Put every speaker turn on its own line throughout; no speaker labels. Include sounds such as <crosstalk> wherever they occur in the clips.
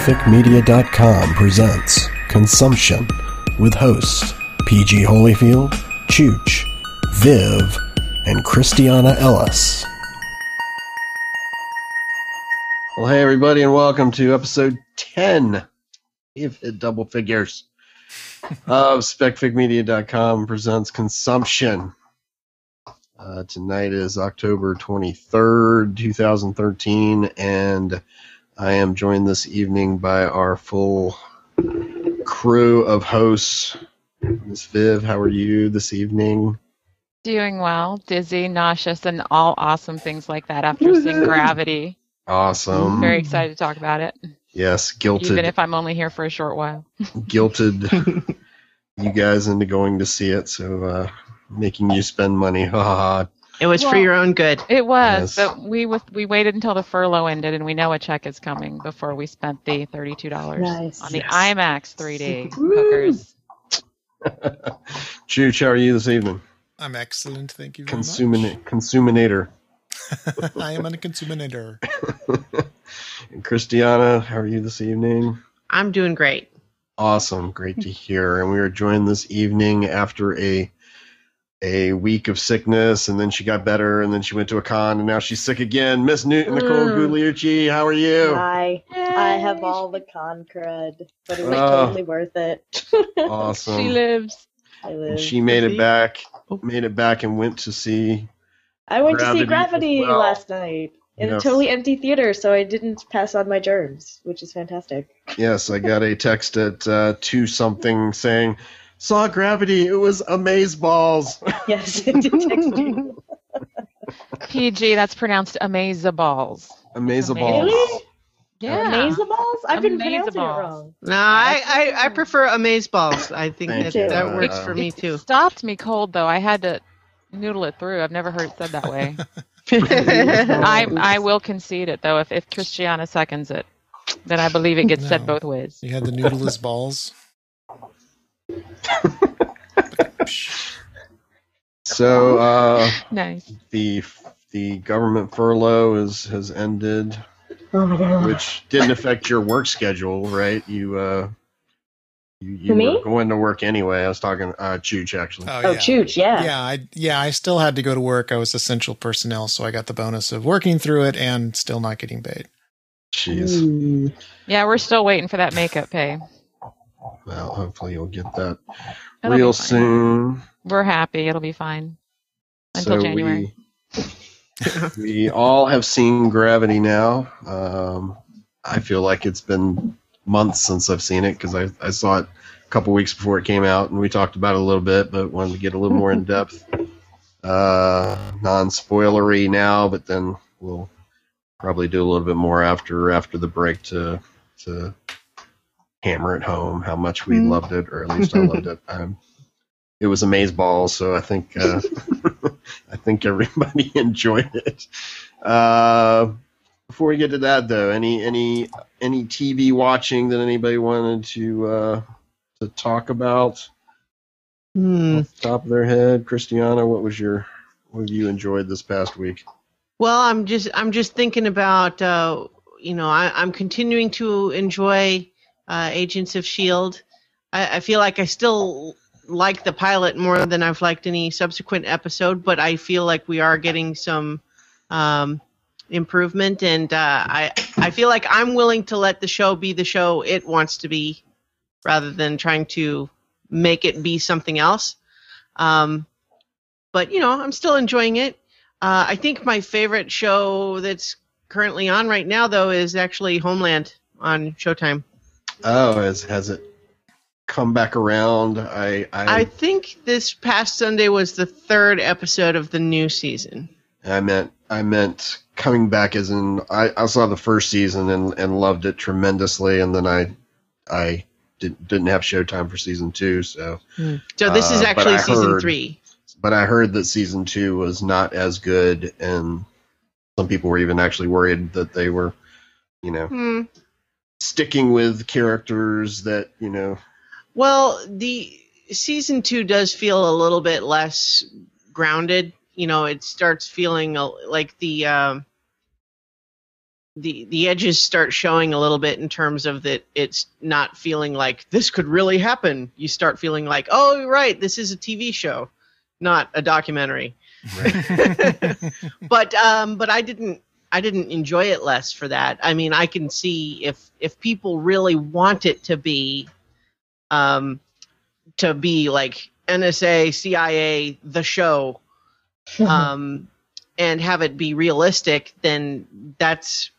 SpecFicMedia.com presents Consumption with hosts PG Holyfield, Chooch, Viv, and Christiana Ellis. Well, hey, everybody, and welcome to episode 10, if it double figures, of <laughs> SpecFicMedia.com presents Consumption. Uh, tonight is October 23rd, 2013, and I am joined this evening by our full crew of hosts. Miss Viv, how are you this evening?
Doing well, dizzy, nauseous, and all awesome things like that after seeing Gravity.
Awesome.
Very excited to talk about it,
Yes, guilted,
even if I'm only here for a short while.
guilted <laughs> you guys into going to see it, so uh, making you spend money. Ha ha ha.
It was for your own good.
It was,
Yes.
but we with, we waited until the furlough ended, and we know a check is coming before we spent the thirty-two dollars
Nice.
on the
Yes.
IMAX 3D
Woo.
hookers.
Chooch, how are you this evening?
I'm excellent, thank you very
Consumina- Consuminator. <laughs>
I am a consuminator. <laughs>
And Christiana, how are you this evening?
I'm doing great.
Awesome, great to hear. And we are joined this evening after a a week of sickness, and then she got better, and then she went to a con, and now she's sick again. Miss Newton, Nicole
Mm.
Gugliucci, how are you?
Hi. I have all the con crud, but it was
Oh.
totally worth it. <laughs>
Awesome.
She lives.
I
and
live.
she made it
See?
back.
Oh.
Made it back and went to see.
I went to see Gravity
well.
last night in
Yes.
a totally empty theater, so I didn't pass on my germs, which is fantastic.
Yes, I got a text at uh, two something saying, "Saw Gravity. It was amaze balls." <laughs>
Yes, it did text you.
PG, that's pronounced amazeballs.
amaze balls.
Really?
Yeah.
Amazeballs? I've been pronouncing it wrong.
No, I, I, I prefer amaze balls. I think
Thank
that,
you.
that works for me
It
too.
stopped me cold though. I had to noodle it through. I've never heard it said that way. <laughs> I I will concede it though. If if Christiana seconds it, then I believe it gets said both ways.
You had the noodleless balls. <laughs>
So uh,
Nice.
the the government furlough is has ended,
Oh <laughs>
which didn't affect your work schedule, right? You uh, you, you
Who, me?
were going to work anyway. I was talking uh, Chooch actually.
Oh,
Oh,
yeah.
chooch, yeah.
Yeah, I yeah, I still had to go to work. I was essential personnel, so I got the bonus of working through it and still not getting paid.
Jeez.
Mm.
Yeah, we're still waiting for that makeup pay.
Well, hopefully you'll get that
It'll
real soon.
We're happy. It'll be fine until
so
January.
We, <laughs> we all have seen Gravity now. Um, I feel like it's been months since I've seen it because I, I saw it a couple weeks before it came out, and we talked about it a little bit, but wanted to get a little more in <laughs> depth. Uh, non spoilery now, but then we'll probably do a little bit more after after the break to to hammer it home how much we
Mm.
loved it, or at least I loved it. <laughs> Um, it was amaze ball, so I think uh, <laughs> I think everybody <laughs> enjoyed it. Uh, before we get to that, though, any any any TV watching that anybody wanted to uh, to talk about off the top of their head? Christiana, what was your what have you enjoyed this past week?
Well, I'm just I'm just thinking about uh, you know I, I'm continuing to enjoy uh, Agents of Shield. I, I feel like I still like the pilot more than I've liked any subsequent episode, but I feel like we are getting some um, improvement, and uh, I I feel like I'm willing to let the show be the show it wants to be, rather than trying to make it be something else. Um, but you know, I'm still enjoying it. Uh, I think my favorite show that's currently on right now, though, is actually Homeland on Showtime.
Oh, has has it come back around? I I,
I think this past Sunday was the third episode of the new season.
I meant I meant coming back as in I, I saw the first season and, and loved it tremendously, and then I I didn't didn't have Showtime for season two, so
So this is
Uh,
actually season
heard-
three.
but I heard that season two was not as good, and some people were even actually worried that they were, you know,
Hmm.
Sticking with characters that you know.
Well, the season two does feel a little bit less grounded. You know, it starts feeling like the um, the the edges start showing a little bit in terms of that it's not feeling like this could really happen. You start feeling like, oh, right, this is a TV show, not a documentary. <laughs> but um, but I didn't I didn't enjoy it less for that. I mean, I can see if if people really want it to be, um, to be like NSA, CIA, the show, <laughs> um, and have it be realistic, then that's,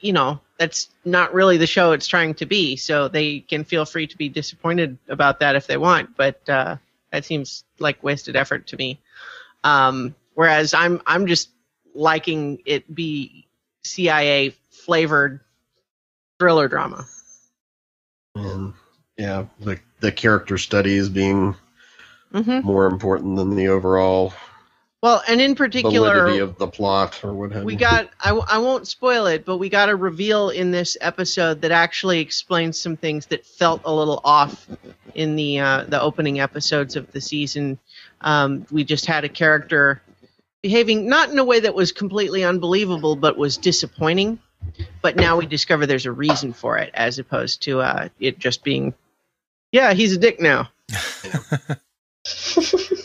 you know, that's not really the show it's trying to be. So they can feel free to be disappointed about that if they want, but uh, that seems like wasted effort to me. Um, whereas I'm I'm just liking it be CIA flavored thriller drama.
And yeah, the the character studies being
hmm
more important than the overall
Well, and in particular,
of the plot or what have
we
you.
got I won't spoil it but we got a reveal in this episode that actually explains some things that felt a little off in the uh, the opening episodes of the season um, we just had a character behaving not in a way that was completely unbelievable but was disappointing but now we discover there's a reason for it as opposed to uh, it just being yeah he's a dick now <laughs>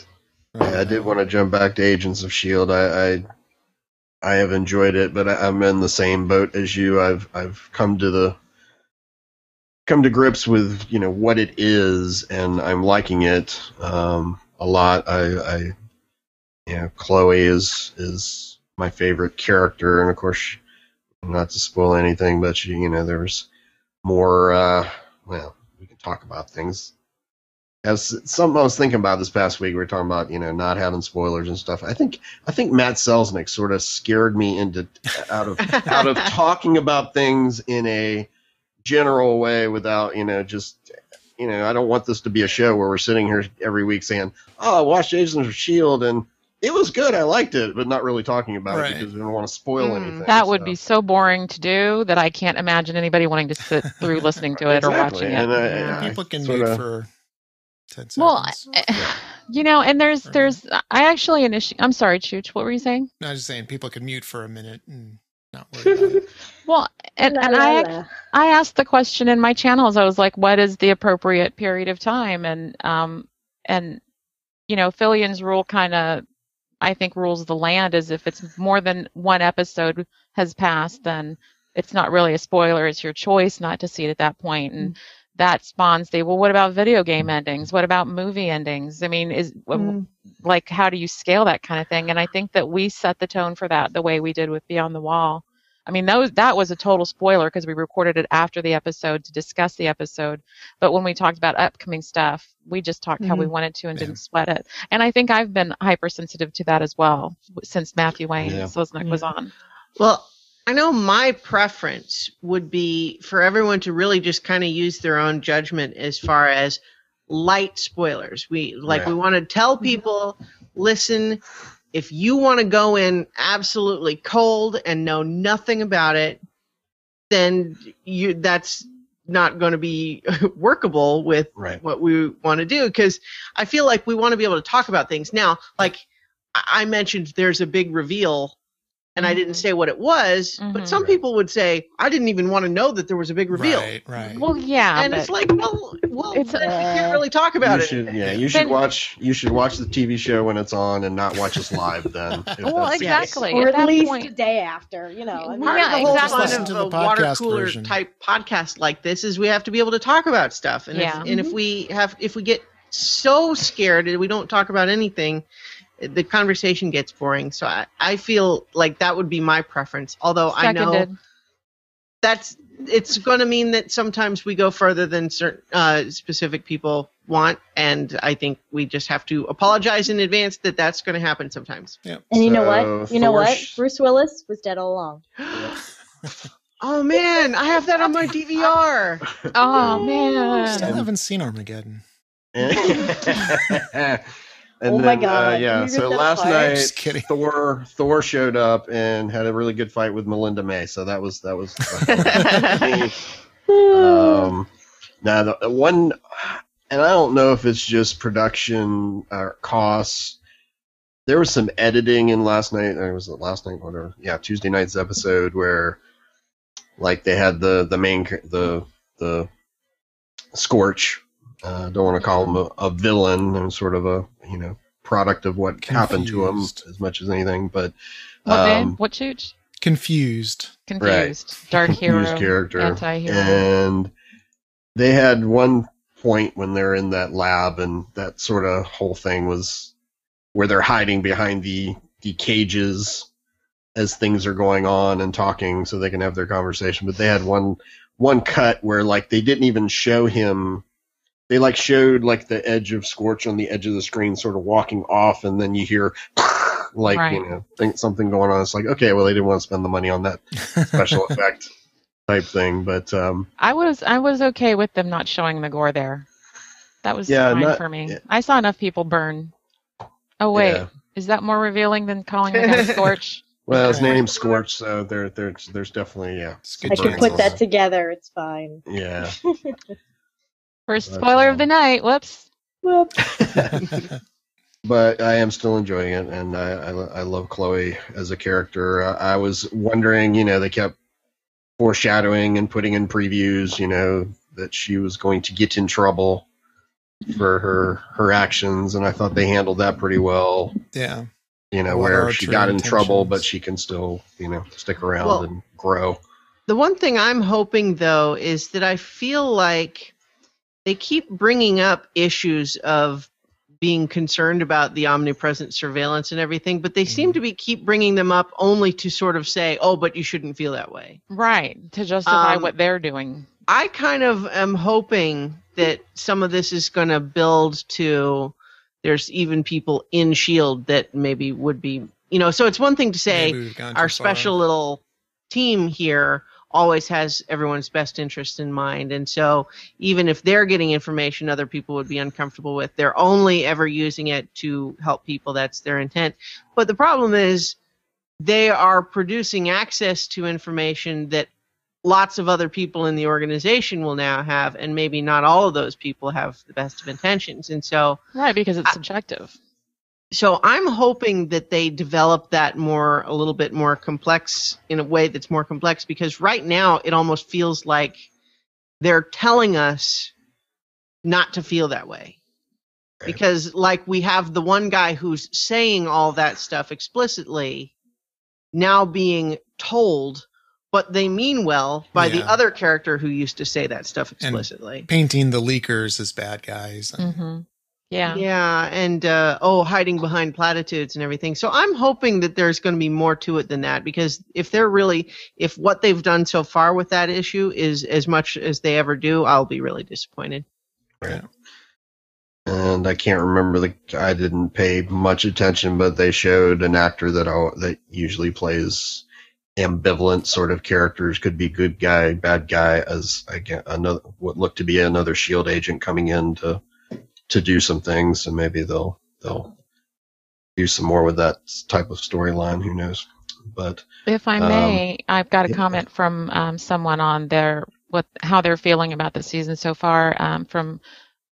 Yeah, I did want to jump back to Agents of Shield. I I, I have enjoyed it, but I, I'm in the same boat as you. I've I've come to the come to grips with you know what it is, and I'm liking it um, a lot. I, I know Chloe is is my favorite character, and of course, not to spoil anything, but she, you know there was more. Uh, well, we can talk about things as something I was thinking about this past week, we were talking about you know not having spoilers and stuff. I think I think Matt Selznick sort of scared me into out of <laughs> out of talking about things in a general way without you know just you know I don't want this to be a show where we're sitting here every week saying oh I watched Agents of Shield and it was good I liked it but not really talking about
Right.
it because we don't want to spoil
Mm.
anything.
That would
so.
be so boring to do that I can't imagine anybody wanting to sit through listening to it or watching
and
it.
I-
Yeah.
People can
sorta-
mute for ten seconds.
Well, <sighs> you know, and there's
Or-
there's I actually initially I'm sorry, Chooch, what were you saying?
no, I was just saying people can mute for a minute and not worry. <laughs>
Well, and, and I. I asked the question in my channels. I was like, what is the appropriate period of time? And um and you know, Fillion's rule kind of I think rules the land as if it's more than one episode has passed, then it's not really a spoiler. It's your choice not to see it at that point. And that spawns the well, what about video game endings? What about movie endings? I mean, is
Mm.
like how do you scale that kind of thing? And I think that we set the tone for that the way we did with Beyond the Wall. I mean, that was, that was a total spoiler because we recorded it after the episode to discuss the episode. But when we talked about upcoming stuff, we just talked how we mm-hmm. wanted to and
Yeah.
didn't sweat it. And I think I've been hypersensitive to that as well since Matthew Wayne
Yeah.
Selznick was mm-hmm. on.
Well, I know my preference would be for everyone to really just kind of use their own judgment as far as light spoilers. We like
Yeah.
we want to tell mm-hmm. people, listen, if you want to go in absolutely cold and know nothing about it, then you that's not going to be <laughs> workable with
right.
what we want to do because I feel like we want to be able to talk about things now. Like I I mentioned, there's a big reveal, and I didn't say what it was,
Mhm.
but some people would say I didn't even want to know that there was a big reveal,
Right, right.
Well, yeah,
and it's like, well, well,
It's-
then we can't really talk about
you
it.
should, yeah, you should
Then-
watch. You should watch the TV show when it's on, and not watch us live. Then, <laughs>
well,
that's the
exactly.
or
at
at least
point,
a day after, you know. I mean,
Part
Yeah,
of the whole
exactly.
fun
Listen
of
to the
water cooler
version.
type podcast like this is we have to be able to talk about stuff, and
Yeah.
if, and if we have if we get so scared and we don't talk about anything, the conversation gets boring. So I, I feel like that would be my preference. Although I know that's it's going to mean that sometimes we go further than certain uh, specific people want, and I think we just have to apologize in advance that that's going to happen sometimes.
and you know what? You know what?
Thor's-
Bruce Willis was dead all along. <gasps>
oh man, I have that on my DVR.
Oh man, Still
haven't seen Armageddon. <laughs> <laughs>
and
Oh
then,
my
uh,
God,
yeah.
you
So
just
last
fired.
night,
Just kidding. <laughs>
Thor Thor showed up and had a really good fight with Melinda May. So that was that was. <laughs> um, now the one, and I don't know if it's just production or costs. There was some editing in last night. Or was it last night? Whatever. Yeah, Tuesday night's episode where like they had the the main the the Scorch. Uh, don't want to call him a, a villain and sort of a you know product of what happened to him as much as anything, but
What
um,
name? What chooch?
Confused.
Confused. Dark hero.
confused character.
Anti-hero.
And they had one point when they're in that lab, and that sort of whole thing was where they're hiding behind the the cages as things are going on and talking, so they can have their conversation. But they had one one cut where like they didn't even show him. They like showed like the edge of Scorch on the edge of the screen, sort of walking off, and then you hear <laughs> like
Right.
you know think something going on. It's like okay, well they didn't want to spend the money on that special <laughs> effect type thing. But um,
I was I was okay with them not showing the gore there. That was
Yeah,
fine
not-
for me.
yeah.
I saw enough people burn. Oh wait,
Yeah.
is that more revealing than calling the guy <laughs> Scorch?
well, his
Yeah.
name's Scorch, so there, there's, there's definitely yeah,
I
good
can put
on
that together. It's fine.
yeah.
First spoiler
all.
of the night. Whoops.
Whoop. <laughs> <laughs>
but I am still enjoying it, and I, I, I love Chloe as a character. Uh, I was wondering, you know, they kept foreshadowing and putting in previews, you know, that she was going to get in trouble for her her actions, and I thought they handled that pretty well.
Yeah.
You know,
What
where she got in trouble, but she can still, you know, stick around
Well-
and grow.
The one thing I'm hoping though is that I feel like they keep bringing up issues of being concerned about the omnipresent surveillance and everything, but they seem to be keep bringing them up only to sort of say, "Oh, but you shouldn't feel that way."
Right to justify
Um,
what they're doing.
I kind of am hoping that some of this is going to build to there's even people in Shield that maybe would be, you know, so it's one thing to say
Maybe we've gone too
our
far.
special little team here always has everyone's best interest in mind. And so even if they're getting information other people would be uncomfortable with, they're only ever using it to help people. That's their intent. But the problem is they are producing access to information that lots of other people in the organization will now have, and maybe not all of those people have the best of intentions. And so
Right because it's
I-
subjective.
So I'm hoping that they develop that more a little bit more complex in a way that's more complex because right now it almost feels like they're telling us not to feel that way.
Right.
Because like we have the one guy who's saying all that stuff explicitly now being told but they mean well by the other character who used to say that stuff
And-
explicitly.
Painting the leakers as bad guys.
hmm Yeah.
Yeah, and uh, oh, hiding behind platitudes and everything. So I'm hoping that there's going to be more to it than that because if they're really, if what they've done so far with that issue is as much as they ever do, I'll be really disappointed. Right.
And I can't remember the. I didn't pay much attention, but they showed an actor that al- that usually plays ambivalent sort of characters. Could be good guy, bad guy, as again another what looked to be another Shield agent coming in to to do some things, and maybe they'll they'll do some more with that type of storyline. Who knows? But
If I
Um,
may, I've got a
yeah.
comment from um, someone on their what how they're feeling about the season so far. Um, from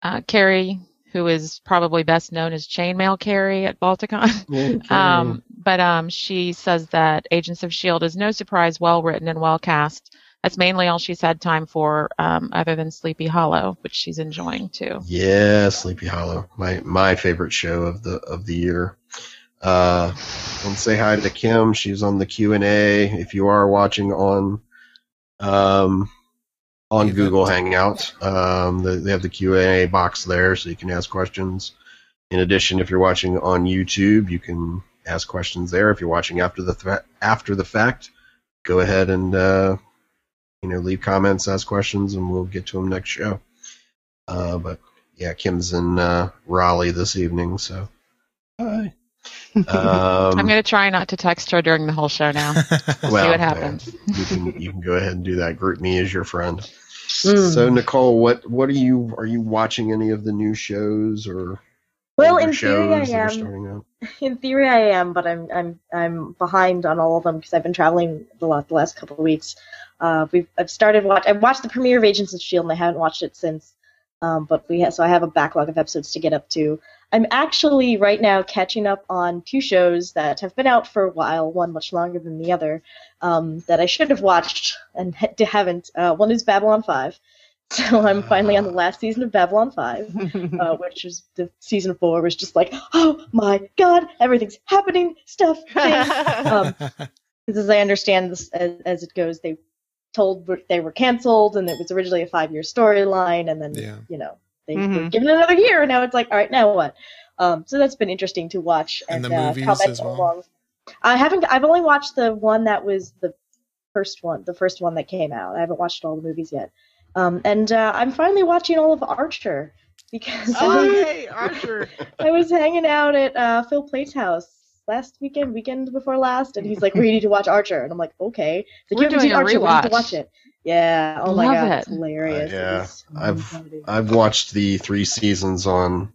uh, Carrie, who is probably best known as Chainmail Carrie at Balticon. <laughs> <laughs> Um, but um, she says that Agents of S.H.I.E.L.D. is no surprise, well written and well cast. That's mainly all she's had time for, um, other than Sleepy Hollow, which she's enjoying too.
Yeah, Sleepy Hollow, my my favorite show of the of the year. Uh, and say hi to Kim. She's on the Q and A. If you are watching on, um, on Google Hangout, um, they, they have the Q and A box there, so you can ask questions. In addition, if you're watching on YouTube, you can ask questions there. If you're watching after the th- after the fact, go ahead and uh, you know leave comments, ask questions, and we'll get to them next show. Uh, but yeah, Kim's in uh, Raleigh this evening, so hi. Um, <laughs>
I'm going to try not to text her during the whole show now. <laughs> We'll
well,
see what
yeah,
happens.
you can you can go ahead and do that. Group me as your friend.
Mm.
So Nicole, what what are you are you watching any of the new shows or
Well, in theory, I
shows that are
am. In theory, I am, but I'm I'm I'm behind on all of them because I've been traveling a lot the last couple of weeks. Uh, we've I've started watch. I've watched the premiere of Agents of Shield, and I haven't watched it since. Um, but we ha- so I have a backlog of episodes to get up to. I'm actually right now catching up on two shows that have been out for a while, one much longer than the other, um, that I should have watched and ha- haven't. Uh, one is Babylon 5. <laughs> So I'm finally on the last season of Babylon 5, <laughs> uh, which is the season 4 was just like, oh my god, everything's happening, stuff, things. <laughs> Um, because as I understand this, as, as it goes, they told they were canceled, and it was originally a five-year storyline, and then
Yeah.
you know they were
Mhm.
given another year, and now it's like, all right, now what? Um, so that's been interesting to watch
And
and,
the
uh,
movies
comment
as well?
along. I haven't. I've only watched the one that was the first one, the first one that came out. I haven't watched all the movies yet, um, and uh, I'm finally watching all of Archer because
oh,
I,
hey, Archer. <laughs>
I was hanging out at uh, Phil Plait's house last weekend, weekend before last, and he's like, "We need to watch Archer," and I'm like, "Okay." He's like,
We're
"You haven't
doing
seen
a
Archer, we need to
rewatch.
watch it." Yeah. Oh my
Love
god,
it.
it's hilarious.
Uh, yeah,
It is so
I've-
funny.
I've watched the three seasons on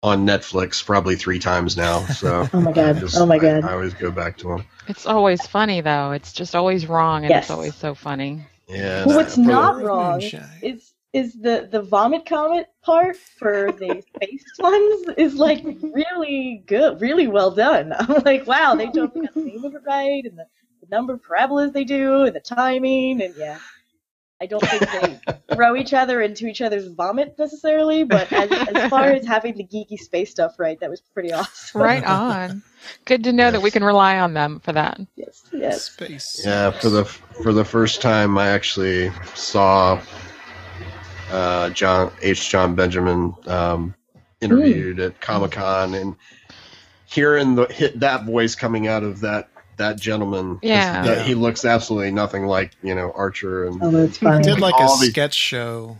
on Netflix probably three times now. So <laughs>
Oh my God.
Just-
Oh my God.
I, always go back to them.
It's always funny though. It's just always wrong, and
Yes.
it's always so funny.
Yeah.
Well, what's
I- for the-
not wrong is is the the vomit comet part for the <laughs> space ones is like really good, really well done. <laughs> I'm like, wow, they totally got the name of it right, and the, the number of parabolas they do, and the timing, and yeah. I don't think they <laughs> throw each other into each other's vomit necessarily, but as, as far as having the geeky space stuff right, that was pretty awesome.
Right on. Good to know that we can rely on them for that.
Yes, yes.
Space.
Yeah, for the for the first time, I actually saw uh, John H. Jon Benjamin um, interviewed at Comic Con, and hearing the hit that voice coming out of that that gentleman, 'cause
Yeah.
that-
Yeah.
he looks absolutely nothing like you know Archer, and
Oh, that's
He
funny.
did like a
All
sketch show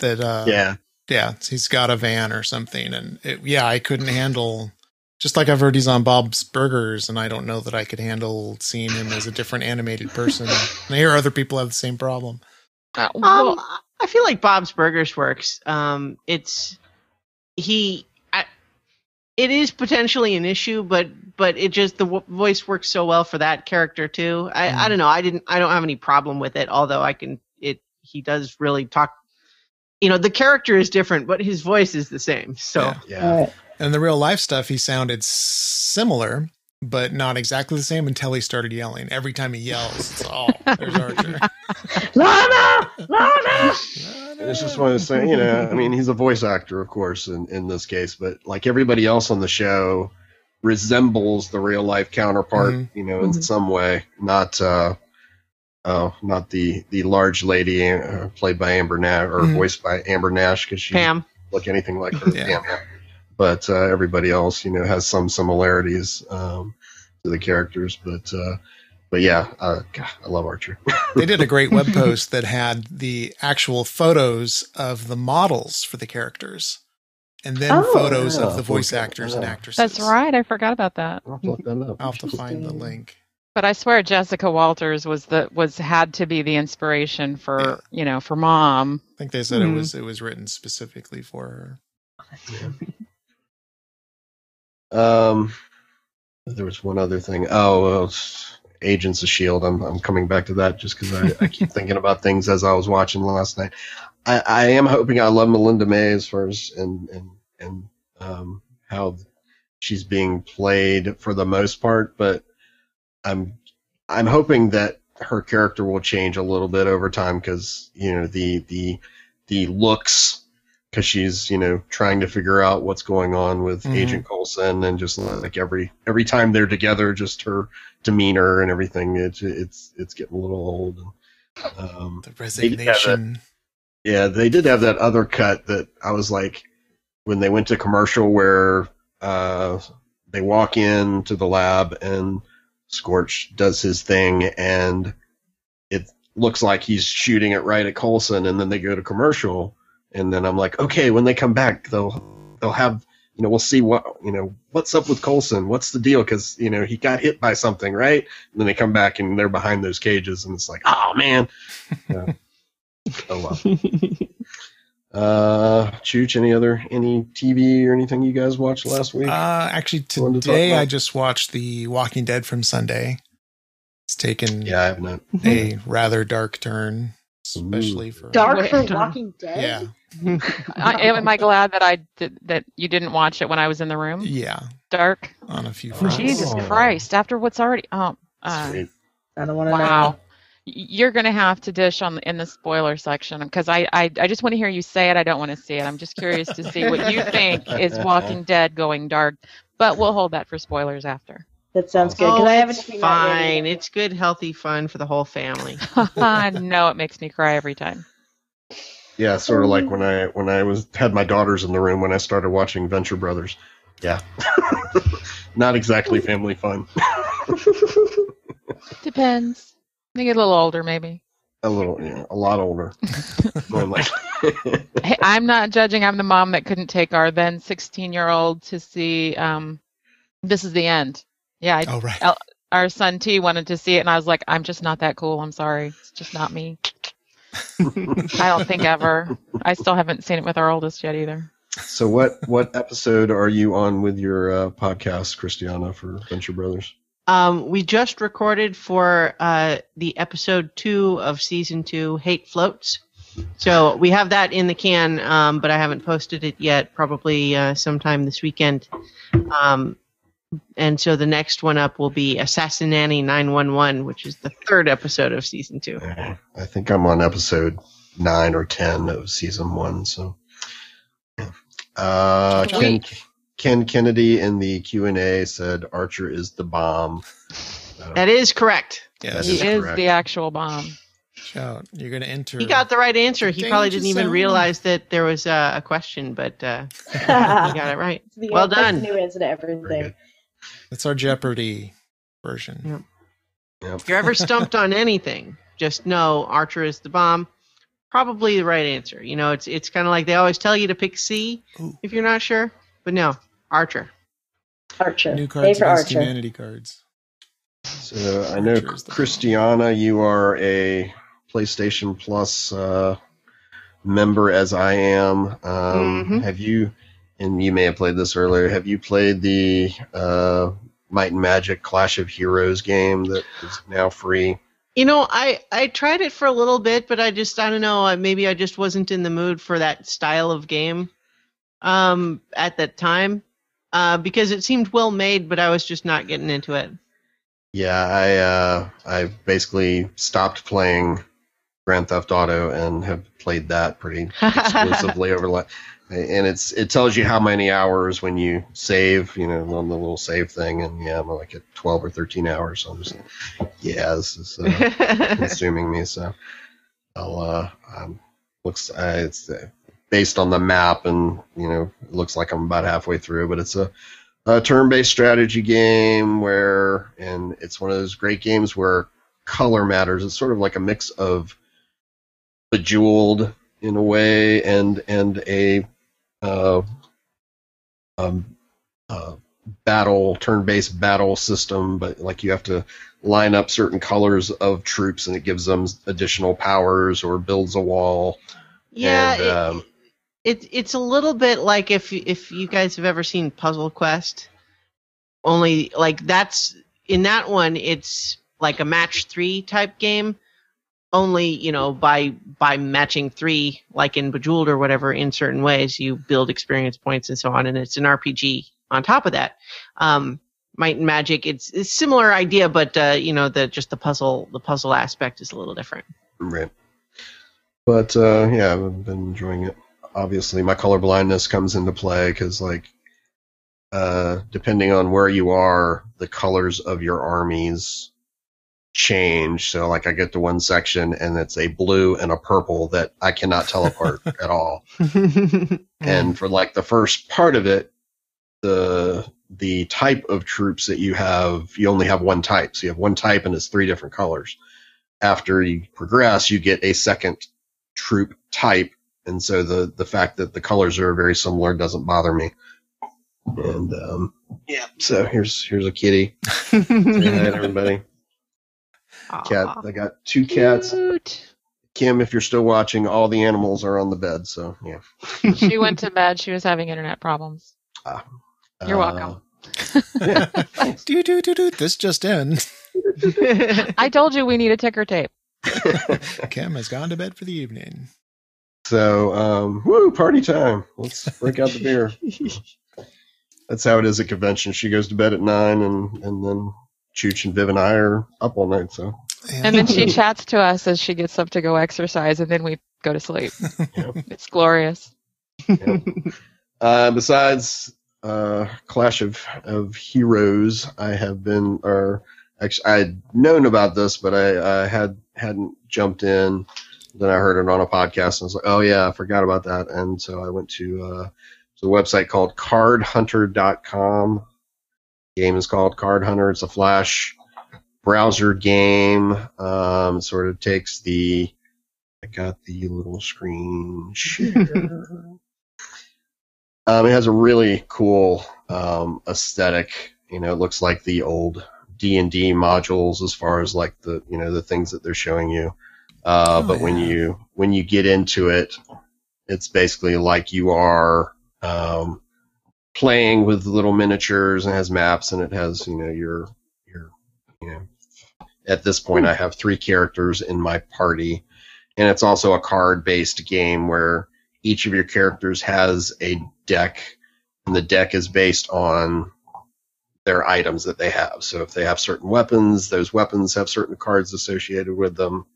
that uh
yeah,
yeah, he's got a van or something and it, yeah, I couldn't handle just like I've heard he's on Bob's Burgers and I don't know that I could handle seeing him as a different animated person. <laughs> and I hear other people have the same problem.
Uh,
Um, I feel like Bob's Burgers works. Um, it's he. I, it is potentially an issue, but but it just the w- voice works so well for that character too. I, I
Mm.
don't know. I didn't. I don't have any problem with it. Although I can. It he does really talk. You know, the character is different, but his voice is the same. So
Yeah.
yeah.
All right.
And the real life stuff he sounded similar but not exactly the same until he started yelling. Every time he yells, it's oh, there's <laughs> Archer.
Lana! Lana!
It's just one of those things, you know. I mean, he's a voice actor, of course, in, in this case, but like everybody else on the show, resembles the real life counterpart,
Mhm.
you know, in
Mhm.
some way. Not, uh, oh, not the the large lady uh, played by Amber Nash or
Mhm.
voiced by Amber Nash because she
Pam.
look anything like her.
Yeah.
Pam, yeah. But uh, everybody else, you know, has some similarities um, to the characters. But uh, but yeah, uh, God, I love Archer.
they did a great web <laughs> post that had the actual photos of the models for the characters and then
Oh.
photos of the voice
okay.
actors and actresses.
That's right. I forgot about that.
I'll have to look that up.
I'll have to find the link.
But I swear Jessica Walters was the was had to be the inspiration for
Yeah.
you know for mom.
I think they said
Mhm.
it was it was written specifically for her.
Um, there was one other thing. Oh, well, Agents of Shield. I'm I'm coming back to that just because I, I keep thinking about things as I was watching last night. I, I am hoping I love Melinda May as far as and and and um how she's being played for the most part, but I'm I'm hoping that her character will change a little bit over time because you know the the the looks because she's you know trying to figure out what's going on with
Mhm.
Agent Coulson and just like every every time they're together, just her demeanor and everything. It's it's it's getting a little old. Um,
The resignation.
yeah, they did have that other cut that I was like, when they went to commercial where uh, they walk into the lab and Scorch does his thing and it looks like he's shooting it right at Coulson and then they go to commercial and then I'm like, okay, when they come back, they'll they'll have you know we'll see what you know what's up with Coulson, what's the deal because you know he got hit by something, right? And then they come back and they're behind those cages and it's like, oh man. <laughs> Yeah. oh well. Uh, Chooch, any other any TV or anything you guys watched last week?
Uh, actually,
Wanted to
today I just watched The Walking Dead from Sunday. It's taken
yeah, I have not.
a rather dark turn. especially for
Dark for <laughs> Walking Dead.
Yeah,
I, <laughs> am I glad that I did, that you didn't watch it when I was in the room?
yeah,
Dark.
on a few fronts.
Jesus
Oh.
Christ! After what's already oh, uh,
Sweet.
I don't want to
wow.
know.
You're gonna have to dish on in the spoiler section because I, I I just want to hear you say it. I don't want to see it. I'm just curious to see what you think is <laughs> Walking Dead going dark. But we'll hold that for spoilers after.
That sounds good.
Oh,
I haven't
it's
seen that yet
fine. It's good, healthy fun for the whole family. <laughs>
I know it makes me cry every time.
Yeah, sort of like when I when I was had my daughters in the room when I started watching Venture Brothers. Yeah, <laughs> not exactly family fun. <laughs>
Depends. They get a little older, maybe.
A little, yeah, a lot older. <laughs> Going like,
Hey, I'm not judging. I'm the mom that couldn't take our then 16 year old to see um, This Is the End. Yeah, I,
Oh right.
our son T wanted to see it, and I was like, I'm just not that cool. I'm sorry. It's just not me. <laughs> I don't think ever. I still haven't seen it with our oldest yet either.
so what what episode are you on with your uh, podcast, Christiana, for Venture Brothers?
Um, we just recorded for uh, the episode two of season two, Hate Floats. So we have that in the can, um, but I haven't posted it yet. Probably uh, sometime this weekend. Um, and so the next one up will be Assassinanny 911, which is the third episode of season two.
I think I'm on episode nine or ten of season one. So, yeah. uh, Ken, Ken Kennedy in the Q and A said Archer is the bomb.
That is correct.
Yes.
He
is
is
correct.
the actual bomb.
Shout. You're gonna enter.
He got the right answer. He probably didn't even
zone.
realize that there was uh, a question, but uh, <laughs> he got it right. <laughs> Well done.
the new answer to
Very
everything.
Good.
That's our Jeopardy version.
If you're ever stumped on anything, just know Archer is the bomb. Probably the right answer. You know, it's it's kind of like they always tell you to pick C
Ooh.
if you're not sure, but no, Archer.
Archer.
New cards
for
against
Archer.
humanity cards.
So I know
Archer is the bomb.
Christiana, you are a PlayStation Plus uh, member, as I am. Um,
Mhm.
Have you? And you may have played this earlier. Have you played the uh, Might and Magic Clash of Heroes game that is now free?
You know, I I tried it for a little bit, but I just I don't know. Maybe I just wasn't in the mood for that style of game um, at that time uh, because it seemed well made, but I was just not getting into it.
Yeah, I uh, I basically stopped playing Grand Theft Auto and have played that pretty <laughs> exclusively over the and it's it tells you how many hours when you save, you know, on the little save thing, and yeah, I'm like at 12 or 13 hours. So I'm just, yeah, this is uh, <laughs> consuming me. So I'll uh, um, looks uh, it's uh, based on the map, and you know, it looks like I'm about halfway through, but it's a, a turn-based strategy game where, and it's one of those great games where color matters. It's sort of like a mix of bejeweled in a way and and a um, uh, battle turn-based battle system but like you have to line up certain colors of troops and it gives them additional powers or builds a wall
yeah,
And,
it-
um,
it, it's a little bit like if if you guys have ever seen Puzzle Quest. Only like that's in that one, it's like a match three type game. Only you know by by matching three, like in Bejeweled or whatever, in certain ways you build experience points and so on, and it's an RPG on top of that. Um, Might and Magic, it's it's similar idea, but uh, you know the just the puzzle the puzzle aspect is a little different.
Right. But uh, yeah, I've been enjoying it. Obviously, my color blindness comes into play because, like, uh, depending on where you are, the colors of your armies change. So, like, I get to one section and it's a blue and a purple that I cannot tell apart <laughs> at all. <laughs> And for like the first part of it, the the type of troops that you have, you only have one type. So you have one type and it's three different colors. After you progress, you get a second troop type, and so the the fact that the colors are very similar doesn't bother me. And um, yeah, so here's here's a kitty. <laughs> Say hi. Cat. I got two cats.
Cute.
Kim, if you're still watching, all the animals are on the bed. So yeah. <laughs>
She went to bed. She was having internet problems. You're
Uh,
welcome. <laughs>
do do do do. This just in. <laughs>
I told you we need a ticker tape.
Kim has gone to bed for the evening.
So, um, woo, party time. Let's break out the beer. That's how it is at convention. She goes to bed at nine, and, and then Chooch and Viv and I are up all night. So,
And then she <laughs> chats to us as she gets up to go exercise, and then we go to sleep.
Yeah.
It's glorious.
uh, besides uh, Clash of, of Heroes, I have been, or actually, I'd known about this, but I, I had hadn't jumped in. Then I heard it on a podcast, and I was like, "Oh yeah, I forgot about that." And so I went to uh, to a website called CardHunter.com. Game is called Card Hunter. It's a Flash browser game. Um, sort of takes the I got the little screen share. <laughs> um, it has a really cool um, aesthetic. You know, it looks like the old D and D modules as far as like the you know the things that they're showing you. Uh,
Oh,
but when you when you get into it, it's basically like you are um, playing with little miniatures and has maps and it has you know your your you know at this point I have three characters in my party. And it's also a card based game where each of your characters has a deck and the deck is based on their items that they have. So if they have certain weapons those weapons have certain cards associated with them.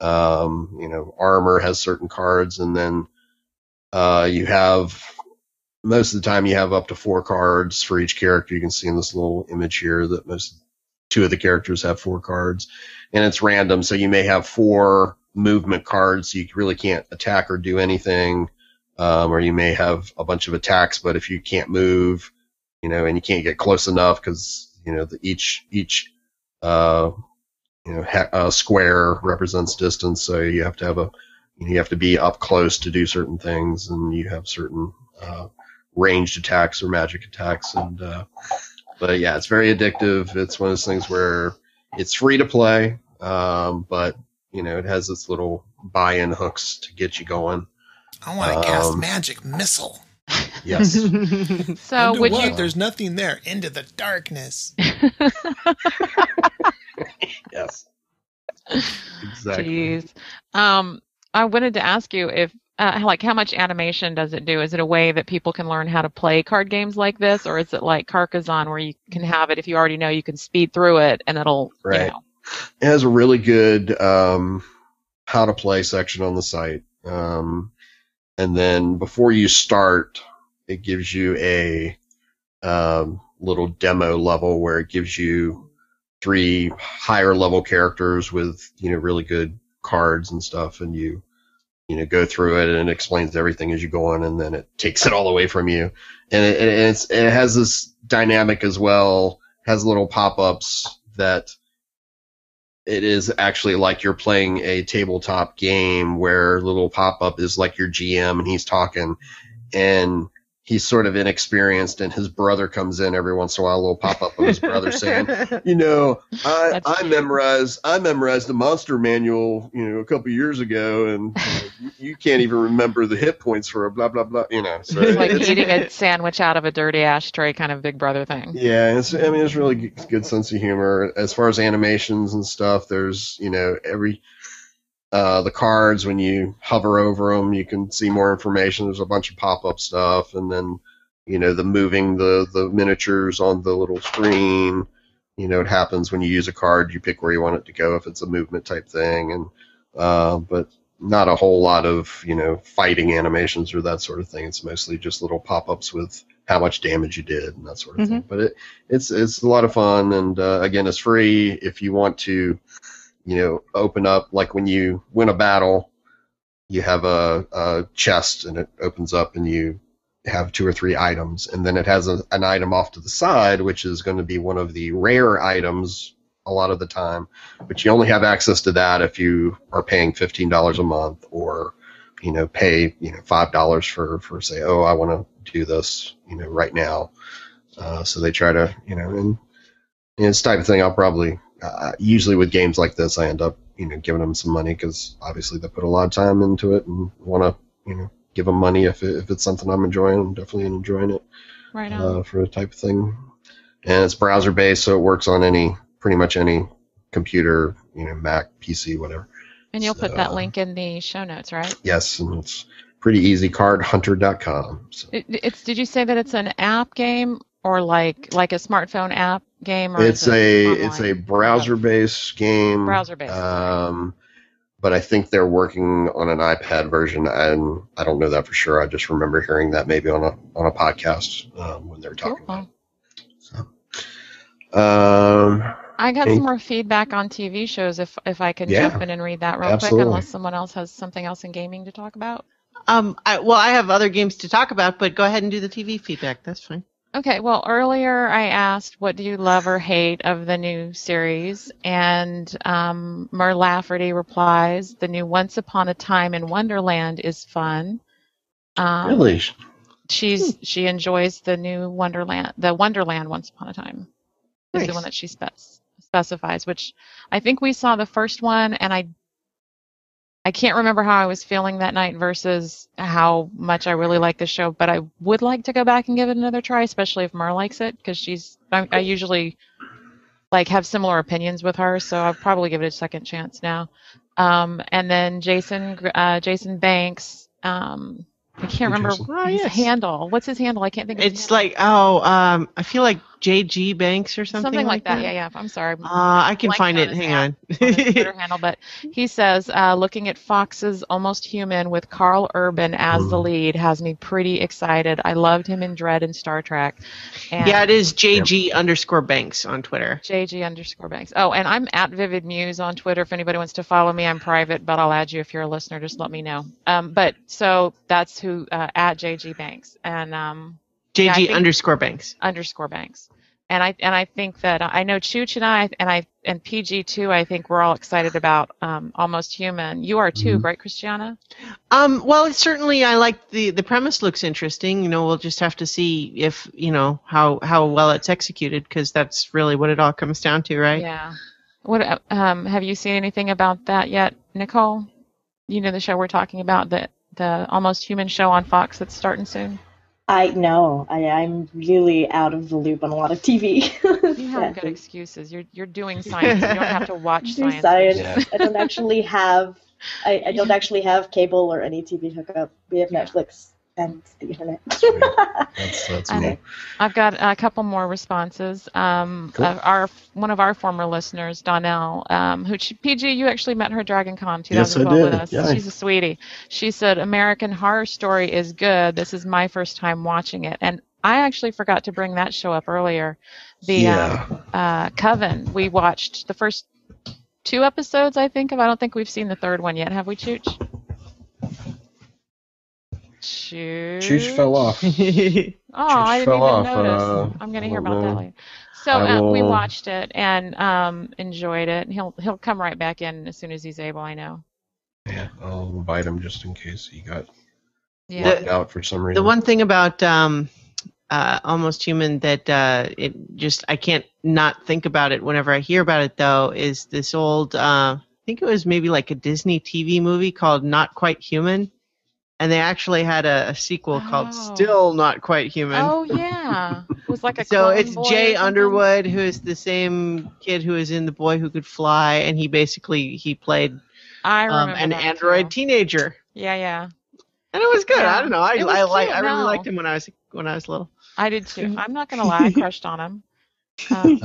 Um, you know armor has certain cards and then uh, you have most of the time you have up to four cards for each character. You can see in this little image here that most two of the characters have four cards and it's random. So you may have four movement cards so you really can't attack or do anything. Um, or you may have a bunch of attacks but if you can't move you know and you can't get close enough because you know the, each each uh, you know ha- uh, square represents distance. So you have to have a you have to be up close to do certain things and you have certain uh, ranged attacks or magic attacks and uh, but yeah it's very addictive it's one of those things where it's free to play um, but you know it has its little buy-in hooks to get you going
I want to cast
Um,
magic missile.
yes <laughs>
So
Into
would
what?
you?
There's nothing there. Into the darkness. <laughs>
yes exactly
Jeez. Um, I wanted to ask you if, uh, like, how much animation does it do? Is it a way that people can learn how to play card games like this, or is it like Carcassonne, where you can have it if you already know you can speed through it and it'll, you
Right.
know,
it has a really good um, how to play section on the site. Um, and then before you start, it gives you a um, little demo level where it gives you three higher level characters with you know really good cards and stuff, and you you know go through it and it explains everything as you go on, and then it takes it all away from you. And it, and it's, it has this dynamic as well. Has little pop ups that it is actually like you're playing a tabletop game where little pop up is like your GM and he's talking and he's sort of inexperienced and his brother comes in every once in a while, a little pop up of his brother <laughs> saying, you know, I,
That's
I memorized I memorized the monster manual, you know, a couple years ago and you, know, you, can't even remember the hit points for a blah blah blah, you know. So
it's like
it's-
eating a sandwich out of a dirty ashtray kind of Big Brother thing.
yeah, it's, I mean, it's really good sense of humor. As far as animations and stuff, there's, you know, every, uh, the cards, when you hover over them, you can see more information. There's a bunch of pop up stuff. And then, you know, the moving the, the miniatures on the little screen, you know, it happens when you use a card, you pick where you want it to go if it's a movement type thing. And, uh, but not a whole lot of, you know, fighting animations or that sort of thing. It's mostly just little pop ups with how much damage you did and that sort of thing. But it, it's it's a lot of fun and uh, again it's free if you want to you know open up like when you win a battle you have a, a chest and it opens up and you have two or three items. And then it has a, an item off to the side which is going to be one of the rare items a lot of the time. But you only have access to that if you are paying $15 a month or you know pay you know $5 for for say oh i want to do this you know right now. Uh, so they try to, you know, and, and the type of thing I'll probably, uh, usually with games like this, I end up, you know, giving them some money because obviously they put a lot of time into it and want to, you know, give them money if, it, if it's something I'm enjoying. I'm definitely enjoying it
Right now.
uh, for the type of thing. And it's browser based, so it works on any, pretty much any computer, you know, Mac, PC, whatever.
And you'll put that link in the show notes, right?
Yes, and it's pretty easy. Cardhunter.com. So
It, it's. Did you say that it's an app game or like like a smartphone app game? Or
it's
is it
a it's a browser based game.
Browser-based,
Um, but I think they're working on an iPad version, and I don't know that for sure. I just remember hearing that maybe on a on a podcast um, when they were talking
Cool.
about it. So, um,
I got
Any-
some more feedback on TV shows if if I can
Yeah,
jump in and read that real
absolutely.
quick, unless someone else has something else in gaming to talk about.
Um, I, well, I have other games to talk about, but go ahead and do the TV feedback. That's fine.
Okay, well, earlier I asked, what do you love or hate of the new series? And um, Mur Lafferty replies, the new Once Upon a Time in Wonderland is fun. Um,
really,
She's she enjoys the new Wonderland, the Wonderland Once Upon a Time is the one that she spec- specifies, which I think we saw the first one, and I I can't remember how I was feeling that night versus how much I really like the show, but I would like to go back and give it another try, especially if Mur likes it, because she's I, I usually like have similar opinions with her, so I'll probably give it a second chance now. Um, and then Jason uh, Jason Banks, um, I can't remember.
Oh,
his
yes.
handle. What's his handle? I can't think of his
It's like oh, um, I feel like JG Banks or something,
something, like that. Yeah, yeah. I'm sorry.
Uh, I can find it. Hang on.
on Twitter <laughs> handle, but he says, uh, looking at Fox's Almost Human with Karl Urban as the
Mm.
lead has me pretty excited. I loved him in Dredd and Star Trek. And
yeah, it is JG underscore Banks on Twitter.
JG underscore Banks. Oh, and I'm at Vivid Muse on Twitter. If anybody wants to follow me, I'm private, but I'll add you if you're a listener. Just let me know. Um, but so that's who uh, at JG Banks and um,
JG
Yeah,
underscore Banks.
underscore Banks. And I and I think that I know Chooch and I and I and PG too. I think we're all excited about um, Almost Human. You are too,
Mhm.
right, Christiana?
Um, well, certainly I like the the premise looks interesting. You know, we'll just have to see if you know how how well it's executed because that's really what it all comes down to, right?
Yeah. What um, have you seen anything about that yet, Nicole? You know the show we're talking about, the the Almost Human show on Fox that's starting soon.
I know. I, I'm really out of the loop on a lot of TV. <laughs>
You have good excuses. You're you're doing science. You don't have to watch <laughs> science.
science.
Yeah.
I don't actually have. I, I don't <laughs> actually have cable or any TV hookup. We have Netflix and the internet.
That's that's
um, <laughs> I've got a couple more responses. Um,
Cool.
uh, our one of our former listeners, Donnell, um, who she, PG, you actually met her at Dragon Con
Yes, I
2012 with us.
Yeah.
She's a sweetie. She said American Horror Story is good. This is my first time watching it, and I actually forgot to bring that show up earlier. The
yeah.
um, uh, Coven. We watched the first two episodes, I think. Of I don't think we've seen the third one yet. Have we, Chooch? Chooch.
Chooch fell off. <laughs>
Oh, I didn't
fell
even
off,
notice.
uh,
I'm gonna hear
don't
about that
know.
later. So
I
uh, we watched it and um, enjoyed it. He'll he'll come right back in as soon as he's able. I know.
Yeah, I'll invite him just in case he got
Yeah.
locked out for some reason.
The one thing about um, uh, Almost Human that uh, it just I can't not think about it whenever I hear about it though is this old uh, I think it was maybe like a Disney TV movie called Not Quite Human, and they actually had a, a sequel called
Oh.
Still Not Quite Human.
Oh yeah, it was like a.
so it's Jay? Underwood who is the same kid who is in The Boy Who Could Fly, and he basically he played
I
um, an android
too.
teenager.
Yeah, yeah,
And it was good.
Yeah.
I don't know. I I like I really
no.
liked him when I was when I was little.
I did too. <laughs> I'm not gonna lie, I crushed on him. Uh,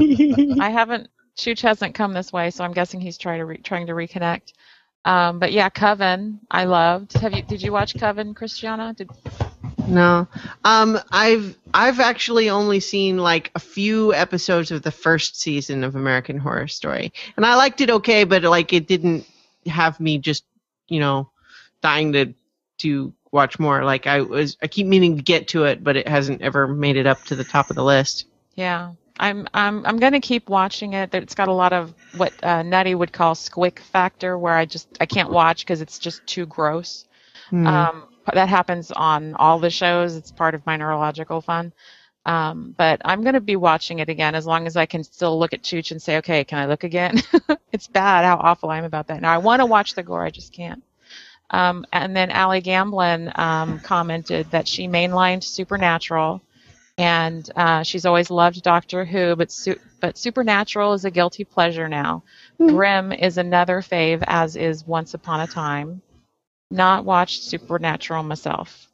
I haven't. Chooch hasn't come this way, so I'm guessing he's trying to re- trying to reconnect. Um, but yeah, Coven, I loved. Have you? Did you watch Coven, Christiana? Did
No. Um I've I've actually only seen like a few episodes of the first season of American Horror Story. And I liked it okay, but like it didn't have me just, you know, dying to to watch more. Like I was I keep meaning to get to it, but it hasn't ever made it up to the top of the list.
Yeah, I'm I'm I'm gonna keep watching it. It's got a lot of what uh, Nutty would call squick factor, where I just I can't watch because it's just too gross.
Hmm.
Um, that happens on all the shows. It's part of my neurological fun. Um, but I'm gonna be watching it again as long as I can still look at Chooch and say, okay, can I look again? <laughs> it's bad how awful I am about that. Now I want to watch the gore, I just can't. Um, and then Allie Gamblin um, commented that she mainlined Supernatural and uh, she's always loved Doctor Who, but su- but Supernatural is a guilty pleasure now.
Hmm.
Grimm is another fave, as is Once Upon a Time. Not watched Supernatural myself.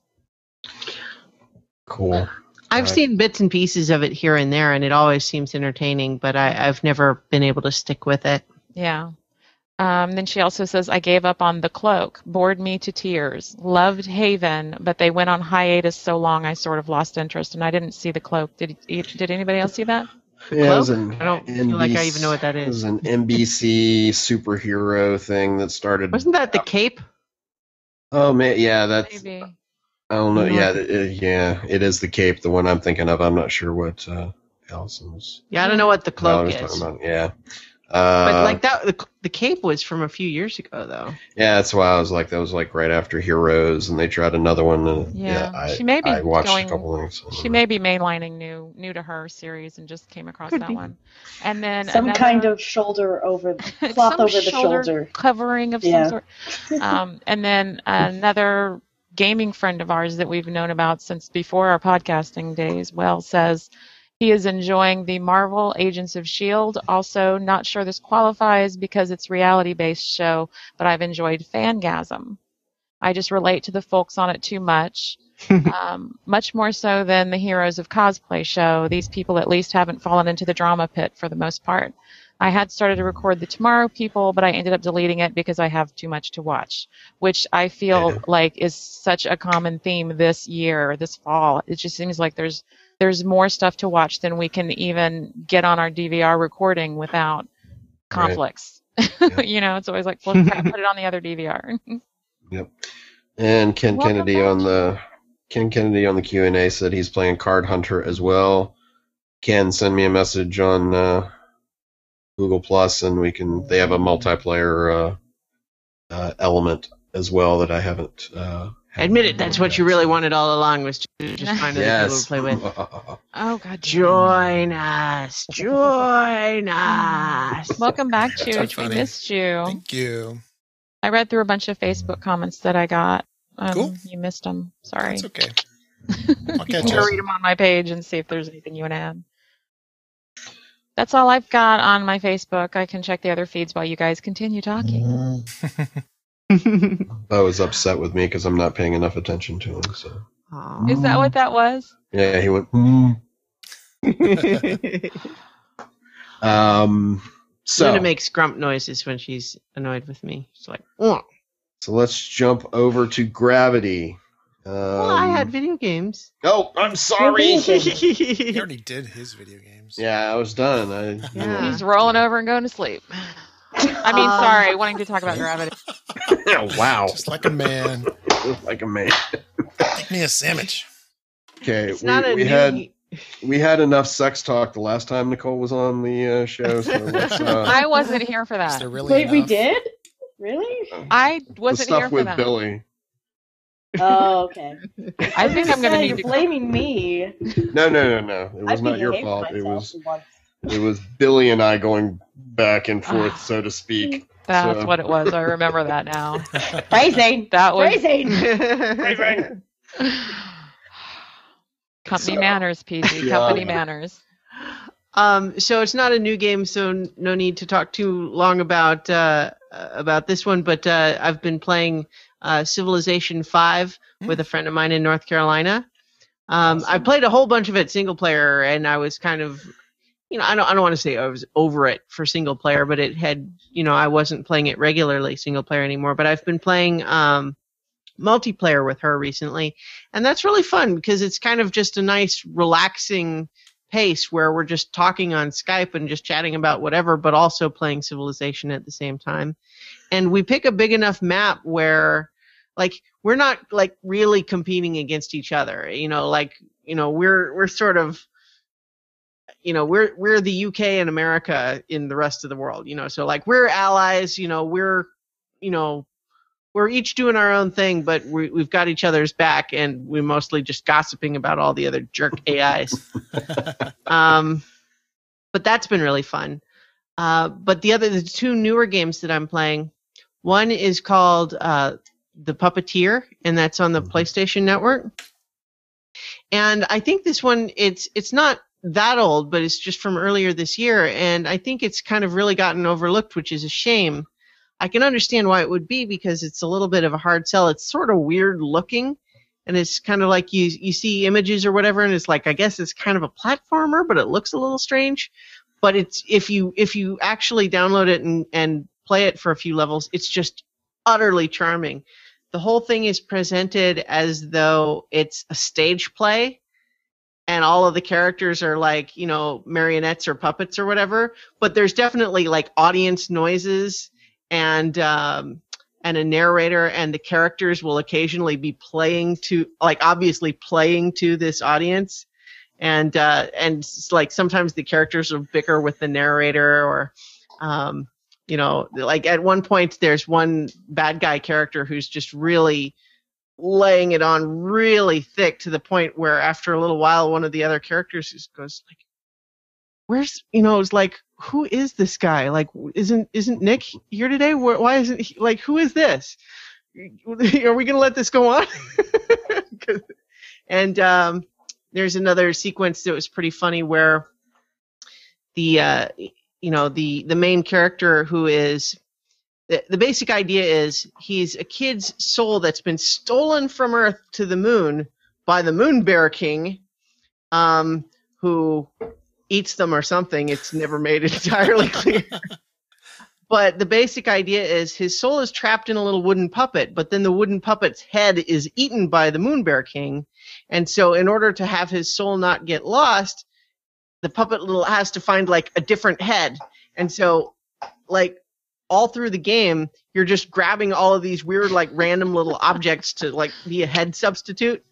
Cool.
I've
Right.
seen bits and pieces of it here and there, and it always seems entertaining, but I, I've never been able to stick with it.
Yeah. Um, then she also says, I gave up on The Cloak, bored me to tears. Loved Haven, but they went on hiatus so long I sort of lost interest, and I didn't see The Cloak. Did did anybody else see that?
Yeah, it was an
I don't feel like I even know what that is.
It was
is.
an NBC superhero thing that started.
Wasn't that the Cape?
Oh man, yeah, that's.
Maybe.
I don't know.
No.
Yeah, it, it- yeah, it is the Cape, the one I'm thinking of. I'm not sure what uh, Allison was.
Yeah, I don't know what the cloak
was
is.
talking about. Yeah. Uh,
But like that, the, the Cape was from a few years ago, though.
yeah, that's why I was like, that was like right after Heroes, and they tried another one. And,
Yeah,
yeah, I,
she may be
I watched
going-
a couple things.
She may be mainlining new new to her series and just came across
Could
that
be.
one. And then
Some
another-
kind of shoulder over <laughs> cloth
some
over the shoulder.
covering of
Yeah.
some sort. Um, and then another gaming friend of ours that we've known about since before our podcasting days, well, says he is enjoying the Marvel Agents of S.H.I.E.L.D. Also, not sure this qualifies because it's reality based show, but I've enjoyed Fangasm. I just relate to the folks on it too much. <laughs> um, much more so than the Heroes of Cosplay show. These people at least haven't fallen into the drama pit for the most part. I had started to record the Tomorrow People, but I ended up deleting it because I have too much to watch, which I feel like is such a common theme this year, this fall. It just seems like there's there's more stuff to watch than we can even get on our DVR recording without conflicts.
Yeah. <laughs>
you know, it's always like, well, crap, put it on the other DVR. <laughs> Yep.
And Ken
Welcome
Kennedy
back.
on the Ken Kennedy on the Q and A said he's playing Card Hunter as well. Ken, send me a message on uh, Google Plus, and we can. They have a multiplayer uh, uh, element as well that I haven't.
Admit it, that's what you really wanted all along was to just find other people
Yes.
to play with. <laughs>
oh God.
Join us, join us.
Welcome back,
so
Chooch. We missed you.
Thank you.
I read through a bunch of Facebook comments that I got. Um,
Cool.
You missed them. Sorry.
It's okay. <laughs> I'll
You
catch
can
up.
read them on my page and see if there's anything you want to add. That's all I've got on my Facebook. I can check the other feeds while you guys continue talking. <laughs> <laughs>
I was upset with me because I'm not paying enough attention to him. So
Aw.
Is that what that was?
yeah, he went. "Hmm." <laughs> Um. So
Linda makes grump noises when she's annoyed with me. She's like, "Ugh."
so let's jump over to Gravity. Um,
well, I had video games.
Oh, I'm sorry. <laughs>
He already did his video games.
Yeah, I was done. I,
Yeah.
He's rolling over and going to sleep. I mean,
Um,
sorry, wanting to talk about gravity. <laughs>
yeah, wow.
Just like a man.
like a man.
Make me a sandwich.
Okay,
It's
we, we
new.
had we had enough sex talk the last time Nicole was on the uh, show. So <laughs> uh,
I wasn't here for
Is
that.
there really
Wait, we did? Really?
I wasn't here
stuff
for
with
that.
Billy.
Oh, okay.
I think I'm going to
Say,
need
You're blaming me.
No, no, no, no. It was
I
not your fault. It was
once.
It was Billy and I going back and forth, so to speak. <sighs>
That's
So-
what it was. I remember that now. <laughs>
Phrasing.
That was
Phrasing. <laughs>
company
So-
manners, PG.
Yeah.
Company manners.
Um, so it's not a new game, so no need to talk too long about uh, uh, about this one. But uh, I've been playing uh, Civilization Five
Hmm.
with a friend of mine in North Carolina. Um, I played a whole bunch of it single player, and I was kind of, you know, I don't I don't want to say I was over it for single player, but it had, you know, I wasn't playing it regularly single player anymore. But I've been playing um, multiplayer with her recently, and that's really fun because it's kind of just a nice, relaxing pace where we're just talking on Skype and just chatting about whatever, but also playing Civilization at the same time. And we pick a big enough map where, like, we're not like really competing against each other. You know, like, you know, we're we're sort of you know we're we're the UK and America in the rest of the world you know so like we're allies you know we're you know we're each doing our own thing but we, we've got each other's back and we're mostly just gossiping about all the other jerk <laughs> AIs <laughs> um, but that's been really fun. Uh, but the other, the two newer games that I'm playing, one is called uh, The Puppeteer, and that's on the
Mhm.
PlayStation Network. and I think this one it's it's not that old, but it's just from earlier this year, and I think it's kind of really gotten overlooked, which is a shame. I can understand why it would be because it's a little bit of a hard sell. It's sort of weird looking, and it's kind of like you you see images or whatever, and it's like I guess it's kind of a platformer, but it looks a little strange. But it's if you if you actually download it and and play it for a few levels, it's just utterly charming. The whole thing is presented as though it's a stage play and all of the characters are like, you know, marionettes or puppets or whatever, but there's definitely like audience noises and um and a narrator and the characters will occasionally be playing to like obviously playing to this audience. And uh and like sometimes the characters will bicker with the narrator or um you know like at one point there's one bad guy character who's just really laying it on really thick to the point where after a little while one of the other characters just goes like where's you know it's like who is this guy? Like isn't isn't nick here today? Why isn't he like who is this? <laughs> Are we gonna let this go on? <laughs> And um there's another sequence that was pretty funny where the uh you know the the main character who is the, basic idea is he's a kid's soul that's been stolen from Earth to the moon by the Moon Bear King, um, who eats them or something. It's never made <laughs> entirely clear. but the basic idea is his soul is trapped in a little wooden puppet, but then the wooden puppet's head is eaten by the Moon Bear King. And so, in order to have his soul not get lost, the puppet little has to find like a different head. And so, like all through the game, you're just grabbing all of these weird, like random little objects to like be a head substitute.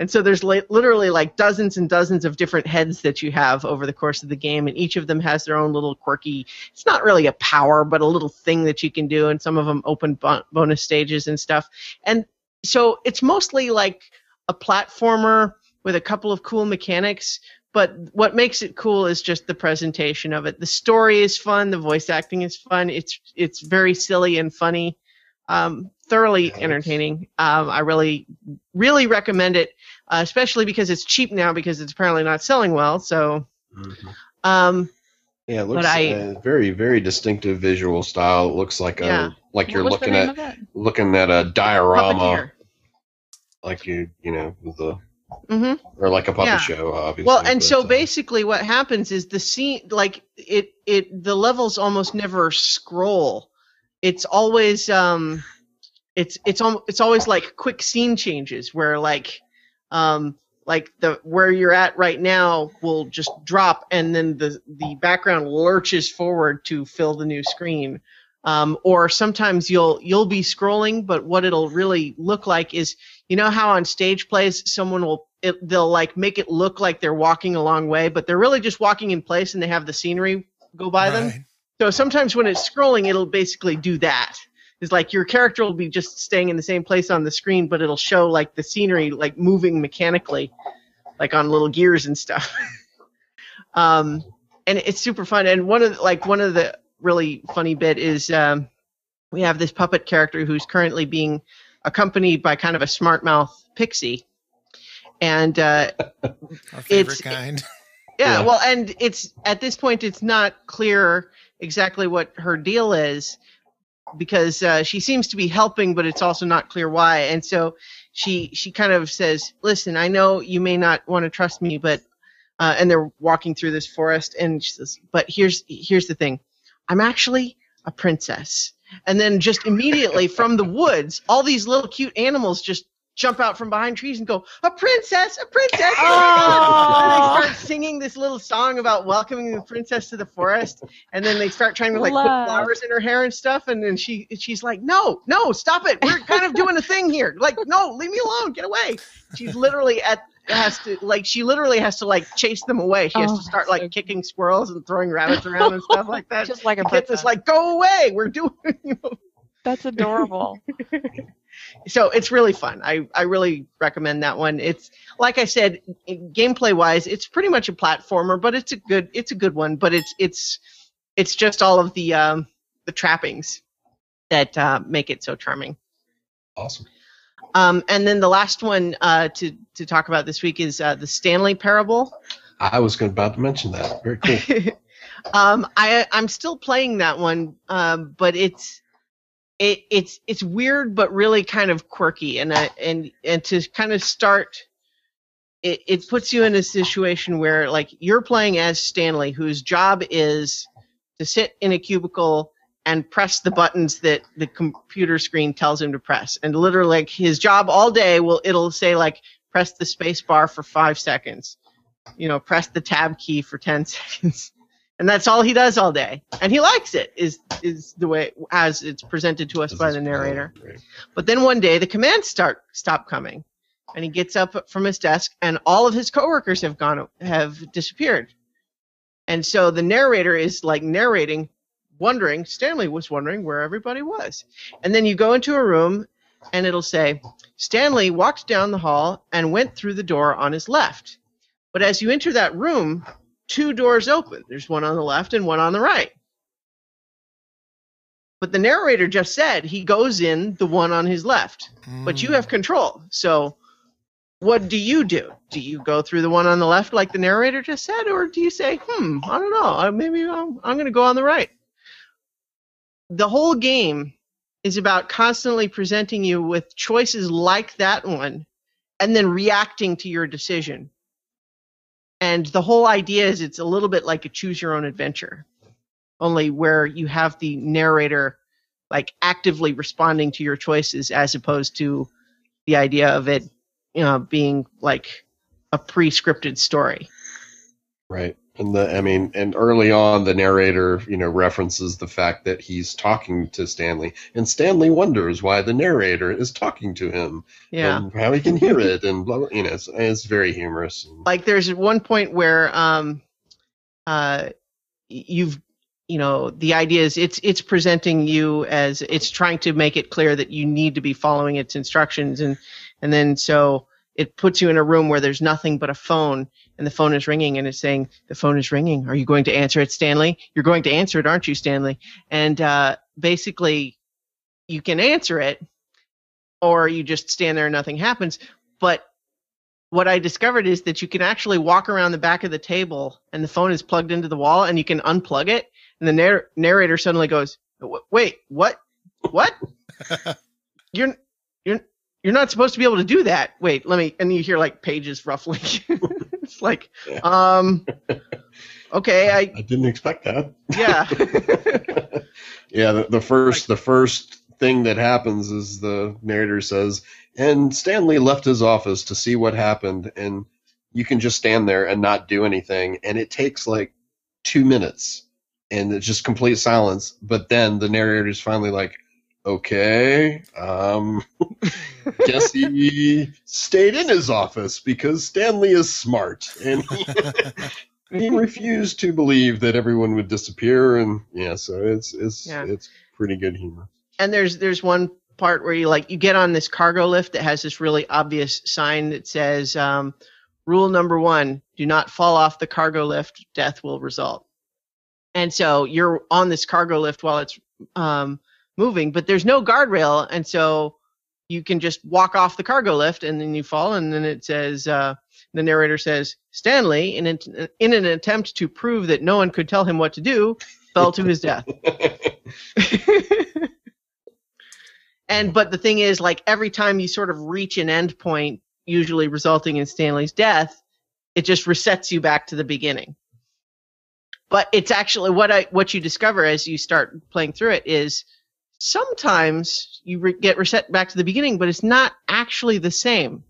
And so there's li- literally like dozens and dozens of different heads that you have over the course of the game, and each of them has their own little quirky. It's not really a power, but a little thing that you can do, and some of them open bo- bonus stages and stuff. And so it's mostly like a platformer with a couple of cool mechanics, but what makes it cool is just the presentation of it. The story is fun, the voice acting is fun. It's it's very silly and funny, um, thoroughly
Nice.
entertaining. Um, I really really recommend it, uh, especially because it's cheap now because it's apparently not selling well. So,
Mhm.
um,
Yeah, it looks
I-
uh, very, very distinctive visual style. It looks like
Yeah.
a like you're
what was the
looking at looking at a diorama,
Puppeteer.
like you you know with the
hmm
or like a puppet
Yeah.
show, obviously.
Well, and
but,
so
uh,
basically, what happens is the scene, like it, it, the levels almost never scroll. It's always, um, it's it's al- it's always like quick scene changes where like, um, like the where you're at right now will just drop, and then the the background lurches forward to fill the new screen. Um, or sometimes you'll you'll be scrolling, but what it'll really look like is you know how on stage plays someone will it, they'll like make it look like they're walking a long way, but they're really just walking in place and they have the scenery go by them. So sometimes when it's scrolling, it'll basically do that. It's like your character will be just staying in the same place on the screen, but it'll show like the scenery like moving mechanically, like on little gears and stuff. <laughs> um, and it's super fun. And one of the, like one of the really funny bit is um, we have this puppet character who's currently being accompanied by kind of a smart mouth pixie, and uh, <laughs>
Our favorite
It's-
kind. <laughs>
yeah,
Yeah.
well, and it's at this point it's not clear exactly what her deal is because uh, she seems to be helping, but it's also not clear why. And so she she kind of says, "Listen, I know you may not want to trust me, but." Uh, and they're walking through this forest, and she says, "But here's here's the thing, I'm actually a princess." And then just immediately from the woods, all these little cute animals just jump out from behind trees and go, "A princess! A princess!" And they start singing this little song about welcoming the princess to the forest, and then they start trying to like
Love.
put flowers in her hair and stuff, and then she she's like, "No, no, stop it! We're kind of doing a thing here. Like, no, leave me alone, get away." She's literally at has to like she literally has to like chase them away. She has
Oh,
to start
so
like
cute.
kicking squirrels and throwing rabbits around and stuff like that. <laughs>
Just like a
The kids is like, "Go away! We're doing." <laughs> You know?
That's adorable. <laughs>
so it's really fun. I, I really recommend that one. It's like I said, gameplay wise, it's pretty much a platformer, but it's a good it's a good one. But it's it's it's just all of the um, the trappings that uh, make it so charming.
awesome.
Um, and then the last one uh, to to talk about this week is uh, the Stanley Parable.
I was about to mention that. Very cool. <laughs>
um, I I'm still playing that one, um, but it's it it's it's weird, but really kind of quirky, and uh, and and to kind of start, it it puts you in a situation where like you're playing as Stanley, whose job is to sit in a cubicle and press the buttons that the computer screen tells him to press, and literally like his job all day will it'll say like press the space bar for five seconds, you know, press the tab key for ten <laughs> seconds. And that's all he does all day. And he likes it is is the way as it's presented to us by the narrator. but then one day the commands start stop coming. And he gets up from his desk and all of his coworkers have gone have disappeared. And so the narrator is like narrating wondering stanley was wondering where everybody was and then you go into a room and it'll say stanley walked down the hall and went through the door on his left but as you enter that room two doors open. There's one on the left and one on the right. But the narrator just said he goes in the one on his left, but you have control. So what do you do? Do you go through the one on the left like the narrator just said, or do you say, hmm, I don't know, maybe I'm, I'm going to go on the right? The whole game is about constantly presenting you with choices like that one and then reacting to your decision and the whole idea is it's a little bit like a choose your own adventure only where you have the narrator like actively responding to your choices as opposed to the idea of it you know being like a pre-scripted story
Right. And the I mean, and early on the narrator, you know, references the fact that he's talking to Stanley, and Stanley wonders why the narrator is talking to him
yeah
and how he can hear it, and blah, blah you know, it's, it's very humorous.
Like there's one point where um uh you've you know the idea is it's it's presenting you as it's trying to make it clear that you need to be following its instructions and and then so it puts you in a room where there's nothing but a phone and the phone is ringing and it's saying the phone is ringing are you going to answer it stanley you're going to answer it aren't you stanley and uh basically you can answer it or you just stand there and nothing happens but what I discovered is that you can actually walk around the back of the table and the phone is plugged into the wall and you can unplug it and the narr- narrator suddenly goes, "Wait, what? What? <laughs> you're you're you're not supposed to be able to do that. Wait, let me." And you hear like pages ruffling. <laughs> it's like,
Yeah.
um, okay, I
I didn't expect that.
yeah, <laughs>
yeah, the, the first the first thing that happens is the narrator says, and Stanley left his office to see what happened, and you can just stand there and not do anything, and it takes like two minutes, and it's just complete silence. But then the narrator is finally like, okay, um, <laughs> guess he stayed in his office because Stanley is smart, and he, <laughs> he refused to believe that everyone would disappear, and yeah, so it's it's
Yeah.
it's pretty good humor.
and there's there's one part where you like you get on this cargo lift that has this really obvious sign that says um, rule number one do not fall off the cargo lift death will result and so you're on this cargo lift while it's um, moving but there's no guardrail. And so you can just walk off the cargo lift and then you fall. And then it says uh, the narrator says stanley in an, in an attempt to prove that no one could tell him what to do fell to his death. <laughs> And but the thing is like every time you sort of reach an end point usually resulting in stanley's death it just resets you back to the beginning. But it's actually what i what you discover as you start playing through it is sometimes you re- get reset back to the beginning but it's not actually the same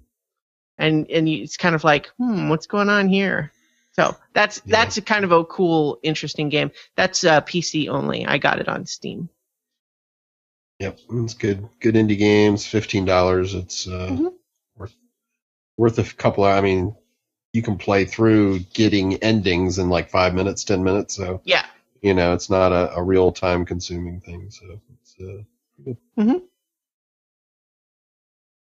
and and you, it's kind of like hmm what's going on here so that's
Yeah.
that's a kind of a cool interesting game that's uh, pc only i got it on steam
Yep, it's good. Good indie games, fifteen dollars. It's uh,
Mhm.
worth worth a couple. Of, I mean, you can play through getting endings in like five minutes, ten minutes. So
yeah
you know, it's not a, a real time consuming thing. So it's uh, good.
Mhm.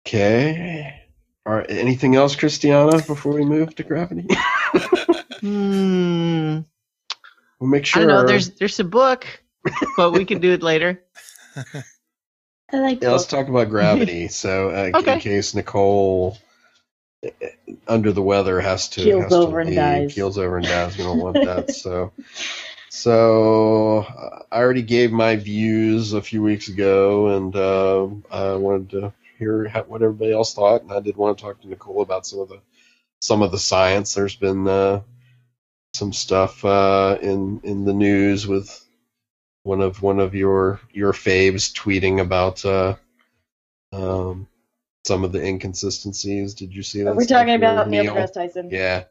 Okay. All right. Anything else, Christiana, before we move to gravity?
Hmm. <laughs> <laughs>
We'll make sure.
don't know. There's there's a book, but we can do it later. <laughs>
I like
Yeah, let's talk about gravity. so, uh,
Okay.
in case Nicole, uh, under the weather, has to
Keels
has to
over and dies.
keels over and dies. We don't want that. So, so uh, I already gave my views a few weeks ago, and uh, I wanted to hear how, what everybody else thought, and I did want to talk to Nicole about some of the some of the science. There's been uh, some stuff uh, in in the news with one of one of your your faves tweeting about uh, um, some of the inconsistencies. Did you see that?
Are we
stuff
talking about Neil deGrasse Tyson?
Yeah.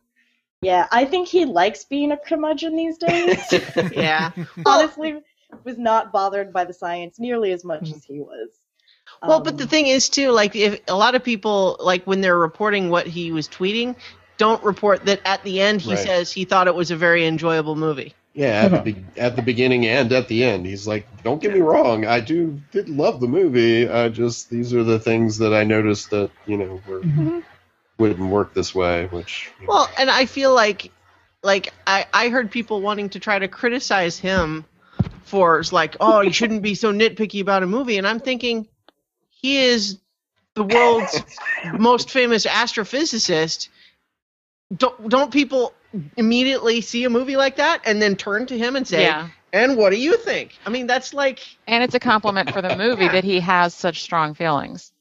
Yeah, I think he likes being a curmudgeon these days. <laughs>
Yeah.
Honestly, was not bothered by the science nearly as much as he was.
Well, but the
Um,
thing is too, like if a lot of people like when they're reporting what he was tweeting, don't report that at the end he
Right.
says he thought it was a very enjoyable movie.
Yeah, at the, be- at the beginning and at the end, he's like, "Don't get me wrong, I do did love the movie. I just these are the things that I noticed that you know were, wouldn't work this way." Which you know,
Well, and I feel like like I, I heard people wanting to try to criticize him for like, oh, you shouldn't be so nitpicky about a movie, and I'm thinking he is the world's <laughs> most famous astrophysicist. Don't don't people immediately see a movie like that and then turn to him and say,
Yeah.
"And what do you think?" I mean, that's like
And it's a compliment for the movie that he has such strong feelings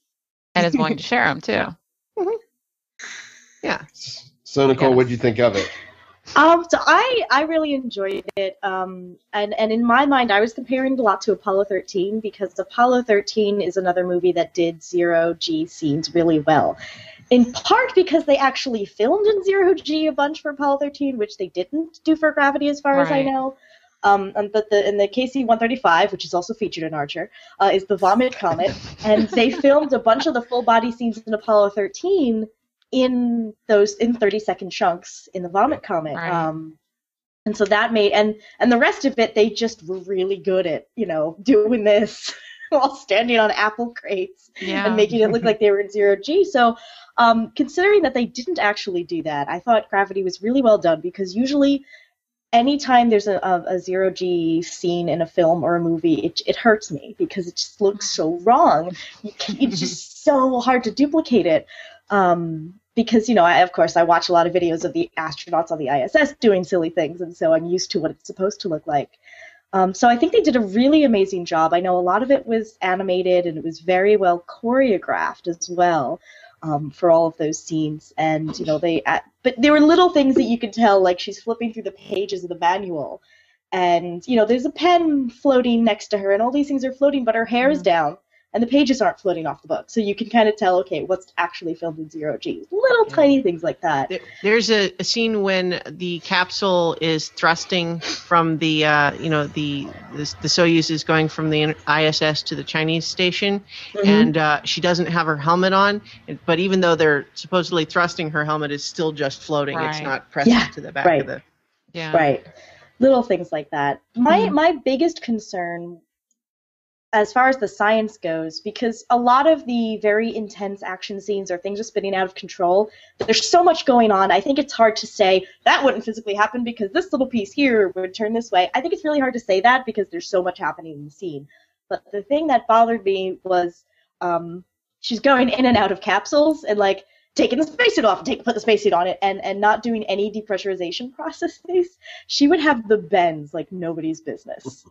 and is willing to share them too. <laughs> Mm-hmm.
Yeah.
so Nicole,
Yes.
what do you think of it?
Um, so I I really enjoyed it. Um, and and in my mind, I was comparing it a lot to Apollo 13 because Apollo 13 is another movie that did zero G scenes really well. In part because they actually filmed in zero G a bunch for Apollo 13, which they didn't do for Gravity, as far as I know. Um, and but the in the KC 135, which is also featured in Archer, uh, is the Vomit Comet, and they <laughs> filmed a bunch of the full body scenes in Apollo 13 in those in 30 second chunks in the Vomit Comet.
Right.
Um, and so that made and and the rest of it they just were really good at you know <laughs> doing this <laughs> while standing on apple crates
Yeah.
and making it look like they were in zero g so um, considering that they didn't actually do that i thought gravity was really well done because usually anytime there's a, a, a zero g scene in a film or a movie it, it hurts me because it just looks so wrong it's <laughs> just so hard to duplicate it um, because you know I, of course i watch a lot of videos of the astronauts on the iss doing silly things and so i'm used to what it's supposed to look like. Um, so i think they did a really amazing job. I know a lot of it was animated and it was very well choreographed as well um, for all of those scenes. And you know they uh, but there were little things that you could tell like she's flipping through the pages of the manual. And you know there's a pen floating next to her and all these things are floating but her hair is down and the pages aren't floating off the book so you can kind of tell okay what's actually filmed in zero g little tiny things like that
There- There's a, a scene when the capsule is thrusting from the, uh, you know, the, the the Soyuz is going from the ISS to the Chinese station,
Mhm.
and uh, she doesn't have her helmet on. But even though they're supposedly thrusting, her helmet is still just floating. It's not pressed
Yeah,
to the back
right.
of the.
yeah.
Right. Little things like that. My
Mhm.
my biggest concern as far as the science goes, because a lot of the very intense action scenes or things are spinning out of control, there's so much going on. I think it's hard to say that wouldn't physically happen because this little piece here would turn this way. I think it's really hard to say that because there's so much happening in the scene. But the thing that bothered me was um, she's going in and out of capsules and like taking the spacesuit off and take put the spacesuit on it and and not doing any depressurization <laughs> processes. She would have the bends like nobody's business.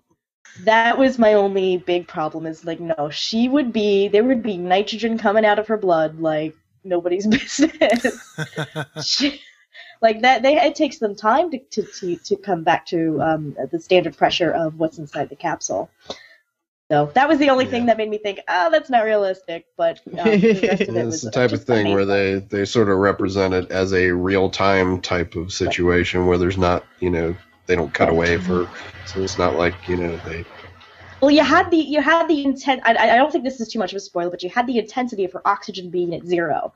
That was my only big problem. Is like no, she would be there would be nitrogen coming out of her blood like nobody's <laughs> business. <laughs> She- like that, they it takes them time to to to, to come back to um, the standard pressure of what's inside the capsule. So that was the only thing that made me think, oh, that's not realistic. But um, the rest of it <laughs>
It's
was
the type of
just
thing where they, they sort of represent it as a real time type of situation where there's not, you know, they don't cut away for, so it's not like, you know, they,
Well, you had the you had the intent. I, I don't think this is too much of a spoiler, but you had the intensity of her oxygen being at zero,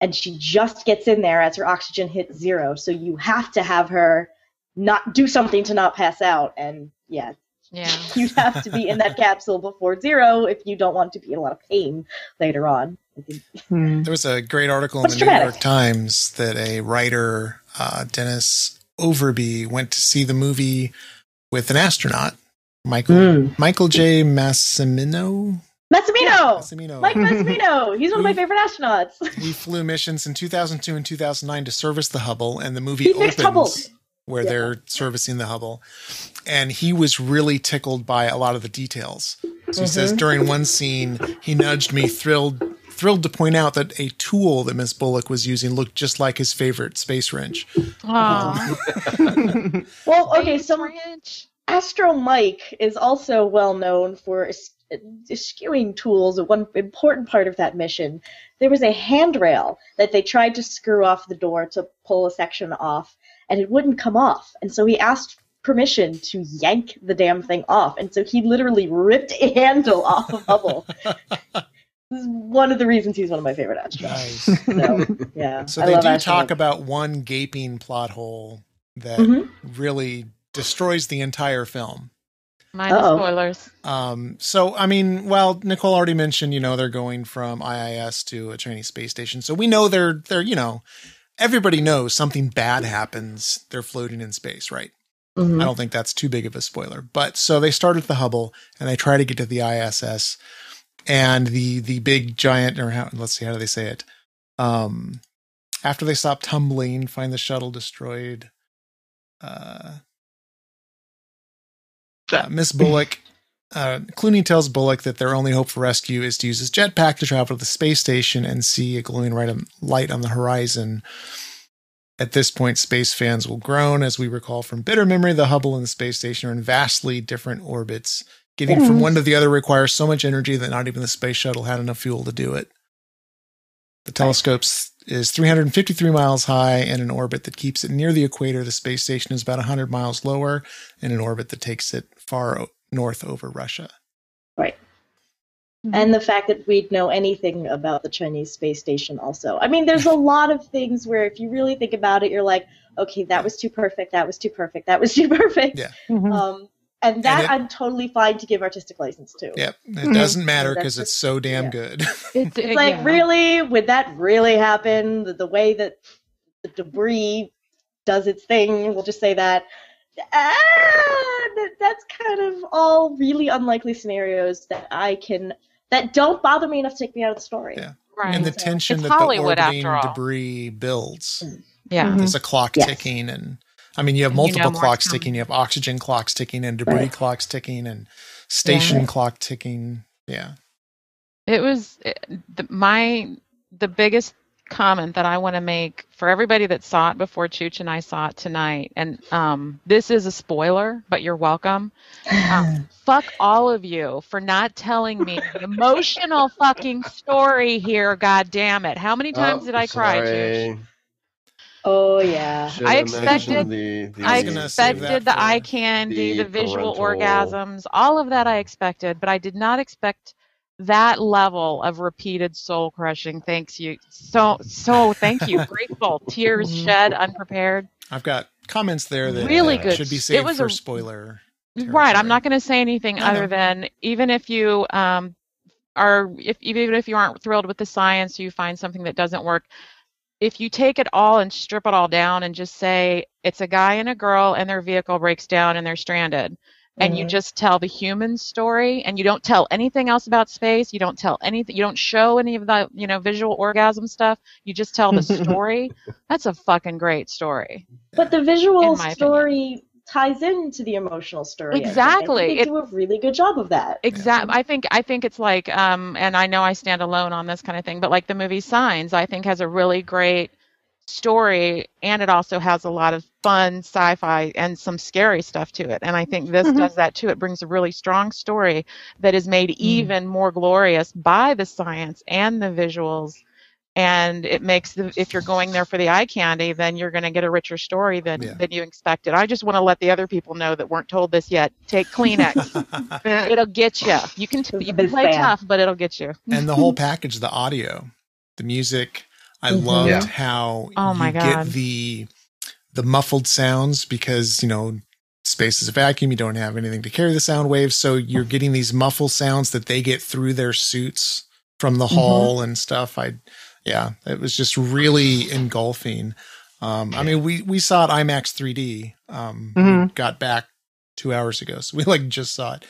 and she just gets in there as her oxygen hits zero. So you have to have her not do something to not pass out, and yeah,
Yeah. <laughs>
you have to be in that capsule before zero if you don't want to be in a lot of pain later on.
There was a great article in
What's
the New? York Times that a writer, uh, Dennis Overbye, went to see the movie with an astronaut, Michael
Hmm.
Michael J. Massimino.
Massimino!
Massimino.
Mike Massimino! He's one of my favorite astronauts.
he flew missions in 2002 and 2009 to service the Hubble, and the movie
He
opens
fixed Hubble.
Where
Yeah.
they're servicing the Hubble. And he was really tickled by a lot of the details. So he says
Mhm.
during one scene, he nudged me, thrilled thrilled to point out that a tool that Miss Bullock was using looked just like his favorite space wrench.
Aw. <laughs>
Well, okay, so
French.
Astro Mike is also well known for es- eschewing tools. One important part of that mission, there was a handrail that they tried to screw off the door to pull a section off, and it wouldn't come off. And so he asked permission to yank the damn thing off, and so he literally ripped a handle off of Hubble. <laughs> this is one of the reasons he's one of my favorite astronauts.
Nice.
So, yeah, <laughs>
So
I
they
love
do
Astro
talk about one gaping plot hole that
Mhm.
really destroys the entire film.
Mind the
Uh-oh.
spoilers.
Um, so I mean, well, Nicole already mentioned, you know, they're going from IIS to a Chinese space station. So we know they're they're, you know, everybody knows something bad happens. They're floating in space, right?
Mhm.
I don't think that's too big of a spoiler. But so they start at the Hubble and they try to get to the ISS and the the big giant or how let's see how do they say it? Um after they stop tumbling, find the shuttle destroyed. Uh, uh, Miss Bullock uh, Clooney tells Bullock that their only hope for rescue is to use his jetpack to travel to the space station and see a glowing light on the horizon. At this point, space fans will groan. As we recall from bitter memory, the Hubble and the space station are in vastly different orbits. Getting from one to the other requires so much energy that not even the space shuttle had enough fuel to do it. The telescope is 353 miles high and an orbit that keeps it near the equator. The space station is about 100 miles lower in an orbit that takes it far north over Russia.
Right. Mm-hmm. And the fact that we'd know anything about the Chinese space station also. I mean, there's a <laughs> lot of things where if you really think about it, you're like, okay, that was too perfect, that was too perfect, that was too <laughs> perfect.
Yeah. Mm-hmm.
Um, and that
it-
I'm totally fine to give artistic license to.
Yep. It mm-hmm. doesn't matter because it's so damn
yeah.
good.
It's, <laughs> uh,
It's like,
yeah.
really? Would that really happen? The, the way that the debris does its thing, we'll just say that. Ah, that- that's kind of all really unlikely scenarios that I can that don't bother me enough to take me out of the story.
Yeah.
Right.
and the
So-
tension that
Hollywood,
the orbiting debris builds.
yeah.
Mhm.
There's a clock
Yes.
ticking and I mean you have
And you know
multiple clocks
coming.
ticking, you have oxygen clocks ticking and debris
Right.
clocks ticking and station
Yeah.
clock ticking. Yeah.
It was it- the, my the biggest comment that I want to make for everybody that saw it before Chooch and I saw it tonight, and um, this is a spoiler, but you're welcome. Um, <laughs> fuck all of you for not telling me the emotional fucking story here. God damn it! How many times
Oh,
did I cry, Chooch?
Oh yeah.
Should
I expected-
the, the
I
was gonna save that
expected the
for
eye candy,
the
the, visual
parental-
orgasms, all of that I expected, but I did not expect that level of repeated soul crushing. Thanks you so so thank you. <laughs> Grateful. Tears shed unprepared.
I've got comments there that
Really
uh,
good.
should be
It
saved
was
for
a-
spoiler.
Right. I'm not going to say anything other than even if you um are if even if you aren't thrilled with the science, you find something that doesn't work. If you take it all and strip it all down and just say it's a guy and a girl and their vehicle breaks down and they're stranded, and you
Mhm.
just tell the human story and you don't tell anything else about space, you don't tell anything, you don't show any of the you know visual orgasm stuff, you just tell the <laughs> story. That's a fucking great story.
But the visual
In my opinion.
story ties into the emotional story. I think. I think
Exactly.
They
It-
do a really good job of that.
Exactly. I think I think it's like, um, and I know I stand alone on this kind of thing, but like the movie Signs, I think has a really great story, and it also has a lot of fun sci-fi and some scary stuff to it. And I think this
Mhm.
does that too. It brings a really strong story that is made even more glorious by the science and the visuals. And it makes the if you're going there for the eye candy, then you're going to get a richer story than
Yeah.
than you expected. I just want to let the other people know that weren't told this yet. Take Kleenex. <laughs> It'll get you. You can
This
you
a
can play
fan.
tough, but it'll get you.
and the whole package, the audio, the music. I
Mhm.
loved
Yeah.
how
Oh
you
my
get
God.
the the muffled sounds because you know space is a vacuum. You don't have anything to carry the sound waves, so you're getting these muffled sounds that they get through their suits from the hull and stuff. I, yeah, it was just really engulfing. Um, I mean, we we saw it IMAX 3D. Um, we
Mhm.
got back two hours ago, so we like just saw it,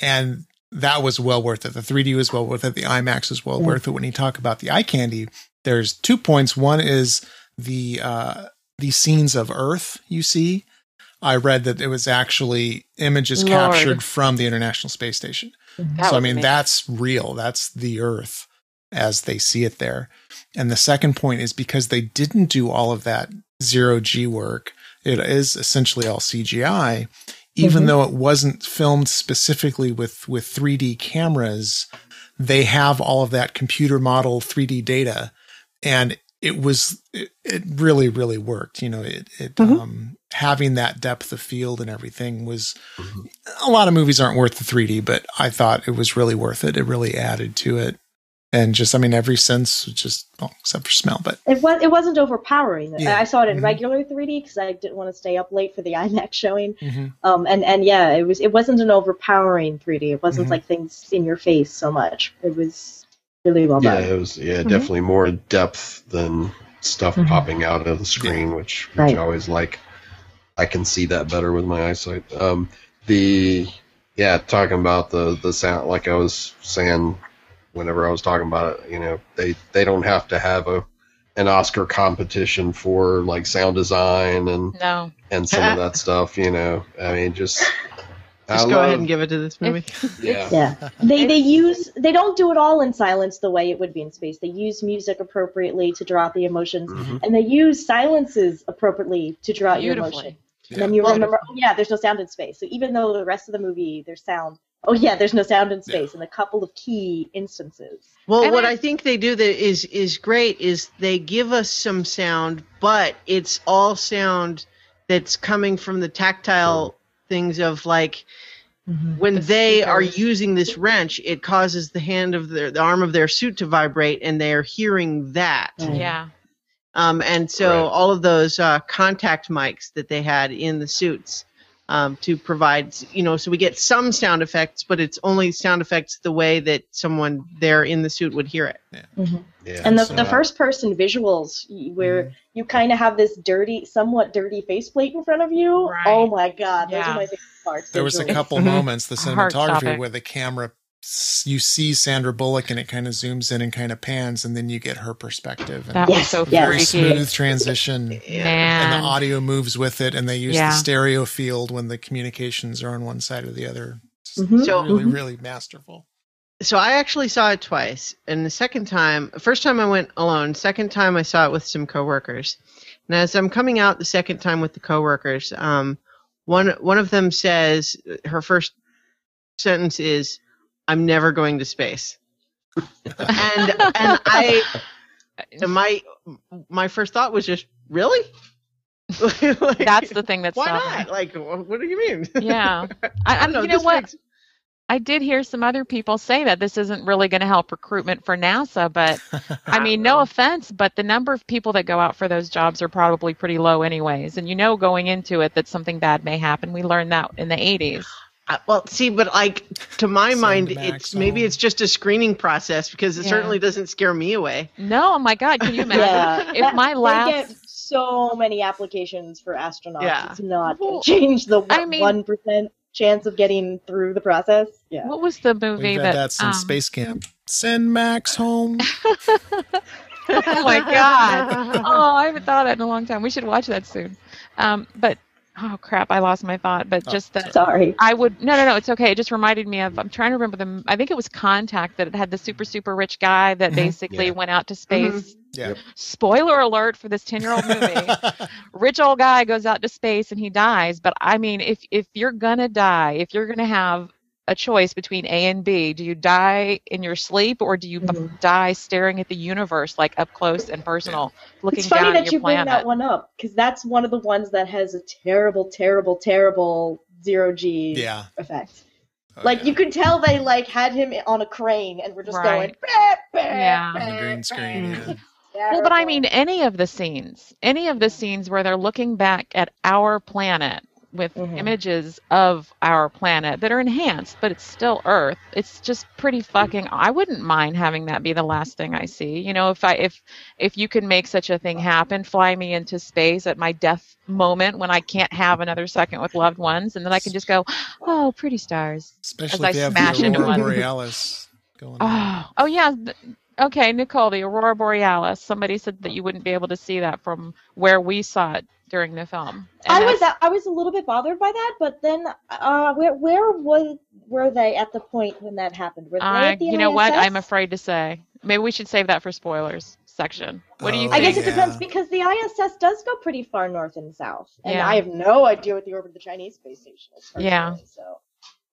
and that was well worth it. The 3D was well worth it. The IMAX was well
Yeah.
worth it. When you talk about the eye candy, there's two points. One is the uh, the scenes of Earth you see. I read that it was actually images
Lord.
captured from the International Space Station.
That
so I mean
amazing.
that's real. That's the Earth as they see it there. And the second point is because they didn't do all of that zero G work. It is essentially all CGI, even
Mhm.
though it wasn't filmed specifically with with 3D cameras. They have all of that computer model 3D data, and it was it, it really really worked. You know, it it
Mhm.
um, having that depth of field and everything was
Mhm.
a lot of movies aren't worth the 3D, but I thought it was really worth it. It really added to it. And just, I mean, every sense, just, well, except for smell, but
It was it wasn't overpowering.
Yeah.
I saw it in
Mhm.
regular 3D because I didn't want to stay up late for the <laughs> IMAX showing.
Mhm.
Um, and and yeah, it was it wasn't an overpowering 3D. It wasn't
Mhm.
like things in your face so much. It was really well
Yeah,
done.
it was yeah
Mhm.
definitely more depth than stuff
Mhm.
popping out of the screen, which which
Right.
I always like. I can see that better with my eyesight. Um, the yeah, talking about the the sound, like I was saying, whenever I was talking about it, you know, they they don't have to have a an Oscar competition for like sound design and
no.
and some of <laughs> that stuff. You know, I mean, just I
Just go
love-
ahead and give it to this movie. <laughs> <laughs>
yeah.
Yeah, they they use they don't do it all in silence the way it would be in space. They use music appropriately to draw out the emotions,
Mhm.
and they use silences appropriately to draw out your
Beautifully.
emotion. And then you remember, oh yeah, there's no sound in space. So even though the rest of the movie there's sound, oh yeah, there's no sound in space in a couple of key instances.
Well,
And
what
I-
I think they do that is is great is they give us some sound, but it's all sound that's coming from the tactile things of like when
The
they are using this wrench, it causes the hand of their the arm of their suit to vibrate, and they are hearing that.
Right.
Yeah.
Um, and so
Right.
all of those uh, contact mics that they had in the suits um, to provide, you know, so we get some sound effects, but it's only sound effects the way that someone there in the suit would hear it.
Yeah,
And the,
so
the first person visuals y- where you kind of have this dirty, somewhat dirty faceplate in front of you.
Right.
Oh my god, those are my favorite parts.
there was a couple
Mhm.
moments, the cinematography, where the camera, you see Sandra Bullock and it kind of zooms in and kind of pans, and then you get her perspective. And
That was so
yes.
very
freaky.
smooth transition.
Man.
and the audio moves with it, and they use
Yeah.
the stereo field when the communications are on one side or the other. It's
Mhm.
So-
really,
Mhm.
really masterful.
So I actually saw it twice, and the second time, first time I went alone. Second time I saw it with some coworkers. And as I'm coming out the second time with the coworkers, um, one one of them says her first sentence is, "I'm never going to space," and and I and my my first thought was just, "Really?" <laughs> Like,
That's the thing that's
why not?
me.
Like, what do you mean?
Yeah. <laughs> I, I,
don't know.
you know what?
makes-
I did hear some other people say that this isn't really going to help recruitment for NASA, but <laughs> I mean, no offense, but the number of people that go out for those jobs are probably pretty low, anyways. And you know, going into it, that something bad may happen. We learned that in the 80s.
Uh, well, see, but like to my
Send
mind,
back
it's maybe it's just a screening process because it
Yeah.
certainly doesn't scare me away.
No, oh my God, can you imagine?
Yeah,
If my
they
last-
get so many applications for astronauts.
Yeah.
It's not
Well,
going to change the
I mean-
one percent chance of getting through the process. Yeah.
What was the movie
We've
that?
had that since
um,
Space Camp. Send Max home. <laughs>
oh my God. oh, I haven't thought of that in a long time. We should watch that soon. Um, but oh crap, I lost my thought. But
Oh,
just that
Sorry.
I would no no no it's okay. It just reminded me of I'm trying to remember the I think it was Contact that it had the super super rich guy that
Mhm.
basically
Yeah.
went out to space.
Yeah.
Yep.
Spoiler alert for this 10 year old movie. <laughs> rich old guy goes out to space and he dies. But I mean, if if you're gonna die, if you're gonna have a choice between A and B, do you die in your sleep or do you b-
Mhm.
die staring at the universe like up close and personal, looking
It's funny that you
your
bring that one up because that's one of the ones that has a terrible, terrible, terrible zero G
yeah.
effect.
Oh,
like
yeah.
you could tell they like had him on a crane and we're just going. "Bah, bah,
Yeah.
On the
bah,
green screen.
bah."
Yeah.
Well, but I mean, any of the scenes, any of the scenes where they're looking back at our planet, with
Mhm.
images of our planet that are enhanced, but it's still Earth. It's just pretty fucking. I wouldn't mind having that be the last thing I see. You know, if I if if you can make such a thing happen, fly me into space at my death moment when I can't have another second with loved ones, and then I can just go, oh, pretty stars.
Especially
I
if you have
smash
the
into one.
Borealis going on.
Oh, oh yeah. Okay, Nicole, the Aurora Borealis. Somebody said that you wouldn't be able to see that from where we saw it during the film. And
I was
that's-
I was a little bit bothered by that, but then uh, where where was were they at the point when that happened? Were they
I,
at the
you know what? I'm afraid to say. Maybe we should save that for spoilers section. What do you
Oh,
I
think?
guess it
Yeah.
depends because the ISS does go pretty far north and south, and
Yeah.
I have no idea what the orbit of the Chinese space station is.
Yeah.
So,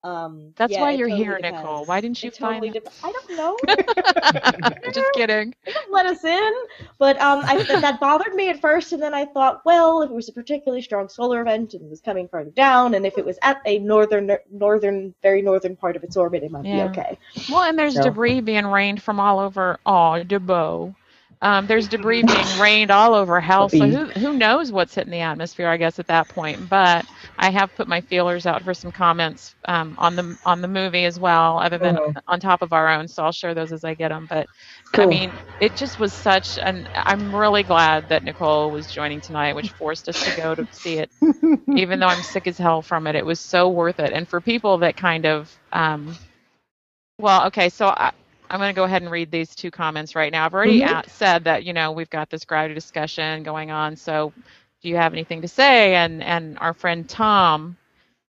um,
That's
yeah,
why you're
totally
here,
depends.
Nicole. Why didn't you
It totally
find?
dep- I don't know. <laughs>
Just <laughs> kidding.
They don't let us in. But um, I, that, bothered me at first, and then I thought, well, if it was a particularly strong solar event and it was coming farther down, and if it was at a northern, northern, very northern part of its orbit, it might
Yeah.
be okay.
Well, and there's
So-
debris being rained from all over. Oh, debris. Um, there's debris being rained all over hell. So who who knows what's hitting the atmosphere? I guess at that point. But I have put my feelers out for some comments um, on the on the movie as well, other than
Mhm.
on top of our own. So I'll share those as I get them. But I mean, it just was such an. I'm really glad that Nicole was joining tonight, which forced us to go to see it. <laughs> Even though I'm sick as hell from it, it was so worth it. And for people that kind of, um, well, okay, so I, I'm going to go ahead and read these two comments right now. I've already
Mhm.
at, said that you know we've got this gravity discussion going on. So, do you have anything to say? And and our friend Tom,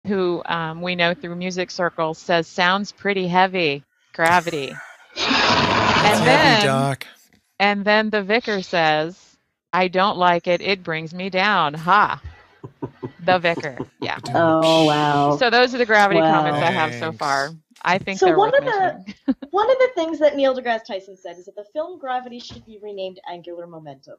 who um, we know through music circles, says sounds pretty heavy. Gravity. <sighs>
It's
And
heavy,
then,
Doc.
and then the vicar says, I don't like it. It brings me down. Ha. The vicar. Yeah. <laughs>
Oh wow.
So those are the gravity
Wow.
comments I have so far. I think
So one of the- <laughs> One of the things that Neil deGrasse Tyson said is that the film Gravity should be renamed Angular Momentum,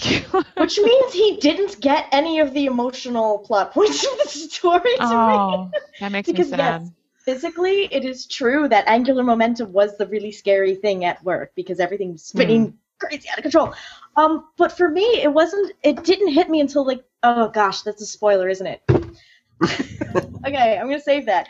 <laughs> which means he didn't get any of the emotional plot points of the story to me.
oh, that makes
Because,
me
yes, physically, it is true that angular momentum was the really scary thing at work because everything was spinning
Hmm.
crazy out of control. Um, but for me, it wasn't. It didn't hit me until like, oh gosh, that's a spoiler, isn't it? <laughs> okay, I'm gonna save that.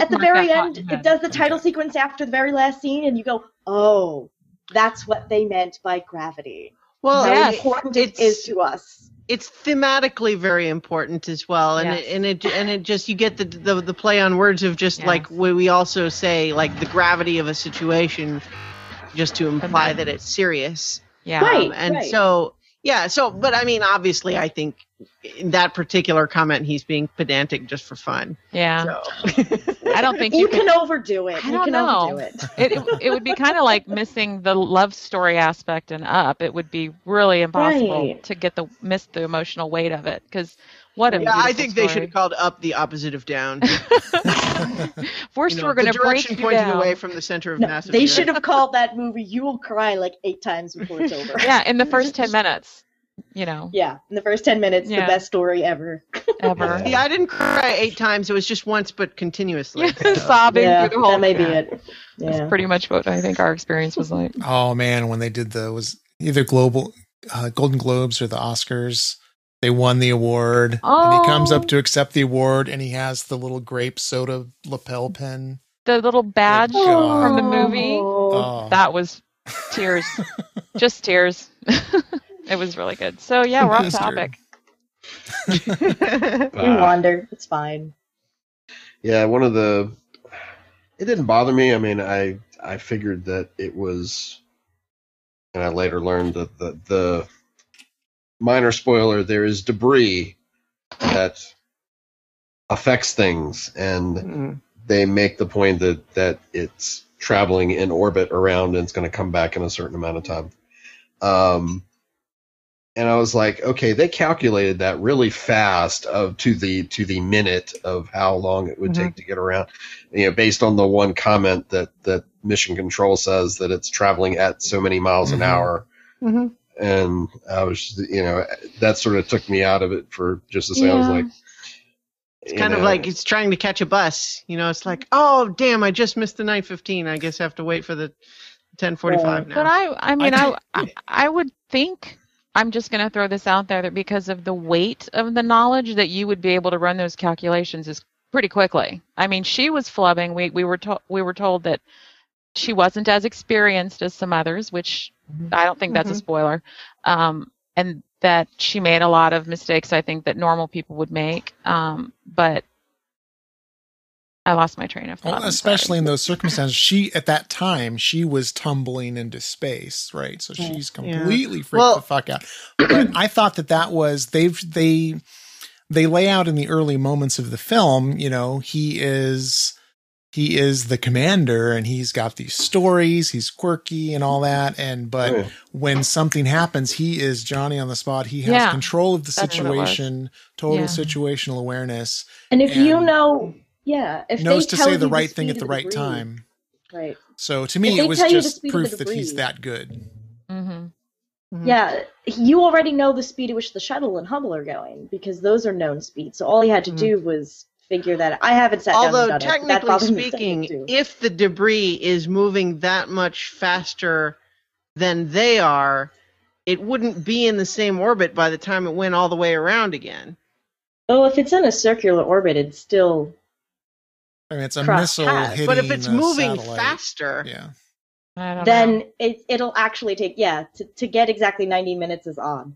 At the very end, it does the title sequence after the very last scene, and you go, oh, that's what they meant by gravity.
Well,
Yes.
important
it's
to us.
it's thematically very important as well, and
Yes.
it, and it and it just you get the the, the play on words of just
Yes.
like we we also say like the gravity of a situation, just to imply that it's serious.
Yeah.
Right.
Um, and so yeah, so but I mean obviously I think in that particular comment he's being pedantic just for fun.
Yeah.
So
I don't think <laughs>
You,
you,
can overdo it.
I
you
don't
can
know.
overdo it.
it, <laughs> it, it would be kind of like missing the love story aspect and up. It would be really impossible
Right.
to get the miss the emotional weight of it because what a
yeah, I
beautiful
think they should have called up the opposite of down.
First, <laughs>
You know,
we're going to break
direction
you
pointing
down.
away from the center of
No,
massive.
they should have called that movie "You Will Cry" like eight times before it's over. <laughs>
Yeah, in the first ten <laughs> minutes, you know,
Yeah, in the first ten minutes,
Yeah.
the best story ever.
ever.
Yeah, I didn't cry eight times. It was just once, but continuously.
sobbing
yeah,
through the whole.
that may be
yeah.
it.
That's
Yeah.
pretty much what I think our experience was like.
Oh man, when they did the was either global uh, Golden Globes or the Oscars, they won the award, and he oh. comes
Oh.
up to accept the award, and he has the little grape soda lapel pin.
The little badge
God.
from the movie.
Oh, oh.
That was tears, <laughs> just tears. <laughs> it was really good. So yeah, we're off topic. <laughs>
we wander. It's fine.
Yeah, one of the. It didn't bother me. I mean, I I figured that it was, and I later learned that the the minor spoiler there is debris that affects things, and
Mm.
they make the point that that it's traveling in orbit around and it's going to come back in a certain amount of time. Um, and I was like, okay, they calculated that really fast of to the to the minute of how long it would
Mhm.
take to get around. You know, based on the one comment that that Mission Control says that it's traveling at so many miles an
Mhm.
hour.
Mhm.
And I was, you know, that sort of took me out of it for just a second. I was like,
It's kind of like it's trying to catch a bus. You know, it's like, oh damn, I just missed the 9:15. I guess I have to wait for the 10:45 now.
But I, I mean, I, <laughs> I, I would think I'm just going to throw this out there that because of the weight of the knowledge that you would be able to run those calculations is pretty quickly. I mean, she was flubbing. We we were told we were told that she wasn't as experienced as some others, which I don't think that's a
Mhm.
spoiler. Um, and that she made a lot of mistakes. I think that normal people would make. Um, but I lost my train of thought.
Well, especially in those circumstances, she at that time she was tumbling into space, right? So
Yeah.
she's
Yeah.
completely freaked
Well-
the fuck out. But I thought that that was they've they they lay out in the early moments of the film. You know, he is he is the commander, and he's got these stories. He's quirky and all that, and but
Oh,
when something happens, he is Johnny on the spot. He has
Yeah,
control of the
that's what it was.
situation, total
Yeah.
situational awareness,
And if you know, yeah, if
knows
they
to
tell
say the right
speed
thing at
of
the right
debris-
time.
right?
So to me, it was
tell you the
just proof
the
that he's that good.
Mhm.
Mhm.
Yeah, you already know the speed at which the shuttle and Hubble are going because those are known speeds. So all he had to
Mhm.
do was figure that. Out. I haven't sat down
Although
it. but
technically speaking, if the debris is moving that much faster than they are, it wouldn't be in the same orbit by the time it went all the way around again.
oh, if it's in a circular orbit, it's still
I mean, it's a
Cross
missile
paths.
hitting
But if it's
a
moving
satellite.
faster,
yeah.
Then
know.
it it'll actually take yeah to, to get exactly 90 minutes is odd.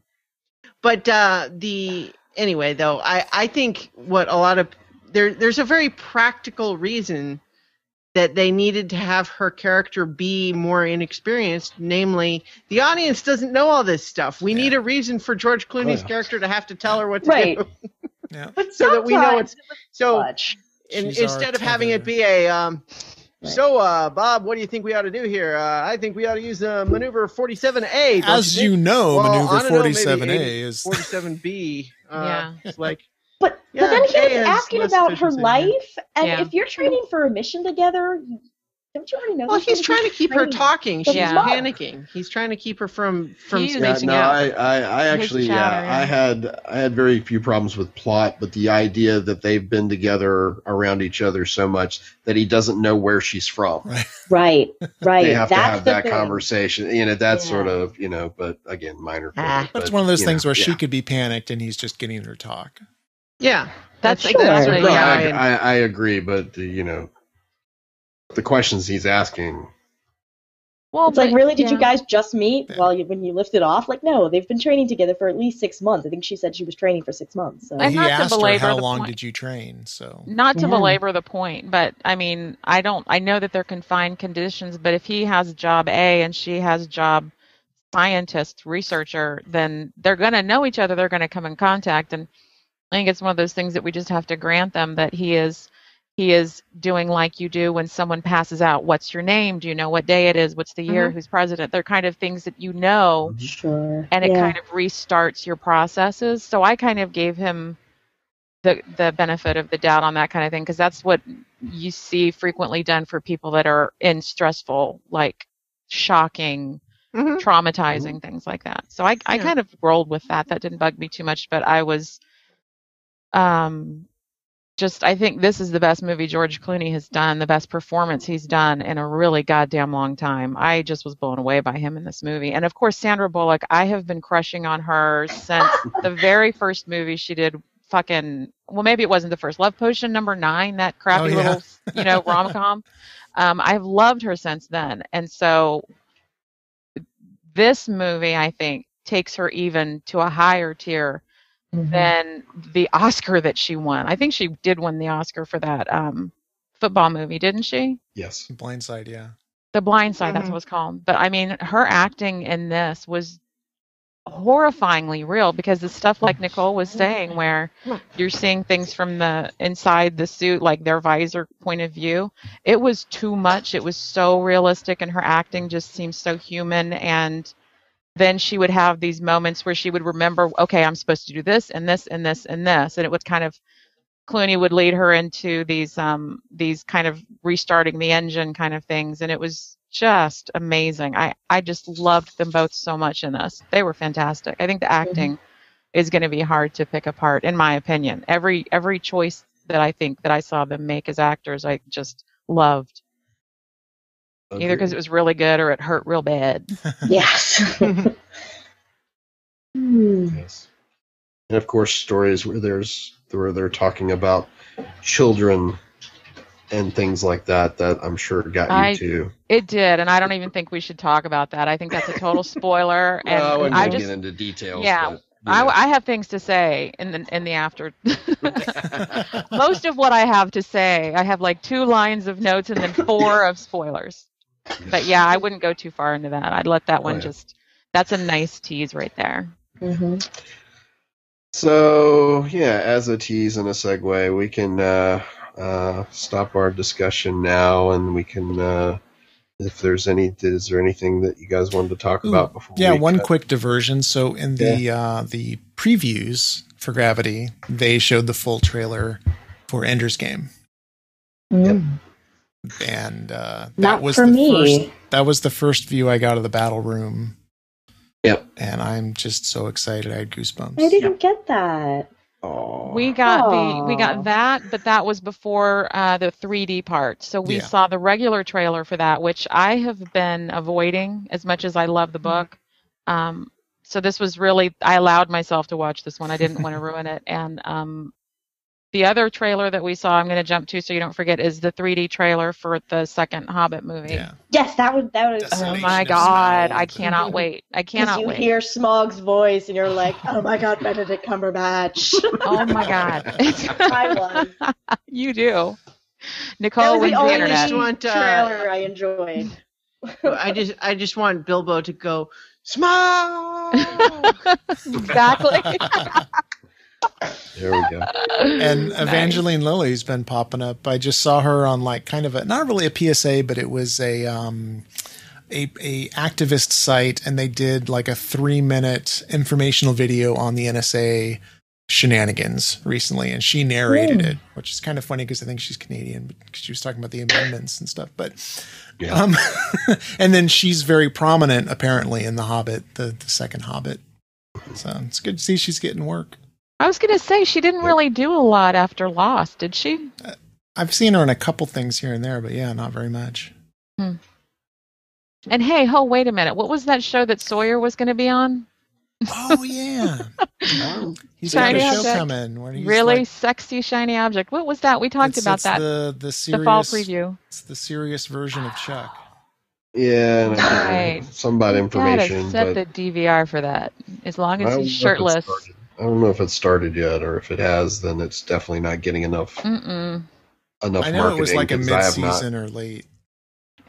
but uh, the anyway though, I I think what a lot of there there's a very practical reason that they needed to have her character be more inexperienced, namely the audience doesn't know all this stuff. We
Yeah.
need a reason for George Clooney's
yeah.
character to have to tell her what to
Right.
do. <laughs>
Yeah.
But
So that we know
sometimes
it's so
much.
in, instead of having it be a um,
Right.
so uh, Bob, what do you think we ought to do here? Uh, I think we ought to use uh, maneuver 47A.
As
you
you know,
Well,
maneuver
don't know, maybe
47A
80
is
47B. <laughs> Uh,
Yeah.
It's like
But
Yeah,
but then he was asking about her life, and
Yeah.
if you're training for a mission together, don't you already know?
well, he's trying to keep her talking. She's
Yeah.
panicking. He's trying to keep her from from
He's-
Yeah,
spacing
no,
out.
I, I, I actually,
the chatter,
yeah, I had, I had very few problems with plot, but the idea that they've been together around each other so much that he doesn't know where she's from.
right.
Right, <laughs> right.
They have to have that
thing.
conversation. You know, that's
Yeah.
sort of, you know, but again, minor.
Ah.
point,
But it's
but,
one of those things
know,
where she could be panicked and he's just getting her talk.
Yeah,
That's
that's
Sure.
exactly
No,
how
I,
I,
I, I agree, but the, you know, the questions he's asking.
Well,
It's like,
but-
really? Did you guys just meet
Yeah.
while you when you lifted off? Like, no, they've been training together for at least six months. I think she said she was training for six months. So.
And
he
not to
asked her how long
point.
did you train. So
not to
Yeah.
belabor the point, but I mean, I don't. I know that they're confined conditions, but if he has job A and she has job scientist researcher, then they're going to know each other. They're going to come in contact, and I think it's one of those things that we just have to grant them that he is. He is doing like you do when someone passes out. What's your name? Do you know what day it is? What's the year? Mm-hmm. Who's president? They're kind of things that you know mm-hmm.
Sure.
and it
yeah.
kind of restarts your processes. So I kind of gave him the the benefit of the doubt on that kind of thing because that's what you see frequently done for people that are in stressful, like shocking,
Mhm.
traumatizing mm-hmm. things like that. So I I
Yeah.
kind of rolled with that. That didn't bug me too much, but I was um just I think this is the best movie George Clooney has done, the best performance he's done in a really goddamn long time. I just was blown away by him in this movie. And of course Sandra Bullock, I have been crushing on her since <laughs> the very first movie she did fucking well maybe it wasn't the first Love Potion number 9, that crappy
Oh, yeah.
little, you know, rom-com. <laughs> Um I've loved her since then. And so this movie I think takes her even to a higher tier
Mhm.
than the Oscar that she won. I think she did win the Oscar for that um, football movie, didn't she?
Yes.
blindside, yeah.
The Blind Side, that's
Mhm.
what it's called. But I mean, her acting in this was horrifyingly real because the stuff like Nicole was saying, where you're seeing things from the inside the suit, like their visor point of view, it was too much. It was so realistic, and her acting just seemed so human. And then she would have these moments where she would remember, okay, I'm supposed to do this and this and this and this, and it would kind of Clooney would lead her into these um these kind of restarting the engine kind of things, and it was just amazing. I I just loved them both so much in this. They were fantastic. I think the acting is going to be hard to pick apart, in my opinion. Every every choice that I think that I saw them make as actors, I just loved. Either because it was really good or it hurt real bad. <laughs>
Yes. <laughs> Hmm.
Yes. And of course, stories where there's where they're talking about children and things like that. That I'm sure got you
I-
too.
It did, and I don't even think we should talk about that. I think that's a total spoiler, <laughs> and
Well, I wouldn't
I just
get into details.
yeah,
but,
I, I have things to say in the in the after. Most of what I have to say, I have like two lines of notes and then four of spoilers. But yeah, I wouldn't go too far into that. I'd let that
Oh,
one
yeah.
just. That's a nice tease right there.
hmm
So yeah, as a tease and a segue, we can uh, uh, stop our discussion now, and we can. Uh, if there's any, is there anything that you guys wanted to talk
Ooh,
about before?
Yeah,
we
one
cut?
quick diversion. So in the uh, the previews for Gravity, they showed the full trailer for Ender's Game,
Mm.
And uh, that
Not
was
for
the
me.
first. That was the first view I got of the battle room.
Yep.
And I'm just so excited. I had goosebumps.
I didn't get that.
Aw.
We got the we got that, but that was before uh, the 3D part. So we
Yeah.
saw the regular trailer for that, which I have been avoiding as much as I love the book. Um, so this was really I allowed myself to watch this one. I didn't want to <laughs> ruin it. And um, the other trailer that we saw, I'm going to jump to so you don't forget, is the 3D trailer for the second Hobbit movie.
Yeah.
Yes, that would that was.
Oh my God!
Smaug.
I <laughs> cannot wait. I
Because
cannot
you
wait.
hear Smaug's voice and you're like, oh my god, Benedict Cumberbatch. <laughs>
Oh my God! <laughs>
I was.
you do.
Nicole That
Nicole
was the
the
only
internet.
just want, uh,
trailer I enjoyed.
I just I just want Bilbo to go smoke.
exactly.
There we go.
And <laughs>
Nice.
Evangeline Lilly's been popping up. I just saw her on like kind of a not really a PSA, but it was a um a a activist site, and they did like a three minute informational video on the NSA shenanigans recently, and she narrated
Hmm.
it, which is kind of funny because I think she's Canadian, because she was talking about the amendments and stuff. But
Yeah.
um, <laughs> and then she's very prominent apparently in the Hobbit, the the second Hobbit. So it's good to see she's getting work.
I was gonna say she didn't
Yep.
really do a lot after Lost, did she?
I've seen her in a couple things here and there, but yeah, not very much. Hmm.
And hey, ho, wait a minute. What was that show that Sawyer was gonna be on?
Oh yeah, <laughs> he's got a show
object.
coming. Where he's
really
like-
sexy shiny object. What was that? We talked
it's-
about
it's
that
The the
the fall preview.
It's the serious version of Chuck.
Yeah, and I can't
Right.
remember some bad
You
information,
gotta set
but
the DVR for that. As long as
don't
he's
know if
shirtless.
Started. I don't know if it started yet, or if it has, then it's definitely not getting enough
Mm-mm.
enough
I know
marketing.
it was like a
I have not-
mid-season or late.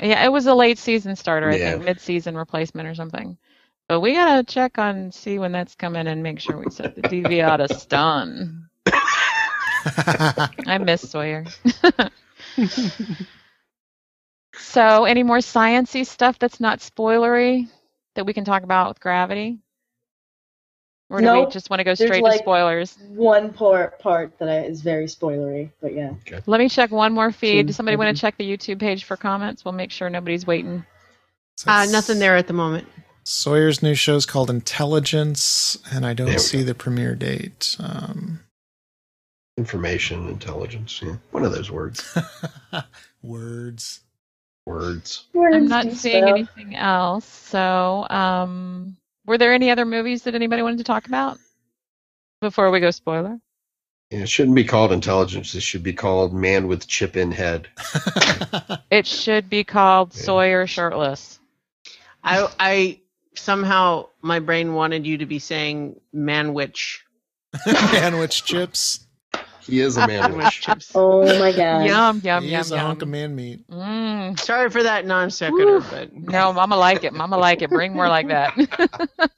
Yeah, it was a late season starter, I
Yeah.
think, mid season replacement or something. But we gotta check on see when that's coming and make sure we set the DVR to stun. <laughs> I miss Sawyer. <laughs> so, any more sciency stuff that's not spoilery that we can talk about with Gravity? Or do we just want to go straight
like-
to spoilers?
One part part that I, is very spoilery, but yeah.
Let me check one more feed. Does somebody want to check the YouTube page for comments? We'll make sure nobody's waiting.
So
Uh, nothing there at the moment.
Sawyer's new show is called Intelligence, and I don't see
go.
the premiere date. Um,
information, intelligence. Yeah, one of those words. <laughs>
words.
Words.
I'm not seeing
stuff.
anything else. So, um, were there any other movies that anybody wanted to talk about before we go spoiler?
Yeah, it shouldn't be called intelligence. It should be called man with chip in head. <laughs>
It should be called
Yeah.
Sawyer Shirtless.
I I somehow my brain wanted you to be saying manwich. <laughs>
Manwich chips.
He is a man with
chips. <laughs>
Oh my <laughs> god.
Yum yum
he
yum
is a hunk of man meat.
Mm.
Sorry for that non sequitur, but
No, Mama like it. Mama like it. Bring more like that. <laughs>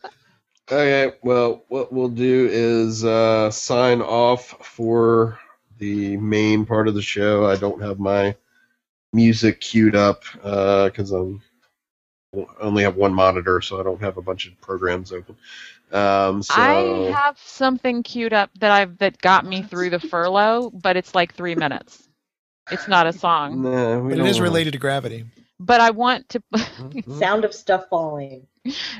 Okay, well, what we'll do is uh, sign off for the main part of the show. I don't have my music queued up because I'm I only have one monitor, so I don't have a bunch of programs open. Um, so
I have something queued up that I've that got me through the furlough, but it's like three minutes. It's not a song,
Nah, we
But it
wanna-
related to gravity.
but I want to. <laughs>
Sound of stuff falling.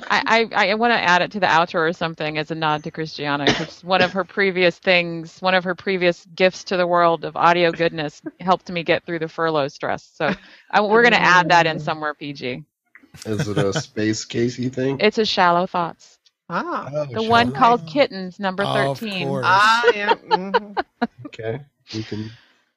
I, I, I want to add it to the outro or something as a nod to Christiana because one of her previous things, one of her previous gifts to the world of audio goodness helped me get through the furlough stress. So I, we're going to add that in somewhere PG.
Is it a space Casey thing?
It's a shallow thoughts.
Ah.
Oh,
The one
we?
called Kittens, number
Of
13.
course.
Ah, yeah. <laughs> mhm.
Okay, we can.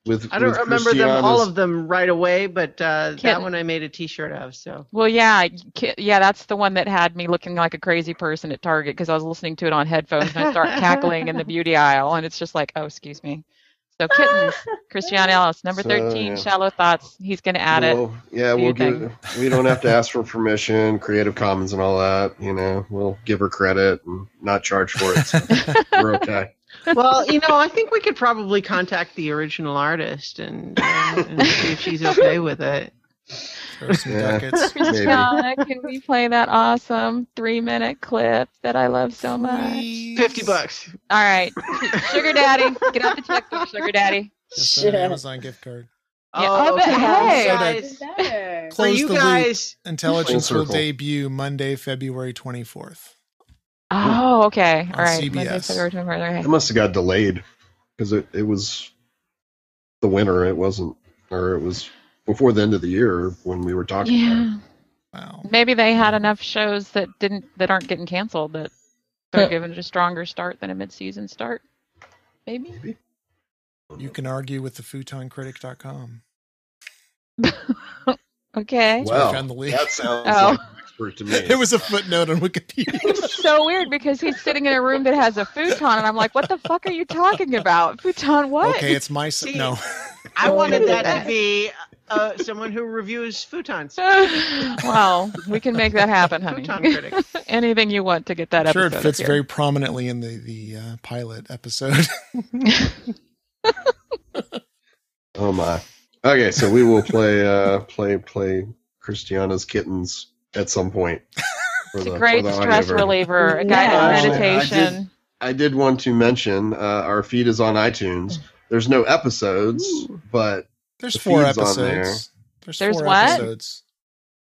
With
I don't
with
remember them all of them right away, but uh, that one I made a T-shirt of. So
Well, yeah, ki- yeah, that's the one that had me looking like a crazy person at Target because I was listening to it on headphones and I start cackling in the beauty aisle, and it's just like, oh, excuse me. So kittens, <laughs> Christiane Ellis, number
So,
13,
yeah.
shallow thoughts. He's going to add it.
Yeah, we'll
your
give. We don't have to ask for permission, Creative Commons, and all that. You know, we'll give her credit and not charge for it. So <laughs> we're okay.
well, you know, I think we could probably contact the original artist and, and, and see if she's okay with it.
Throw some
Yeah.
ducats. <laughs>
Maybe.
Can we play that awesome three minute clip that I love so much?
Please.
Fifty bucks.
All right, Sugar Daddy, get out the checkbook, <laughs> Sugar Daddy.
Just an
Shit.
Amazon gift card.
Yeah, oh, but
okay.
hey.
guys,
Better.
for
Close
you
the loop.
guys,
Intelligence will debut Monday, February 24th.
Oh, okay.
On
All right.
CBS.
Monday, February 24th, okay.
It must have got delayed because it, it was the winter. It wasn't, or it was before the end of the year when we were talking. about
Yeah.
Wow.
Maybe they had enough shows that didn't that aren't getting canceled that they're
Huh.
giving a stronger start than a mid-season start. Maybe.
Maybe.
You can argue with the futoncritic.com. <laughs>
Okay.
That's
Well,
found the
that sounds
Oh.
like expert to me.
It was a footnote on Wikipedia.
It's so weird because he's sitting in a room that has a futon, and I'm like, "What the fuck are you talking about? Futon? What?"
okay, it's my s-
See,
no.
I wanted that to be uh, someone who reviews futons. <laughs>
well, we can make that happen, honey.
Futon critic. <laughs>
Anything you want to get that
I'm sure it fits
up
very prominently in the the uh, pilot episode. <laughs>
Oh my. Okay, so we will play uh play play Christiana's kittens at some point. For
It's
the-
a great
for the
stress
version.
reliever, a
Yeah.
guided
I
meditation.
I did want to mention uh, our feed is on iTunes. There's no episodes, but
There's
The
four episodes.
there.
There's,
There's
four
what?
episodes.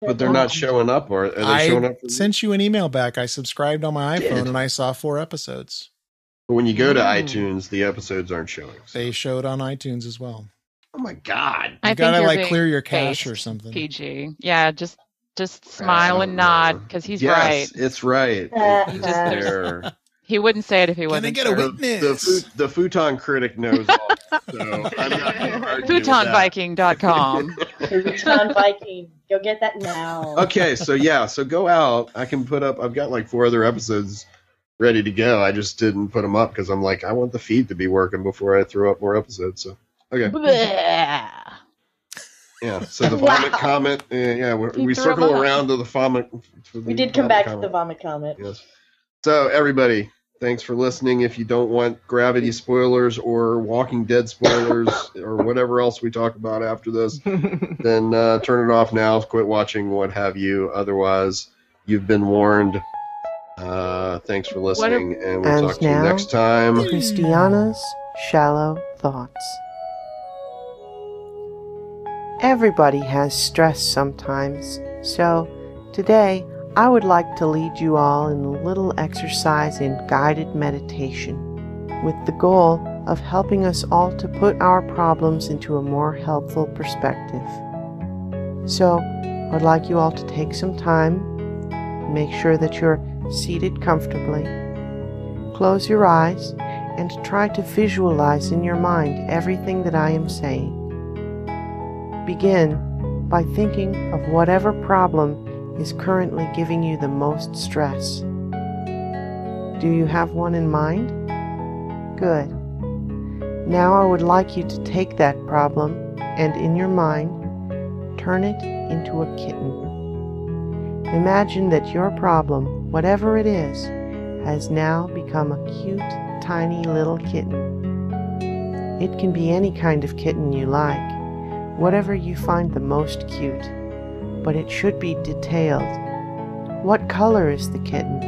but they're not showing up. Or are they
I
showing up? For
sent you an email back. I subscribed on my
Did.
iPhone and I saw four episodes.
But when you go to
Mm.
iTunes, the episodes aren't showing. So-
They showed on iTunes as well.
oh my god!
I
You
think
gotta like clear your cache or something.
PG. Yeah, just just smile and nod because he's
yes,
right.
it's right.
Uh, <laughs>
It's there.
He wouldn't say it if he wasn't.
I get
sure.
The,
witness?
the, fu- the futon critic knows all. So I'm not going <laughs> to argue with that.
Futonviking.com.
Futon Viking. Go get that now.
okay, so yeah, so go out. I can put up. I've got like four other episodes ready to go. I just didn't put them up because I'm like, I want the feed to be working before I throw up more episodes. So okay,
Bleh.
yeah. So the
Wow.
vomit comment. Uh, yeah, we, we circle around to the vomit. to
We did come
vomit
back to the vomit comment.
Yes. So everybody, thanks for listening. If you don't want Gravity spoilers or Walking Dead spoilers <laughs> or whatever else we talk about after this, <laughs> then uh, turn it off now. Quit watching, what have you. Otherwise, you've been warned. Uh, thanks for listening, and we'll
And
talk to you next time.
Christiana's Shallow Thoughts. Everybody has stress sometimes, so today I would like to lead you all in a little exercise in guided meditation with the goal of helping us all to put our problems into a more helpful perspective. So, I'd like you all to take some time, make sure that you're seated comfortably, close your eyes, and try to visualize in your mind everything that I am saying. Begin by thinking of whatever problem is currently giving you the most stress. Do you have one in mind? Good. Now I would like you to take that problem and in your mind turn it into a kitten. Imagine that your problem, whatever it is, has now become a cute, tiny little kitten. It can be any kind of kitten you like, whatever you find the most cute, but it should be detailed. What color is the kitten?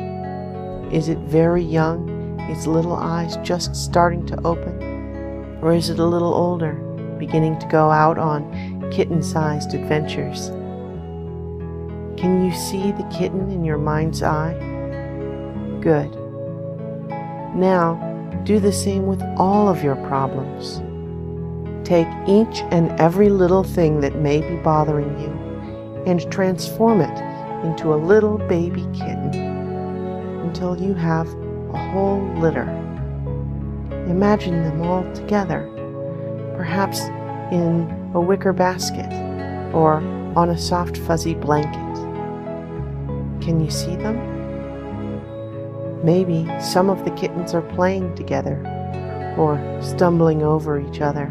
Is it very young, its little eyes just starting to open? Or is it a little older, beginning to go out on kitten sized adventures? Can you see the kitten in your mind's eye? Good. Now, do the same with all of your problems. Take each and every little thing that may be bothering you and transform it into a little baby kitten. until you have a whole litter. Imagine them all together, perhaps in a wicker basket or on a soft fuzzy blanket. Can you see them? Maybe some of the kittens are playing together or stumbling over each other.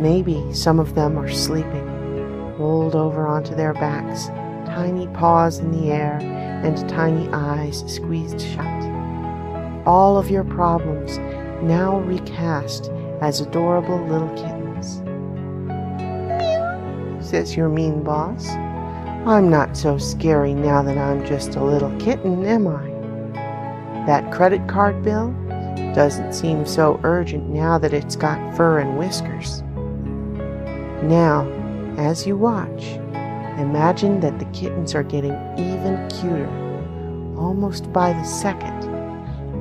Maybe some of them are sleeping, rolled over onto their backs, tiny paws in the air and tiny eyes squeezed shut. All of your problems now recast as adorable little kittens. Meow, says your mean boss. I'm not so scary now that I'm just a little kitten, am I? That credit card bill doesn't seem so urgent now that it's got fur and whiskers. Now, as you watch, imagine that the kittens are getting even cuter, almost by the second.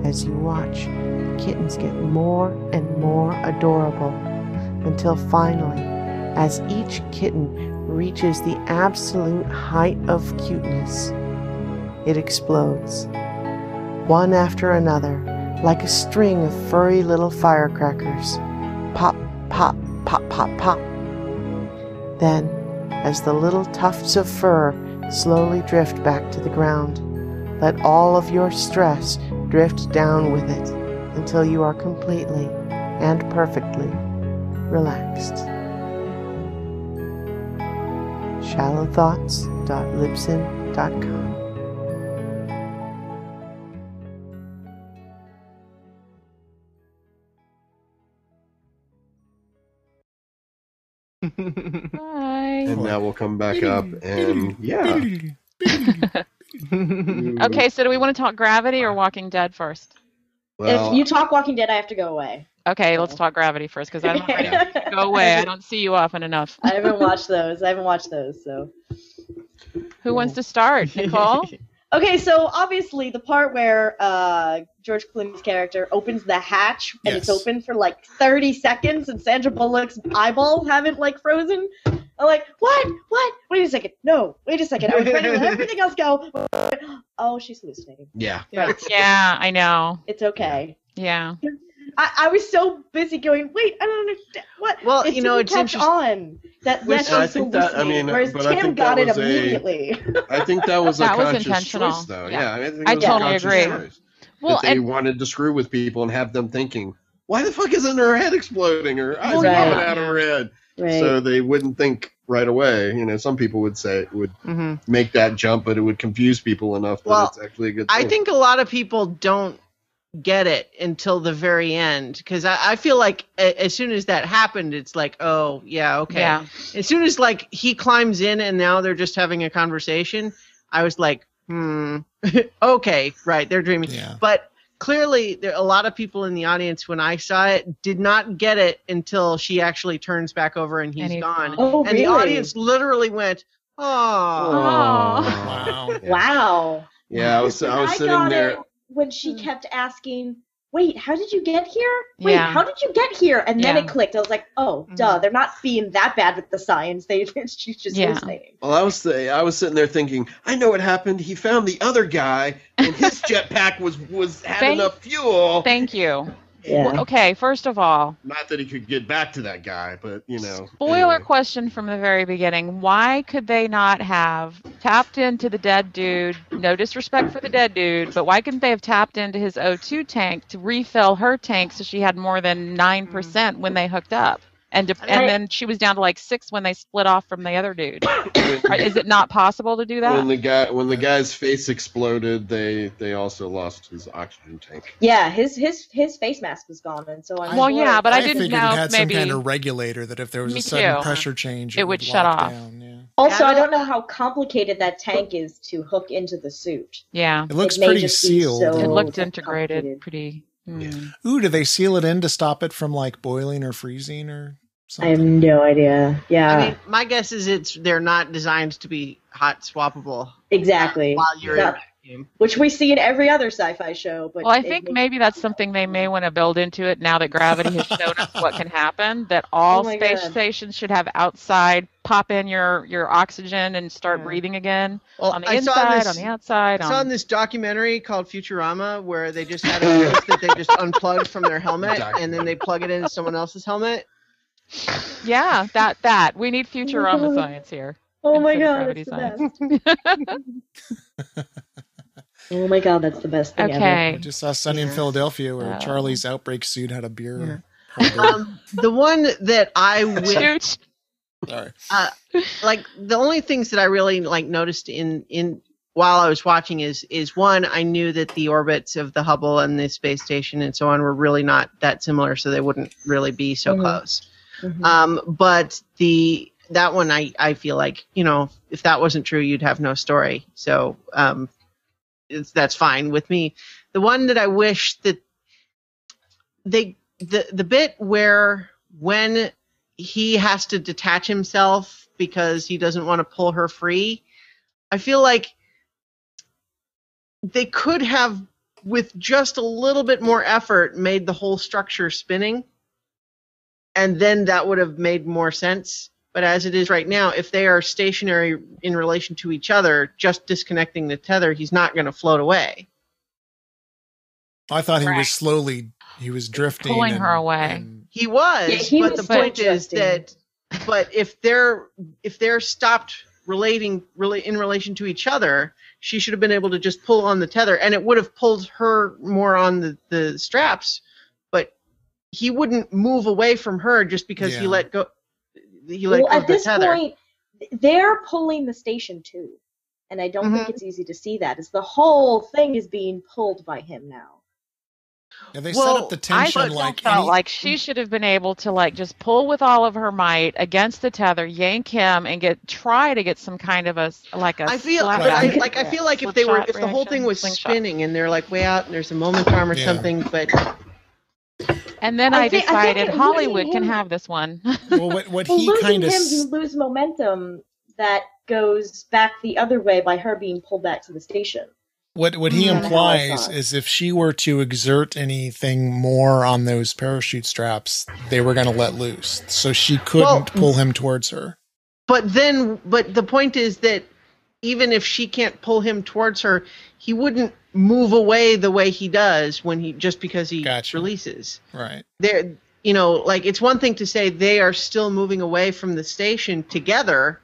As you watch, the kittens get more and more adorable until finally, as each kitten reaches the absolute height of cuteness, it explodes. One after another, like a string of furry little firecrackers. Pop, pop, pop, pop, pop. Then, as the little tufts of fur slowly drift back to the ground, let all of your stress drift down with it until you are completely and perfectly relaxed. shallowthoughts.libsyn.com <laughs>
Bye.
And now we'll come back up and yeah. <laughs>
Okay, so do we want to talk Gravity or Walking Dead first?
Well,
if you talk Walking Dead, I have to go away.
Okay, let's talk Gravity first because I'm not <laughs> ready. Go away. I don't see you often enough.
I haven't watched those. I haven't watched those. So
Who wants to start? Nicole? <laughs>
okay, so obviously the part where uh, George Clooney's character opens the hatch and it's open for like 30 seconds, and Sandra Bullock's eyeballs haven't like frozen. I'm like, what? What? Wait a second. No. Wait a second. I was trying to let everything else go. Oh, she's hallucinating.
yeah.
Yeah.
yeah, I know.
It's okay.
Yeah.
I, I was so busy going, wait, I don't understand. What?
Well,
it
you know,
didn't
it's
catch on. That
Which-
yes,
I think that- I mean,
hallucinating, whereas
but I
Tim
think
got it immediately.
I think that was <laughs> a
That was
conscious
intentional.
choice, though.
Yeah.
Yeah, I, think it
I
was a
totally agree.
choice.
Well,
that they
and
wanted to screw with people and have them thinking, why the fuck isn't her head exploding or eyes
Well,
popping out of her head?
right.
So they wouldn't think right away. You know, some people would say it would
hmm
make that jump, but it would confuse people enough that
Well,
it's actually a good thing.
I think a lot of people don't get it until the very end because I, I feel like a, as soon as that happened, it's like, oh yeah, okay.
yeah.
As soon as like he climbs in and now they're just having a conversation, I was like, hmm, <laughs> okay, right, they're dreaming.
Yeah.
But clearly, there a lot of people in the audience when I saw it did not get it until she actually turns back over and he's,
And he's
gone.
gone.
oh,
And
really?
the audience literally went, oh. <laughs>
Wow.
Yeah.
Wow.
Yeah, I was I was
I
sitting
got
there.
it when she kept asking, "Wait, how did you get here? Wait,
Yeah.
how did you get here?" And then
Yeah.
it clicked. I was like, "Oh,
Mhm.
duh, they're not being that bad with the science. <laughs> They she's just
Yeah.
hallucinating."
Well, I was say- I was sitting there thinking, I know what happened. He found the other guy, and his <laughs> jetpack was was had
Thank-
enough fuel.
Thank you.
Yeah.
Well, okay, first of all,
Not that he could get back to that guy, but you know.
spoiler
anyway.
question from the very beginning. Why could they not have tapped into the dead dude? No disrespect for the dead dude, but why couldn't they have tapped into his O2 tank to refill her tank so she had more than 9% when they hooked up? And, to, and then she was down to like six when they split off from the other dude. <coughs> Is it not possible to do that?
When the guy when the guy's face exploded, they they also lost his oxygen tank.
Yeah, his his his face mask was gone, and so I'm
Well,
sure-
yeah, but I
I
didn't
figured
know
it
if
had
maybe-
some kind of regulator that if there was a sudden
too.
pressure change,
It
it,
would
would
shut off.
Down, yeah.
Also, I don't know how complicated that tank is to hook into the suit.
yeah.
It looks
may
pretty sealed.
so-
It looked integrated
complicated.
pretty. hmm.
Ooh, do they seal it in to stop it from like boiling or freezing or
I have no idea. Yeah,
I mean, my guess is it's they're not designed to be hot swappable
exactly.
while you're
Not- which we see in every other sci-fi show. But
Well, I think
makes-
maybe that's something they may want to build into it now that gravity has shown us what can happen. That <laughs> oh all
Oh
space
God.
stations should have outside pop in your your oxygen and start
Yeah.
breathing again
Well,
on the
I saw
inside,
this,
on the outside.
I saw in
On,
this documentary called Futurama where they just had a device that they just <laughs> unplugged from their helmet and then they plug it into someone else's helmet.
Yeah, that that we need Futurama
God. <laughs>
science here.
Oh my god, that's the best. <laughs> oh my god, that's the best thing ever.
I just saw Sunny in Philadelphia where
Oh.
Charlie's outbreak suit had a beer.
Um, the one that I <laughs> wish
Shoot.
Sorry.
like the only things that I really like noticed in in while I was watching is is one I knew that the orbits of the Hubble and the space station and so on were really not that similar, so they wouldn't really be so
Mhm.
close.
Mhm.
Um, but the that one I I feel like you know if that wasn't true you'd have no story. So um, that's fine with me. The one that I wish that they the the bit where when he has to detach himself because he doesn't want to pull her free. I feel like they could have, with just a little bit more effort, made the whole structure spinning. And then that would have made more sense. But as it is right now, if they are stationary in relation to each other, just disconnecting the tether, he's not going to float away.
I thought he
Right.
was slowly he was drifting,
Pulling
and-
her away.
and-
He was,
Yeah, he
but
was
the
still
point is that, but if they're if they're stopped relating really in relation to each other, she should have been able to just pull on the tether, and it would have pulled her more on the the straps. But he wouldn't move away from her just because he let go. He let
well,
go
at
of the
this
tether.
point, they're pulling the station too, and I don't think
Mhm.
it's easy to see that. Is the whole thing is being pulled by him now.
Yeah, they
Well,
set up the tension
still
like
felt
any-
like she should have been able to like just pull with all of her might against the tether, yank him, and get try to get some kind of a like a.
I feel,
slap
but I,
back
like I feel like if they were, if the whole thing was
slingshot.
spinning and they're like way out and there's a moment arm or
Yeah.
something, but
And then
I
I,
think- I think
decided
losing
Hollywood can
him-
have this one. <laughs>
well, what, what
Well,
he
losing
kind of
him, you lose momentum that goes back the other way by her being pulled back to the station.
what what he
Mm, kinda how I
implies is if she were to exert anything more on those parachute straps, they were going to let loose, so she couldn't
Well-
pull him towards her.
But then, but the point is that even if she can't pull him towards her, he wouldn't move away the way he does when he just because he
Gotcha.
releases.
Right.
There, you know, like it's one thing to say they are still moving away from the station together,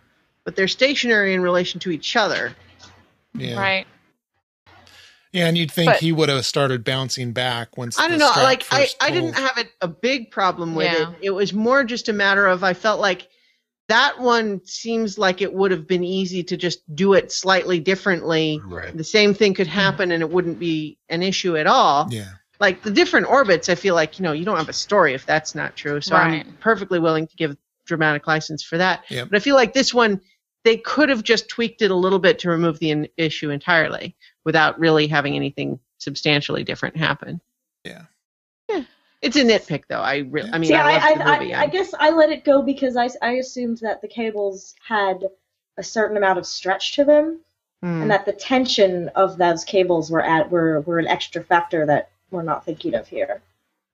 but they're stationary in relation to each other.
Yeah.
Right.
Yeah, and you'd think
But-
he would have started bouncing back once.
I don't
the
know. Like I,
first
I didn't have it, a big problem with
Yeah.
it. It was more just a matter of I felt like that one seems like it would have been easy to just do it slightly differently.
Right.
The same thing could happen and it wouldn't be an issue at all.
Yeah.
Like the different orbits, I feel like you know you don't have a story if that's not true. So
Right.
I'm perfectly willing to give dramatic license for that.
Yep.
But I feel like this one they could have just tweaked it a little bit to remove the in- issue entirely without really having anything substantially different happen.
Yeah.
It's a nitpick though. I really, I mean,
See,
I,
I, I,
movie.
I, guess I let it go because I, I assumed that the cables had a certain amount of stretch to them,
Hmm.
and that the tension of those cables were at were, were an extra factor that we're not thinking of here.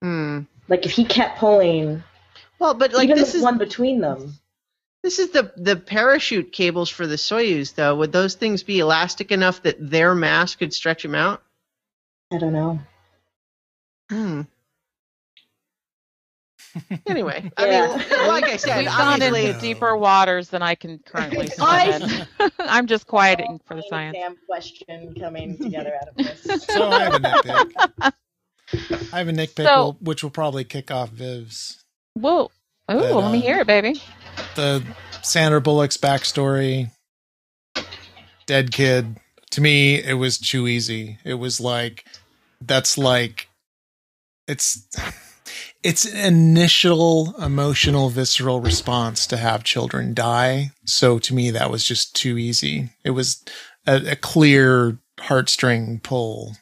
Hmm.
Like if he kept pulling,
Well, but like
even
this
the
is
one between them.
this is the the parachute cables for the Soyuz though. Would those things be elastic enough that their mass could stretch them out?
I don't know.
Hmm. Anyway, I
Yeah.
mean, like I said,
We've gone
obviously,
into
No.
deeper waters than I can currently <laughs>
I,
in. <laughs> I'm just quieting for the science.
exam question coming together out of this. <laughs>
So I have a nitpick. I have a nitpick,
So-
will- which will probably kick off Viv's.
Whoa. Ooh,
But,
let me
uh,
hear it, baby.
The Sandra Bullock's backstory, dead kid. To me, it was too easy. It was like that's like it's it's an initial emotional visceral response to have children die. So to me, that was just too easy. It was a, a clear heartstring pull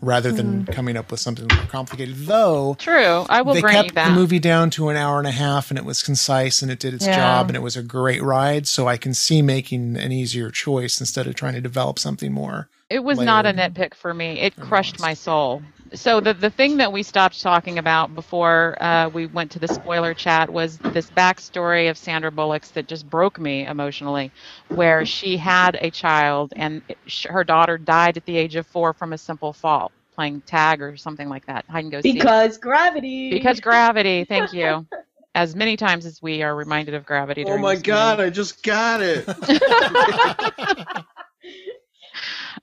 rather than mm-hmm. coming up with something more complicated. Though
True. I will
they
you
kept
that.
the movie down to an hour and a half and it was concise and it did its
Yeah.
job and it was a great ride. So I can see making an easier choice instead of trying to develop something more
It was not a nitpick for me. It crushed my soul. So the the thing that we stopped talking about before uh, we went to the spoiler chat was this backstory of Sandra Bullock's that just broke me emotionally, where she had a child and it- sh- her daughter died at the age of four from a simple fall playing tag or something like that. Hide and go seek.
Because gravity.
Because gravity. Thank you. <laughs> As many times as we are reminded of gravity.
Oh my god,
movie.
I just got it. <laughs> <laughs>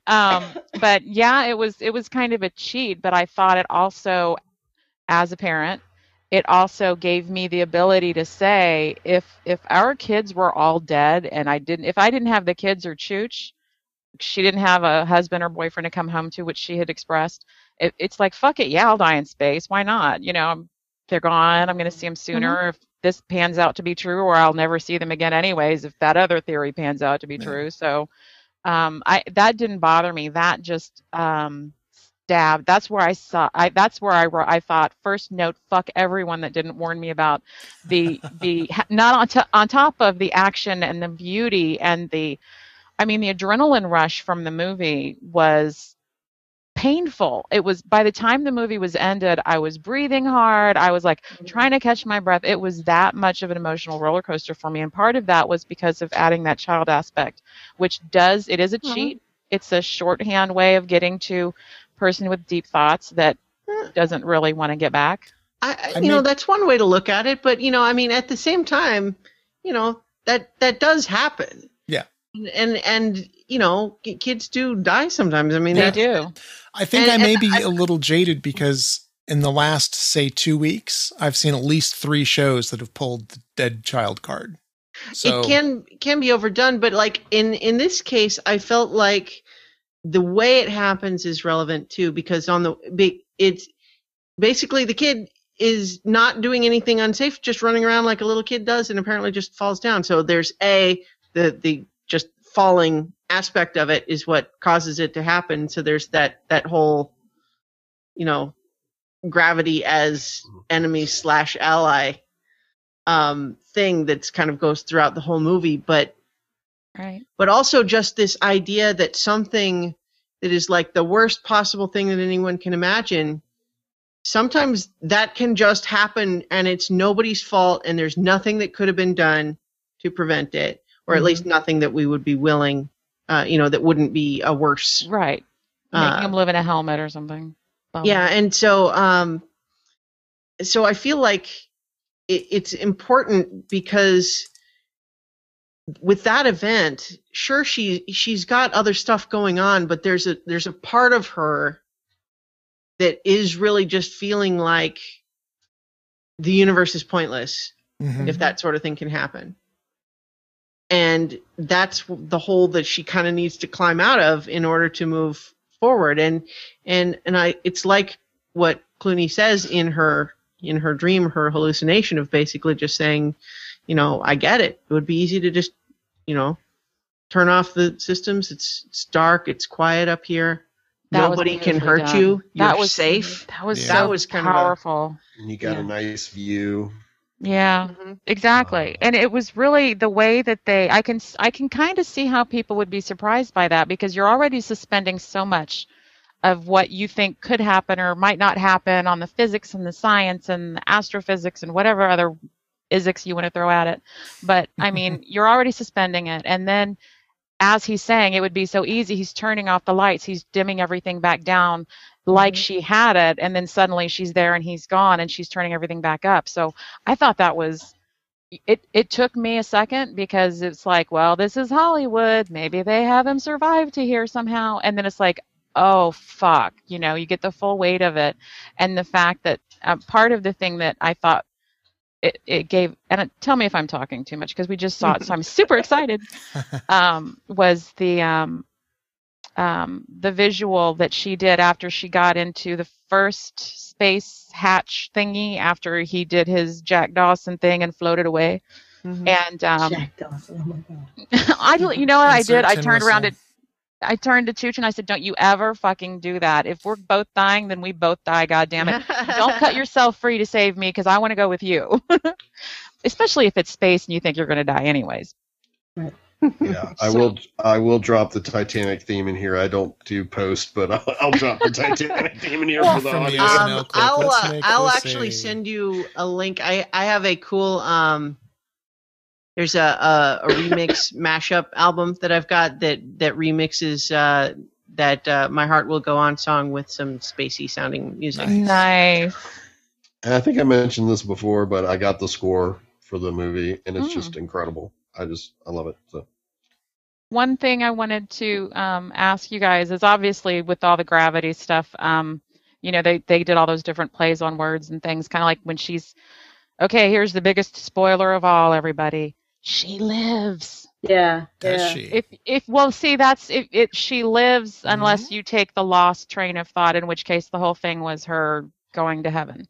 um, but yeah, it was it was kind of a cheat, but I thought it also, as a parent, it also gave me the ability to say if if our kids were all dead and I didn't if I didn't have the kids or Chooch, she didn't have a husband or boyfriend to come home to, which she had expressed. It, it's like fuck it, yeah, I'll die in space. Why not? You know, they're gone. I'm going to see them sooner if this pans out to be true, or I'll never see them again anyways. If that other theory pans out to be
Yeah.
true, so um, I that didn't bother me. That just um, stabbed. That's where I saw. I that's where I I thought first note. Fuck everyone that didn't warn me about the the <laughs> not on to, on top of the action and the beauty and the. I mean, the adrenaline rush from the movie was painful. It was by the time the movie was ended, I was breathing hard. I was like trying to catch my breath. It was that much of an emotional roller coaster for me, and part of that was because of adding that child aspect, which does it is a
Mhm.
cheat. It's a shorthand way of getting to person with deep thoughts that
Eh.
doesn't really want to get back.
I, I
I
you know that's one way to look at it, but you know, I mean, at the same time, you know that that does happen.
Yeah.
And and you know, kids do die sometimes. I mean,
They do.
I think
And-
I may be
I-
a little jaded because in the last, say, two weeks, I've seen at least three shows that have pulled the dead child card. So
it can can be overdone but like in in this case i felt like the way it happens is relevant too because on the it's basically the kid is not doing anything unsafe just running around like a little kid does and apparently just falls down so there's a the the just falling aspect of it is what causes it to happen. So there's that that whole you know gravity as enemy slash ally um thing that's kind of goes throughout the whole movie. But
Right.
but also just this idea that something that is like the worst possible thing that anyone can imagine sometimes that can just happen and it's nobody's fault and there's nothing that could have been done to prevent it or at
Mhm.
least nothing that we would be willing uh, you know that wouldn't be a worse
Right. Making
Uh,
them live in a helmet or something. Bummer.
yeah and so um so i feel like it, it's important because with that event sure she she's got other stuff going on but there's a there's a part of her that is really just feeling like the universe is pointless
Mhm.
if that sort of thing can happen and that's the hole that she kind of needs to climb out of in order to move forward and and and i it's like what clooney says in her in her dream her hallucination of basically just saying you know i get it it would be easy to just you know turn off the systems it's it's dark it's quiet up here
That
nobody can hurt
done.
you you're
That was
safe
That was
Yeah.
so
That was kind of a-
powerful.
And you got
Yeah.
a nice view.
Yeah.
Mhm.
Exactly. And it was really the way that they I can I can kind of see how people would be surprised by that because you're already suspending so much of what you think could happen or might not happen on the physics and the science and the astrophysics and whatever other physics you want to throw at it. But I mean, <laughs> you're already suspending it and then as he's saying it would be so easy he's turning off the lights, he's dimming everything back down like
Mhm.
she had it and then suddenly she's there and he's gone and she's turning everything back up. So I thought that was it it took me a second because it's like, well, this is Hollywood. Maybe they have him survive to here somehow. And then it's like, oh fuck, you know, you get the full weight of it, and the fact that uh, part of the thing that I thought it it gave, and it, tell me if I'm talking too much because we just saw it, so I'm super <laughs> excited. Um, was the um um, the visual that she did after she got into the first space hatch thingy after he did his Jack Dawson thing and floated away.
Mhm.
And um,
Jack Dawson. Oh my god. <laughs>
I, you know what I did? I turned around
whistle.
to, I turned to Chooch and I said, "Don't you ever fucking do that. If we're both dying, then we both die. God damn it! Don't cut <laughs> yourself free to save me because I want to go with you. <laughs> Especially if it's space and you think you're going to die anyways."
Right.
Yeah, <laughs> I
So-
will. I will drop the Titanic theme in here. I don't do post, but I'll, I'll drop the Titanic <laughs> theme in here
Well,
for the audience.
SNL
Um, I'll uh, I'll actually
a-
send you a link. I I have a cool um. There's a a, a remix <laughs> mashup album that I've got that that remixes uh that uh, my heart will go on song with some spacey sounding music.
Nice.
And I think I mentioned this before, but I got the score for the movie, and it's
Mm.
just incredible. I just I love it. So
One thing I wanted to um, ask you guys is obviously with all the gravity stuff, um, you know, they, they did all those different plays on words and things, kind of like when she's, okay, here's the biggest spoiler of all, everybody. She lives.
Yeah.
Does
yeah.
she?
If if well, see, that's if it she lives
Mm-hmm.
unless you take the lost train of thought, in which case the whole thing was her going to heaven.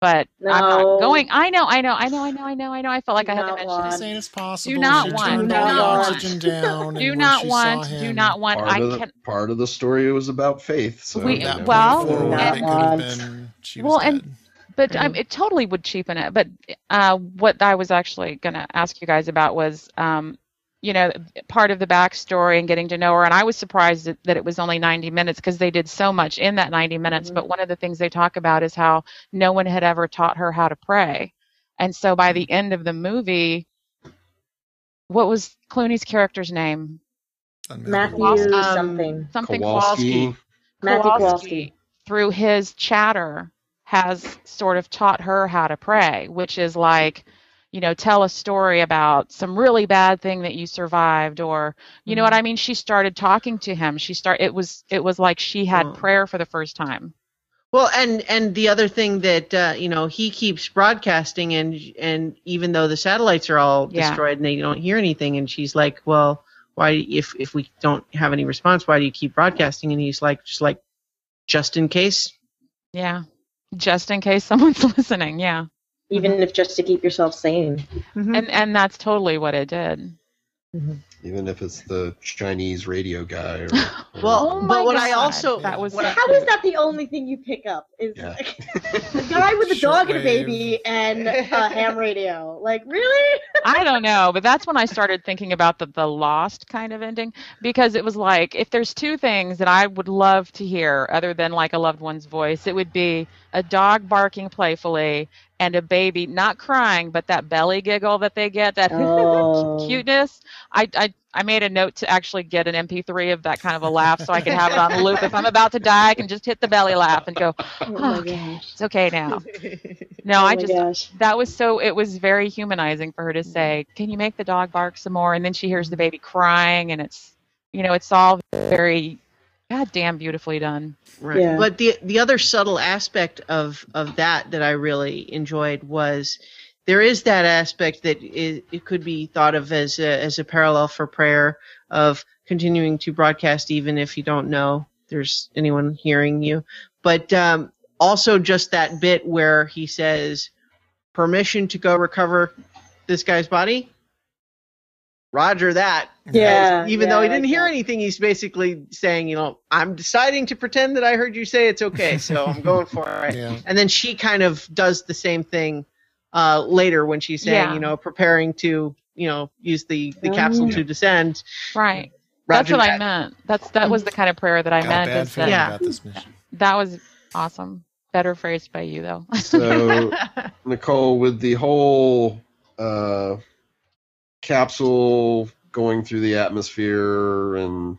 But I'm not going. I know, I know, I know, I know, I know, I know. I felt like
Do
I had to mention
want-
it.
Just saying it's possible.
not
she
want-
do not
oxygen down.
Do
and when
not want.
saw
Do not want.
part
I
of the
can.
part of the story was about faith. So
We-
you know.
well-
point forward,
Not
it could have
want.
been
Well,
was
and-
dead.
But um, <clears throat> it totally would cheapen it. But uh, what I was actually going to ask you guys about was, um, you know, part of the backstory and getting to know her. And I was surprised that, that it was only 90 minutes because they did so much in that 90 minutes.
Mhm.
But one of the things they talk about is how no one had ever taught her how to pray. And so by the end of the movie, what was Clooney's character's name?
Doesn't matter.
Matthew
Um,
something.
Something
Kowalski.
Matthew
Kowalski,
Kowalski.
through his chatter has sort of taught her how to pray, which is like, you know, tell a story about some really bad thing that you survived or you know what I mean? She started talking to him. She start it was it was like she had
Oh.
prayer for the first time.
Well, and and the other thing that uh, you know he keeps broadcasting, and and even though the satellites are all
Yeah.
destroyed and they don't hear anything, and she's like, well, why if if we don't have any response, why do you keep broadcasting? And he's like, just like, just in case.
Yeah. Just in case someone's <laughs> listening. Yeah.
Even mm-hmm. if just to keep yourself sane. Mm-hmm.
And and that's totally what it did. Mm-hmm.
even if it's the Chinese radio guy. Or, <laughs> or-
Well,
Oh
but
my
what I also
that was
what
How is that the only thing you pick up? Is
Yeah.
a <laughs> guy with a dog and a baby and a ham radio? Like really?
I don't know, but that's when I started thinking about the the lost kind of ending because it was like if there's two things that I would love to hear other than like a loved one's voice, it would be a dog barking playfully and a baby not crying but that belly giggle that they get that <laughs>
Oh.
cuteness. I I I made a note to actually get an MP3 of that kind of a laugh so I can have it on loop. If I'm about to die, I can just hit the belly laugh and go, <laughs>
Oh my
okay,
gosh.
it's okay now. <laughs> No,
oh
I just
gosh.
that was so it was very humanizing for her to say mm. can you make the dog bark some more and then she hears the mm-hmm. baby crying and it's you know it's all very goddamn beautifully done
Right.
Yeah.
But the the other subtle aspect of of that that I really enjoyed was there is that aspect that it, it could be thought of as a, as a parallel for prayer of continuing to broadcast even if you don't know there's anyone hearing you. But um, also just that bit where he says permission to go recover this guy's body. Roger that.
Yeah.
Even
yeah,
though he didn't
like
hear
that.
anything, he's basically saying, you know, I'm deciding to pretend that I heard you say it's okay, so I'm <laughs> going for it.
Yeah.
And then she kind of does the same thing uh, later when she's saying,
Yeah.
you know, preparing to, you know, use the, the
Oh.
capsule to descend.
right that's
Roger
what i meant that's that was the kind of prayer that i
Got
meant
bad
is
feeling
that,
Yeah.
about this mission.
that was awesome better phrased by you though
so <laughs> Nicole, with the whole uh, capsule going through the atmosphere and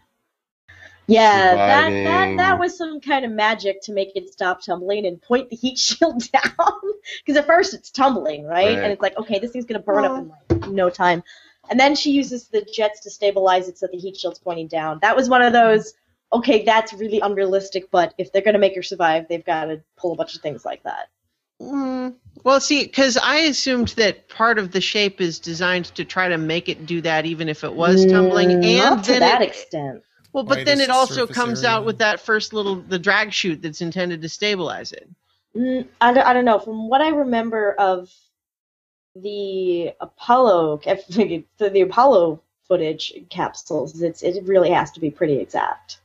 Yeah, that,
surviving.
that that was some kind of magic to make it stop tumbling and point the heat <laughs> shield down. Because at first it's tumbling, right?
Right.
And it's like, okay, this thing's gonna burn up uh-huh. in like no time. And then she uses the jets to stabilize it so the heat shield's pointing down. That was one of those. Okay, that's really unrealistic, but if they're gonna make her survive, they've got to pull a bunch of things like that.
Mm, well, see, because I assumed that part of the shape is designed to try to make it do that, even if it was tumbling.
Mm,
and
not to that
it,
extent.
well, but then it also comes
area.
out with that first little the drag chute that's intended to stabilize it.
Mm, I, don't, I don't know. From what I remember of the Apollo, <laughs> the, the Apollo footage capsules, it's it really has to be pretty exact.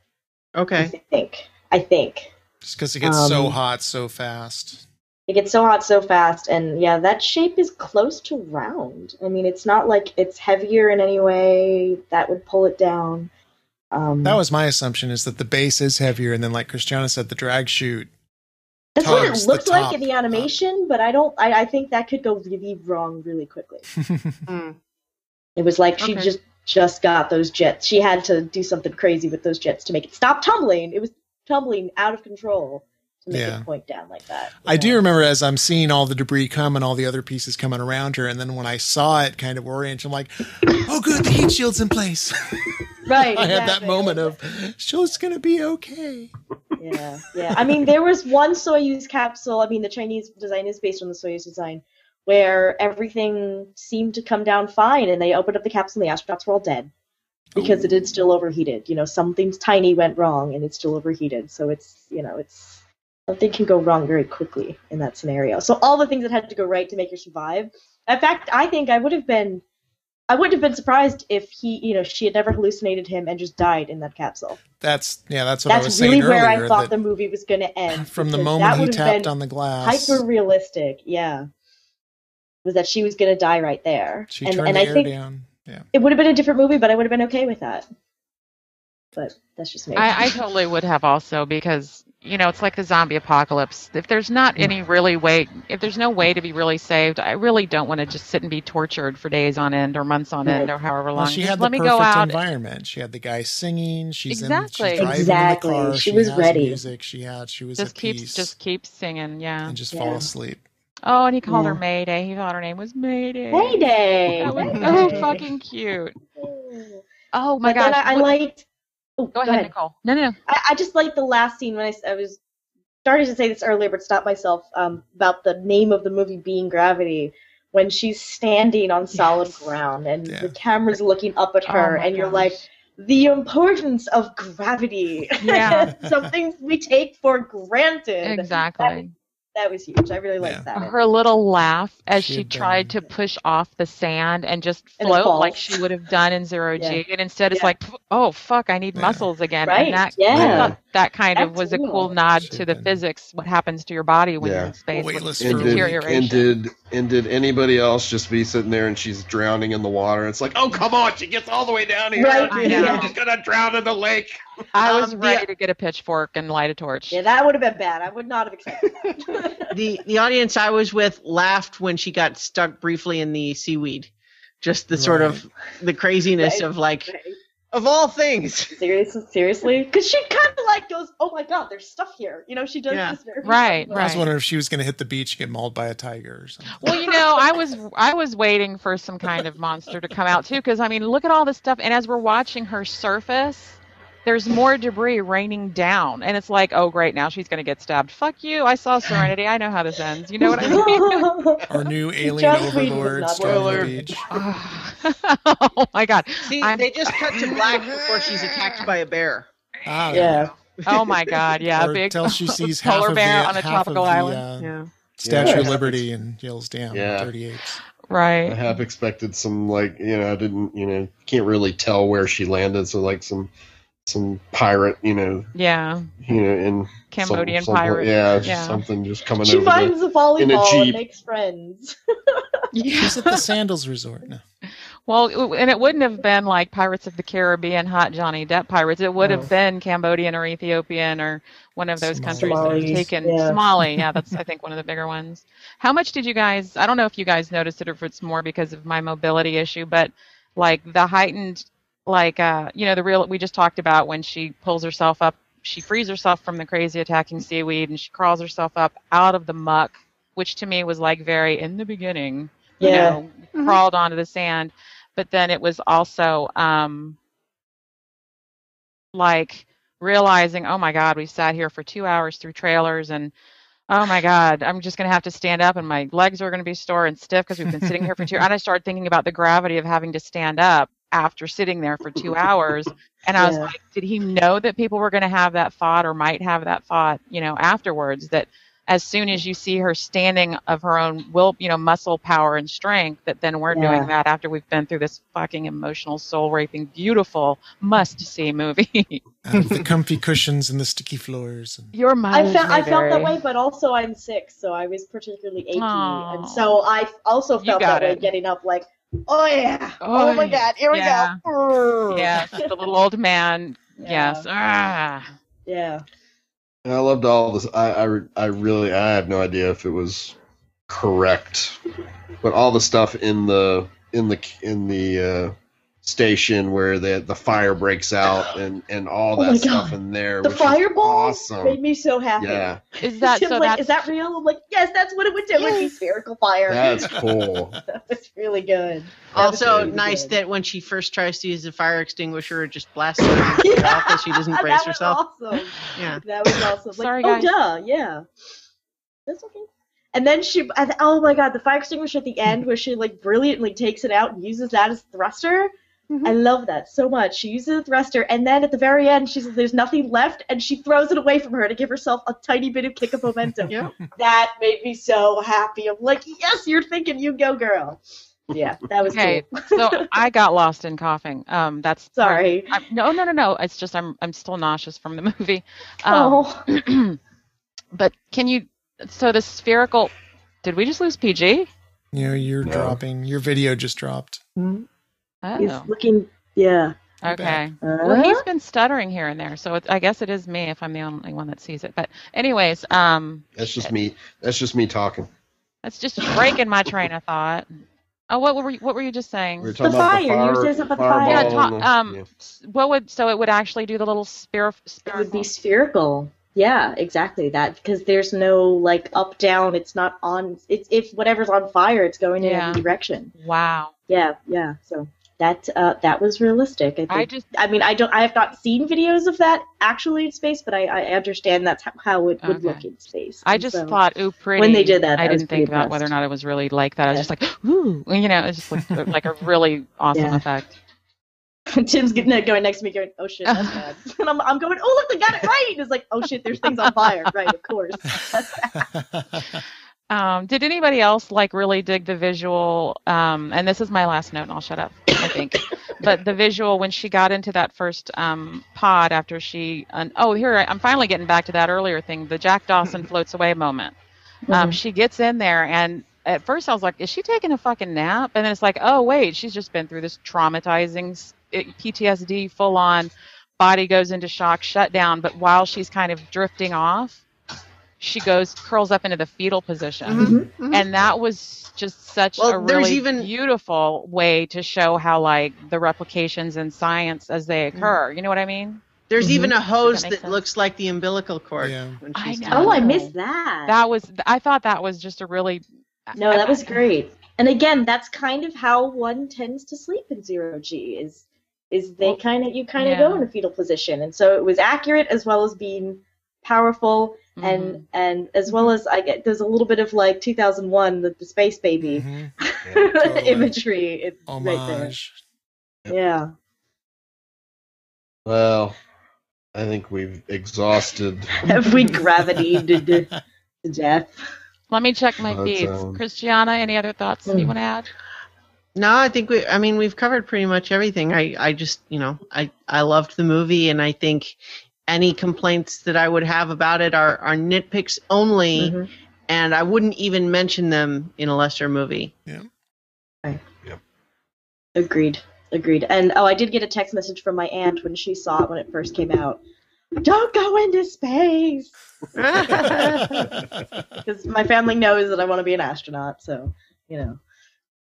Okay.
I think. I think.
Just because it gets so
Um,
hot so fast.
It gets so hot so fast, and yeah, that shape is close to round. I mean, it's not like it's heavier in any way that would pull it down. Um,
That was my assumption is that the base is heavier, and then, like Christiana said, the drag chute.
that's what it looked like in the
up.
animation, but I don't. I, I think that could go really wrong really quickly. <laughs>
Mm.
It was like she
Okay.
just just got those jets. She had to do something crazy with those jets to make it stop tumbling. It was tumbling out of control to make
Yeah.
it point down like that.
I
you
do remember as I'm seeing all the debris come and all the other pieces coming around her, and then when I saw it kind of oriented, I'm like, "Oh, good, the heat shield's in place." <laughs>
Right. <laughs>
I had that moment of, "She's gonna be okay."
Yeah, yeah. I mean, there was one Soyuz capsule. I mean, the Chinese design is based on the Soyuz design, where everything seemed to come down fine, and they opened up the capsule, and the astronauts were all dead because it had still overheated. You know, something tiny went wrong, and it's still overheated. So it's, you know, it's something can go wrong very quickly in that scenario. So all the things that had to go right to make her survive. In fact, I think I would have been. I wouldn't have been surprised if he, you know, she had never hallucinated him and just died in that capsule.
That's yeah, that's what I was
That's
saying
really where
earlier.
I thought the movie was going to end. <laughs>
from the moment
that
he
would have
tapped
been
on the glass,
hyper realistic. Yeah, was that she was going to die right there,
she
and
turned
and
the
I
air
think
down. Yeah,
it would have been a different movie, but I would have been okay with that. But that's just me.
I, I totally would have also because you know it's like the zombie apocalypse. If there's not any really way, if there's no way to be really saved, I really don't want to just sit and be tortured for days on end or months on end or however long.
well, she
Just
had
let
the
me go
perfect
out.
environment. She had the guy singing. She's
Exactly.
in. She's driving
Exactly.
in the car.
She was
has
ready.
Music. She had. She was
Just
at
keeps
peace
just keeps singing, yeah.
and just
Yeah.
fall asleep.
Oh, and he called her
Yeah.
Mayday. He thought her name was Mayday.
Mayday. <laughs>
That was
Mayday.
so fucking cute. <laughs> Oh my
But then
gosh.
I, I liked. Oh,
Go ahead, Nicole. No, no, no.
I, I just like the last scene when I was starting to say this earlier, but stopped myself um, about the name of the movie being Gravity. When she's standing on solid
Yes.
ground and
Yeah.
the camera's looking up at
Oh
her,
my
and you're
gosh.
like, the importance of gravity.
Yeah. <laughs>
Some things we take for granted.
Exactly.
That was huge. I really liked
Yeah.
that.
Her little laugh as
She
she,
had
tried to push off the sand and just float
falls.
like she would have done in zero <laughs> G, and instead it's like, oh fuck, I need
Yeah.
muscles again.
Right,
And that, I
yeah.
Thought that kind of was a cool nod
She
to the
been-
physics, what happens to your body when
Yeah.
you're in space, with
Weightless
And did,
deterioration.
and did and did anybody else just be sitting there and she's drowning in the water? It's like, oh come on, she gets all the way down here.
Right,
I know.
She's gonna drown in the lake.
I was
Um, the-
ready to get a pitchfork and light a torch.
Yeah, that would have been bad. I would not have accepted that. <laughs> <laughs>
the the audience I was with laughed when she got stuck briefly in the seaweed. Just the sort of the craziness
Right.
of like of all things.
seriously, seriously, because she kind of like goes, "Oh my god, there's stuff here." You know, she does
Yeah.
this very
Right,
I was wondering if she was going to hit the beach and get mauled by a tiger or something.
Well, you know, I was I was waiting for some kind of monster to come out too, because I mean, look at all this stuff, and as we're watching her surface, there's more debris raining down, and it's like, oh great, now she's gonna get stabbed. Fuck you! I saw Serenity. I know how this ends. You know what I mean? <laughs>
Our new alien
Joss
overlord
not
Spoiler.
beach. <laughs>
oh my god!
See,
I'm-
they just cut to black before she's attacked by a bear.
Ah,
yeah.
Oh my god! Yeah,
or
big
till she sees half
polar
of
bear
the,
on a
half
tropical
of the,
island.
uh,
yeah,
Statue of Liberty and yells down.
Yeah.
38.
I
right.
I half expected some like you know I didn't you know can't really tell where she landed, so like some some pirate you know
Yeah,
you know in
Cambodian
some, some-
pirate.
yeah,
Yeah.
something just coming
She
over.
finds a
in a
volleyball and makes friends. <laughs>
She's at the Sandals Resort now.
Well, and it wouldn't have been like Pirates of the Caribbean, hot Johnny Depp pirates. It would
No.
have been Cambodian or Ethiopian or one of those
Somali.
countries that have taken
yeah.
Somali. Yeah, that's <laughs> I think one of the bigger ones. How much did you guys? I don't know if you guys noticed it or if it's more because of my mobility issue, but like the heightened, like uh, you know, the real we just talked about when she pulls herself up, she frees herself from the crazy attacking seaweed and she crawls herself up out of the muck, which to me was like very in the beginning you
Yeah.
know, crawled onto the sand. But then it was also um, like realizing, oh my God, we sat here for two hours through trailers and oh my God, I'm just going to have to stand up and my legs are going to be sore and stiff because we've been sitting here for two <laughs> And I started thinking about the gravity of having to stand up after sitting there for two <laughs> hours. And I was
Yeah.
like, did he know that people were going to have that thought or might have that thought, you know, afterwards that as soon as you see her standing of her own will, you know, muscle power and strength, that then we're
Yeah.
doing that after we've been through this fucking emotional, soul raping, beautiful, must see movie. <laughs>
Out of the comfy cushions and the sticky floors. And,
Your
I
mileage
felt I felt that way, but also I'm sick, so I was particularly achy,
Aw.
and so I also felt
got
that way
it.
getting up, like, oh yeah,
Oh,
oh, my god, here
yeah.
we go.
Yes, the little old man.
Yeah.
Yes. Ah.
Yeah.
And I loved all this. I, I, I really, I have no idea if it was correct, but all the stuff in the in the in the uh, station where the the fire breaks out and and all
Oh
that
my
stuff in there.
The fireball
awesome.
made me so happy.
Yeah,
Is that <laughs> so?
like,
that's
is that real? I'm like, yes, that's what it would do. It would be spherical fire.
that's <laughs> cool.
That's really good. That
Also
really
nice
good.
that when she first tries to use the fire extinguisher, it just blasts her <laughs> off because she doesn't brace
that
herself.
Awesome.
Yeah.
That was awesome. Like,
Sorry,
oh
guys.
duh, yeah. That's okay. And then she, oh my god, the fire extinguisher at the end where she like brilliantly takes it out and uses that as thruster.
Mhm.
I love that so much. She uses a thruster, and then at the very end, she says there's nothing left, and she throws it away from her to give herself a tiny bit of kick of momentum.
Yeah. <laughs>
That made me so happy. I'm like, yes, you're thinking, you go, girl. Yeah, that was
Okay,
cool.
so <laughs> I got lost in coughing. Um, that's
Sorry.
I'm, no, no, no, no. It's just I'm I'm still nauseous from the movie. Um,
oh, <clears throat>
but can you? So the spherical. Did we just lose PG?
you know, you're
No.
dropping. Your video just dropped.
he's
Oh,
looking. Yeah.
okay.
Uh,
Well, he's been stuttering here and there, so it, I guess it is me if I'm the only one that sees it. But anyways, um,
That's just me. That's just me talking.
that's just breaking my train of thought. Oh, what were you, what were you just saying?
We were talking
The
about
fire.
the
You were saying something about the fire.
Yeah, ta-
the-
um,
yeah.
What would so it would actually do the little spear?
It would be spherical. Yeah, exactly that because there's no like up down. It's not on. It's if whatever's on fire, it's going in
Yeah.
every direction.
Wow.
Yeah, yeah. So that uh, that was realistic. I, think.
I just
I mean, I don't. I have not seen videos of that actually in space, but I, I understand that's how, how it would
Okay.
look in space.
I
And
just
so-
thought, ooh, pretty.
When they did that,
I
I
didn't think
pretty
about whether or not it was really like that. I was
Yeah.
just like, ooh, you know, it just looked like a really <laughs> awesome
Yeah.
effect. <laughs>
Tim's getting going next to me, going, "Oh shit, that's <laughs> bad," and I'm, I'm going, "Oh look, they got it right." And it's like, "Oh shit, there's things on fire." Right, of course.
Um, did anybody else like really dig the visual? Um, and this is my last note, and I'll shut up. I think, <coughs> but the visual when she got into that first um, pod after she, un- oh, here I- I'm finally getting back to that earlier thing, the Jack Dawson <laughs> floats away moment. Um,
Mhm.
she gets in there, and at first I was like, is she taking a fucking nap? And then it's like, oh wait, she's just been through this traumatizing PTSD, full on. Body goes into shock, shut down. But while she's kind of drifting off, she goes curls up into the fetal position
Mhm, mhm.
and that was just such
Well,
a
there's
really
even-
beautiful way to show how like the replications in science as they
Mm-hmm.
occur you know what i mean
There's even a hose
make
that, looks like the umbilical cord.
Yeah.
When
I know.
Oh, I missed that.
that was i thought that was just a really
No, that was great. And again, that's kind of how one tends to sleep in zero G is is they
Well,
kind of you kind of
yeah.
go in a fetal position, and so it was accurate as well as being powerful
Mhm.
and and as well as I get there's a little bit of like 2001 the, the space baby <laughs>
Mhm.
totally.
imagery it's right there.
Homage.
Yeah.
Well, I think we've exhausted. <laughs>
Have we gravitated to, to <laughs> death?
let me check my
That's,
feeds
um,
christiana any other thoughts you
Mm.
want to add
No, I think we. I mean, we've covered pretty much everything. I, I just, you know, I, I loved the movie, and I think any complaints that I would have about it are, are nitpicks only,
Mhm.
and I wouldn't even mention them in a lesser movie. Yeah. Right. Yep.
Agreed. Agreed. And oh, I did get a text message from my aunt when she saw it when it first came out. Don't go into space. <laughs> <laughs> Because my family knows that I want to be an astronaut, so you know.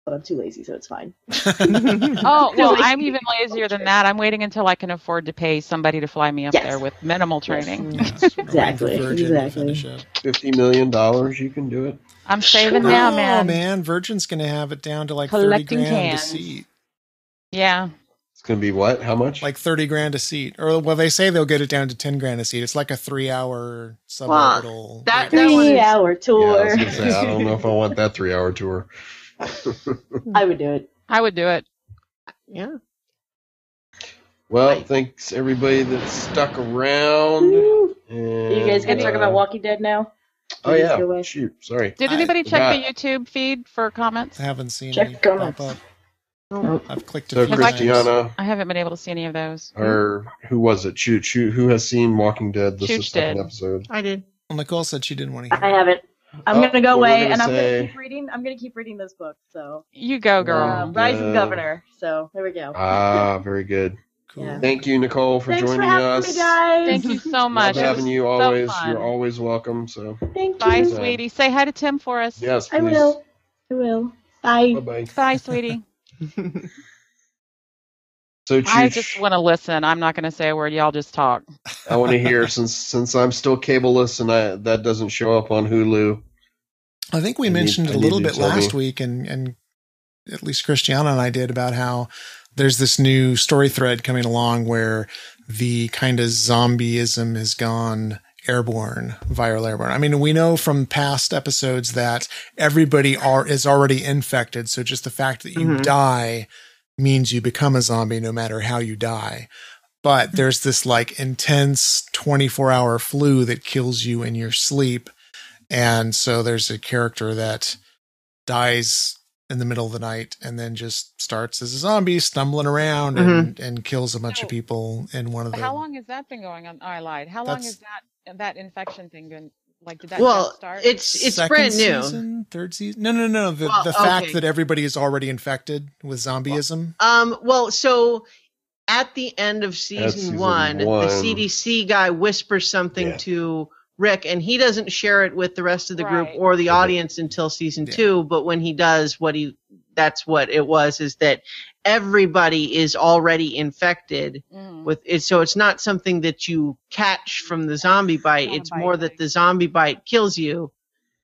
But I'm too lazy, so it's fine. <laughs> <laughs>
oh <laughs> well
Like-
i'm even lazier than that i'm waiting until i can afford to pay somebody to fly me up
Yes.
there with minimal training mm.
Yes, we're waiting for
Exactly, exactly.
Fifty million dollars, you can do it.
i'm saving
Sure.
now man.
oh,
man.
man. Virgin's going to have it down to like
Collecting
30 grand
cans.
a seat.
yeah
It's gonna be what? How much?
Like 30 grand a seat. Or, well, they say they'll get it down to 10 grand a seat. It's like a three hour suborbital.
that- that
Three hour
yeah, I
tour.
was say I don't know if I want that three-hour tour.
I would do it.
i would do it
yeah.
Well,
Right.
thanks everybody that stuck around. And,
you guys gonna talk
uh,
about Walking Dead now?
Oh
Please
yeah.
go away.
Shoot. Sorry.
Did
I
anybody check the. YouTube feed for comments?
I haven't seen
Check
any
comments.
pop up.
Nope.
I've clicked a
So
few
Christiana,
I haven't been able to see any of those.
or who was it? Shoot, shoot. Who has seen Walking Dead? This is the second
did.
episode.
I did.
Well, Nicole said she didn't want to
I
hear. it.
I haven't. I'm
Oh,
gonna go
what were we
away,
gonna
and I'm gonna keep reading. I'm gonna keep reading this book. So,
You go, girl.
uh, Rise of
Uh,
Governor. So there we go.
Ah, very good.
Cool. <laughs>
Yeah.
Thank you, Nicole, for
Thanks
joining
for having
us.
me, guys.
Thank you so <laughs> much.
Love having you always.
fun.
You're always welcome. So
Thank
Bye,
you.
Yeah.
sweetie. Say hi to Tim for us.
yes, please.
I will. I will. Bye.
Bye bye.
Bye, sweetie. <laughs>
So
I just want to listen. I'm not going to say a word. Y'all just talk. <laughs>
I want to hear since since I'm still cableless and I that doesn't show up on Hulu.
I think we
I
mentioned
I
it a little bit last
me.
week, and and at least Christiana and I did about how there's this new story thread coming along where the kind of zombieism has gone airborne, viral airborne. I mean, we know from past episodes that everybody are is already infected, so just the fact that you
Mhm.
die means you become a zombie no matter how you die. But hmm. there's this like intense 24 hour flu that kills you in your sleep. And so there's a character that dies in the middle of the night and then just starts as a zombie stumbling around and, mm-hmm. and kills a bunch of
Oh.
people in one of the
How long has that been going on? Oh, I lied. How long
That's-
has that that infection thing been? Like, did that
well,
just start?
it's it's
second
brand new.
season, third season. No, no, no. The
Well,
the fact
okay.
that everybody is already infected with zombieism.
Um, well, so at the end of season,
season
one,
one.
the CDC guy whispers something
Yeah.
to Rick, and he doesn't share it with the rest of the group or the audience until season
Yeah.
two. But when he does, what he that's what it was is that everybody is already infected
Mhm.
with it. So it's not something that you catch from the zombie bite.
Not
It's
bite
more that the zombie bite kills you.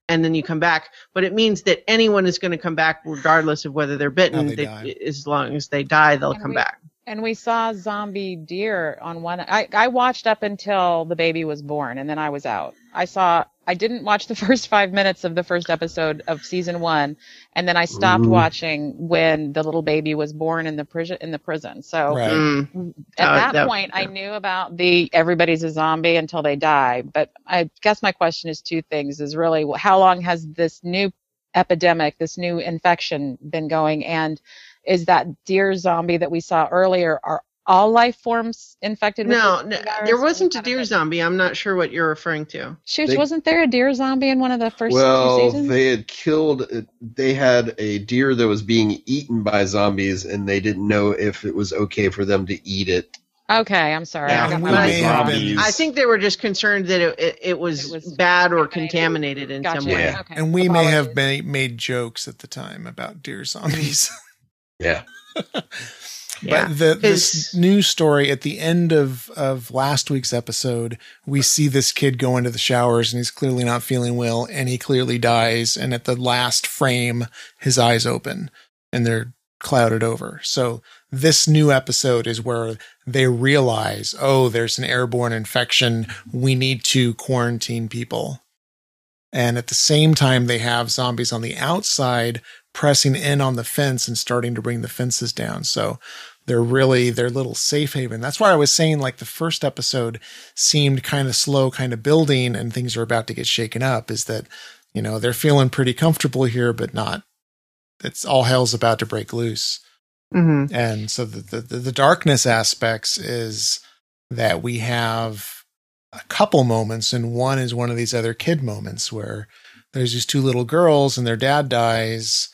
And then you come back, but it means that anyone is going to come back regardless of whether they're bitten.
they
They- as long as they die, they'll
And
come
we-
back.
and we saw zombie deer on one. I I watched up until the baby was born, and then I was out. I saw. I didn't watch the <laughs> first five minutes of the first episode of season one, and then I stopped
Ooh.
watching when the little baby was born in the prison. In the prison, so
Right.
Mm.
at
Uh,
that,
that-
point, I knew about the everybody's a zombie until they die. But I guess my question is two things: is really how long has this new epidemic, this new infection, been going, and is that deer zombie that we saw earlier are all life forms infected with
No,
this
no, there wasn't a deer zombie. I'm not sure what you're referring to.
Shoot,
They-
wasn't there a deer zombie in one of the first two
Well,
seasons?
they had killed. They had a deer that was being eaten by zombies, and they didn't know if it was okay for them to eat it.
okay, I'm sorry.
Yeah,
I got
and we
I-
may have
I think they were just concerned that it, it, it, was,
It was
bad or
contaminated.
contaminated in
Gotcha.
some way.
Yeah.
Okay.
And we may have
Apologies.
ma- made jokes at the time about deer zombies. <laughs>
Yeah. <laughs>
Yeah.
But the, this news story at the end of, of last week's episode, we see this kid go into the showers and he's clearly not feeling well and he clearly dies. And at the last frame, his eyes open and they're clouded over. So this new episode is where they realize, oh, there's an airborne infection. We need to quarantine people. And at the same time, they have zombies on the outside pressing in on the fence and starting to bring the fences down. So they're really their little safe haven. That's why I was saying like the first episode seemed kind of slow, kind of building, and things are about to get shaken up. Is that you know they're feeling pretty comfortable here, but not. It's all hell's about to break loose.
Mm-hmm.
And so the, the the darkness aspects is that we have a couple moments, and one is one of these other kid moments where there's these two little girls and their dad dies,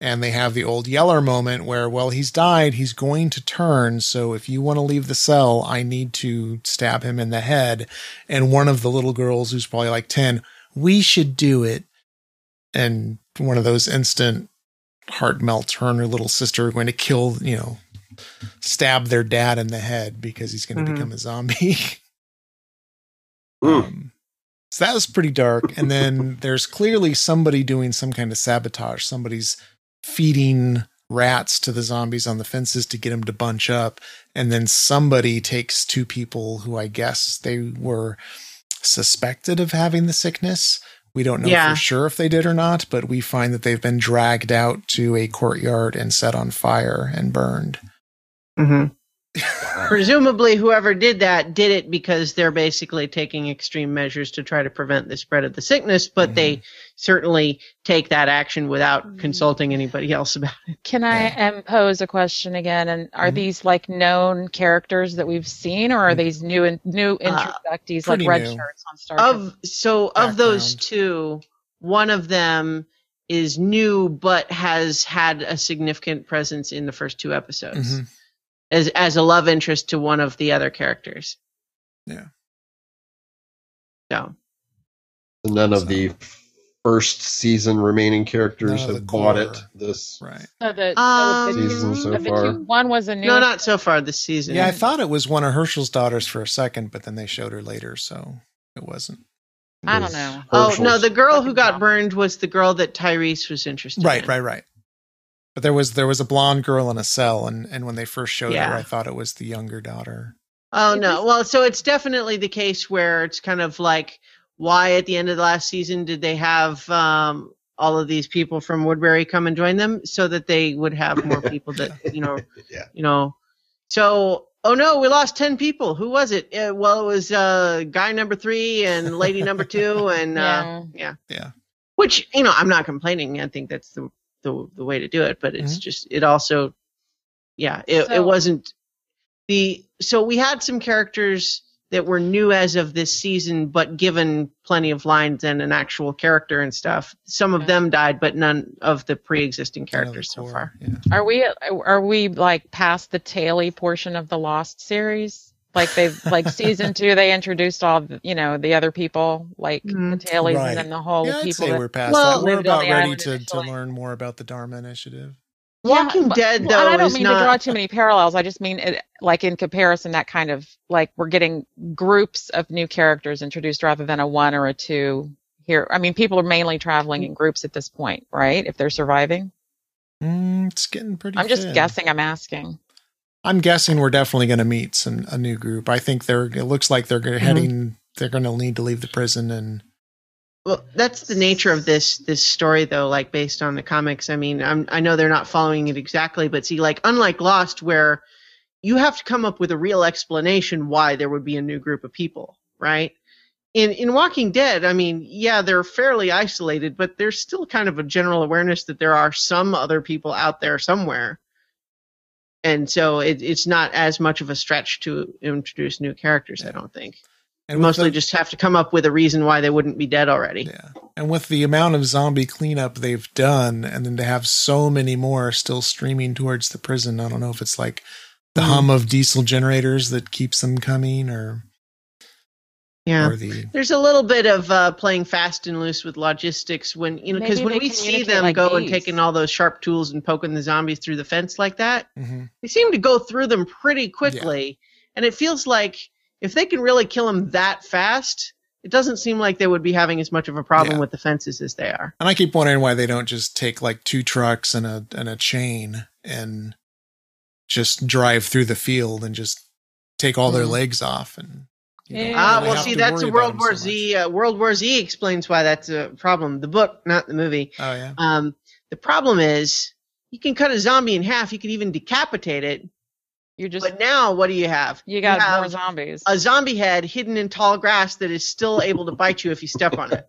and they have the old Yeller moment where, well, he's died, he's going to turn, so if you want to leave the cell, I need to stab him in the head. And one of the little girls, who's probably like ten, we should do it. And one of those instant heart melts her and her little sister are going to kill, you know, stab their dad in the head because he's going to
Mhm.
become a zombie. <laughs>
Mm.
Um, so that was pretty dark. And then there's clearly somebody doing some kind of sabotage. Somebody's feeding rats to the zombies on the fences to get them to bunch up. And then somebody takes two people who I guess they were suspected of having the sickness. We don't know
Yeah.
for sure if they did or not, but we find that they've been dragged out to a courtyard and set on fire and burned.
Mm-hmm. presumably whoever did that did it because they're basically taking extreme measures to try to prevent the spread of the sickness but they certainly take that action without consulting anybody else about it
Can I um, pose a question again? And are
Mhm.
these like known characters that we've seen, or are
Mhm.
these new in, new introductees like
pretty
red
new.
shirts on Star Trek?
of so of those two one of them is new but has had a significant presence in the first two episodes
Mhm.
as as a love interest to one of the other characters
Yeah.
so
None of
So-
the first season remaining characters
None
have
the
bought it. This
Right.
So the,
Um,
the
season so
of the
far.
two, one was a new.
no not so far this season
Yeah, I thought it was one of Hershel's daughters for a second, but then they showed her later, so it wasn't.
I don't
was
know.
oh no the girl who got burned was the girl that tyreese was interested
Right,
in
right, right. Right. But there was there was a blonde girl in a cell, and and when they first showed
Yeah.
her, I thought it was the younger daughter.
Oh no. Well, so it's definitely the case where it's kind of like why at the end of the last season did they have um all of these people from Woodbury come and join them so that they would have more <laughs> people that you know <laughs>
Yeah.
you know so oh no we lost 10 people who was it uh, well it was uh guy number 3 and lady number 2 <laughs> and uh
Yeah.
yeah
Yeah.
which you know I'm not complaining I think that's the the, the way to do it but it's
Mhm.
just it also yeah it,
So-
it wasn't the so we had some characters that were new as of this season but given plenty of lines and an actual character and stuff some of
Okay.
them died but none of the pre-existing
None of the
characters so far
Yeah.
Are we are we like past the taily portion of the Lost series? Like they've like <laughs> season two, they introduced all the, you know the other people like
Mhm.
the tailies
Right.
and then the whole
Yeah, I'd
people
say
that
we're past
Well-
that. We're about ready
island
to, to learn more about the Dharma Initiative.
Walking
but-
Dead,
well, and
though,
I don't
is
mean
not-
to draw too many parallels. I just mean it, like in comparison, that kind of like we're getting groups of new characters introduced rather than a one or a two here. I mean, people are mainly traveling in groups at this point, right? If they're surviving,
Mm, it's getting pretty.
I'm just
thin.
guessing. I'm asking.
I'm guessing we're definitely going to meet some a new group. I think they're. It looks like they're
Mm-hmm.
heading. They're going to need to leave the prison and.
Well, that's the nature of this this story, though. Like based on the comics, I mean, I'm, I know they're not following it exactly, but see, like unlike Lost, where you have to come up with a real explanation why there would be a new group of people, right? In in Walking Dead, I mean, yeah, they're fairly isolated, but there's still kind of a general awareness that there are some other people out there somewhere, and so it, it's not as much of a stretch to introduce new characters. I don't think.
And
mostly
the-
just have to come up with a reason why they wouldn't be dead already.
Yeah. And with the amount of zombie cleanup they've done, and then to have so many more still streaming towards the prison, I don't know if it's like the
Mm-hmm.
hum of diesel generators that keeps them coming or,
Yeah.
or the.
There's a little bit of uh, playing fast and loose with logistics when you know because when we see them
like
go and taking all those sharp tools and poking the zombies through the fence like that,
Mhm.
they seem to go through them pretty quickly, and it feels like if they can really kill them that fast, it doesn't seem like they would be having as much of a problem
Yeah.
with the fences as they are.
And I keep wondering why they don't just take like two trucks and a and a chain and just drive through the field and just take all their
Mhm.
legs off and. you know,
Yeah.
Ah,
really
well, see, that's a World War
so
Z. Uh, World War Z explains why that's a problem. The book, not the movie.
Oh yeah.
Um, the problem is you can cut a zombie in half. You can even decapitate it.
You're just
But now, what do you have?
you got
have
more zombies.
a zombie head hidden in tall grass that is still able to bite you if you step on it.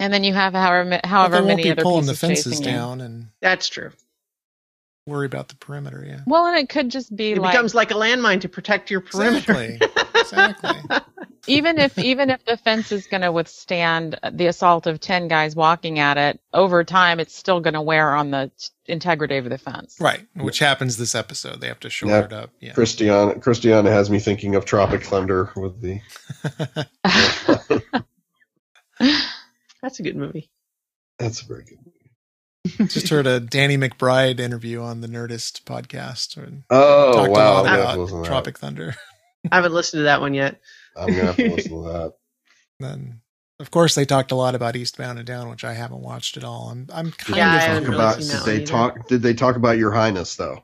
and then you have however however
they
many
be
other
pulling the
pieces
fences
chasing you.
down and
That's true.
Worry about the perimeter. Yeah.
Well, and it could just be
It
like
becomes like a landmine to protect your perimeter.
Exactly. exactly. <laughs>
even if even if the fence is going to withstand the assault of 10 guys walking at it over time it's still going to wear on the integrity of the fence
Right. Which happens this episode. They have to shore
Yeah.
it up. Yeah.
Christiana Christiana has me thinking of Tropic Thunder with the <laughs>
That's a good movie.
that's a very good.
Just heard a Danny McBride interview on the Nerdist podcast. Or
Oh
talked
wow,
a
I'm
lot
gonna have to listen
about
to
Tropic Thunder.
I haven't listened to that one yet.
I'm gonna have to listen to that. <laughs>
Then, of course, they talked a lot about Eastbound and Down, which I haven't watched at all. I'm I'm kind
Yeah,
of
haven't
Talk
really
about, did they
either.
talk? Did they talk about Your Highness though?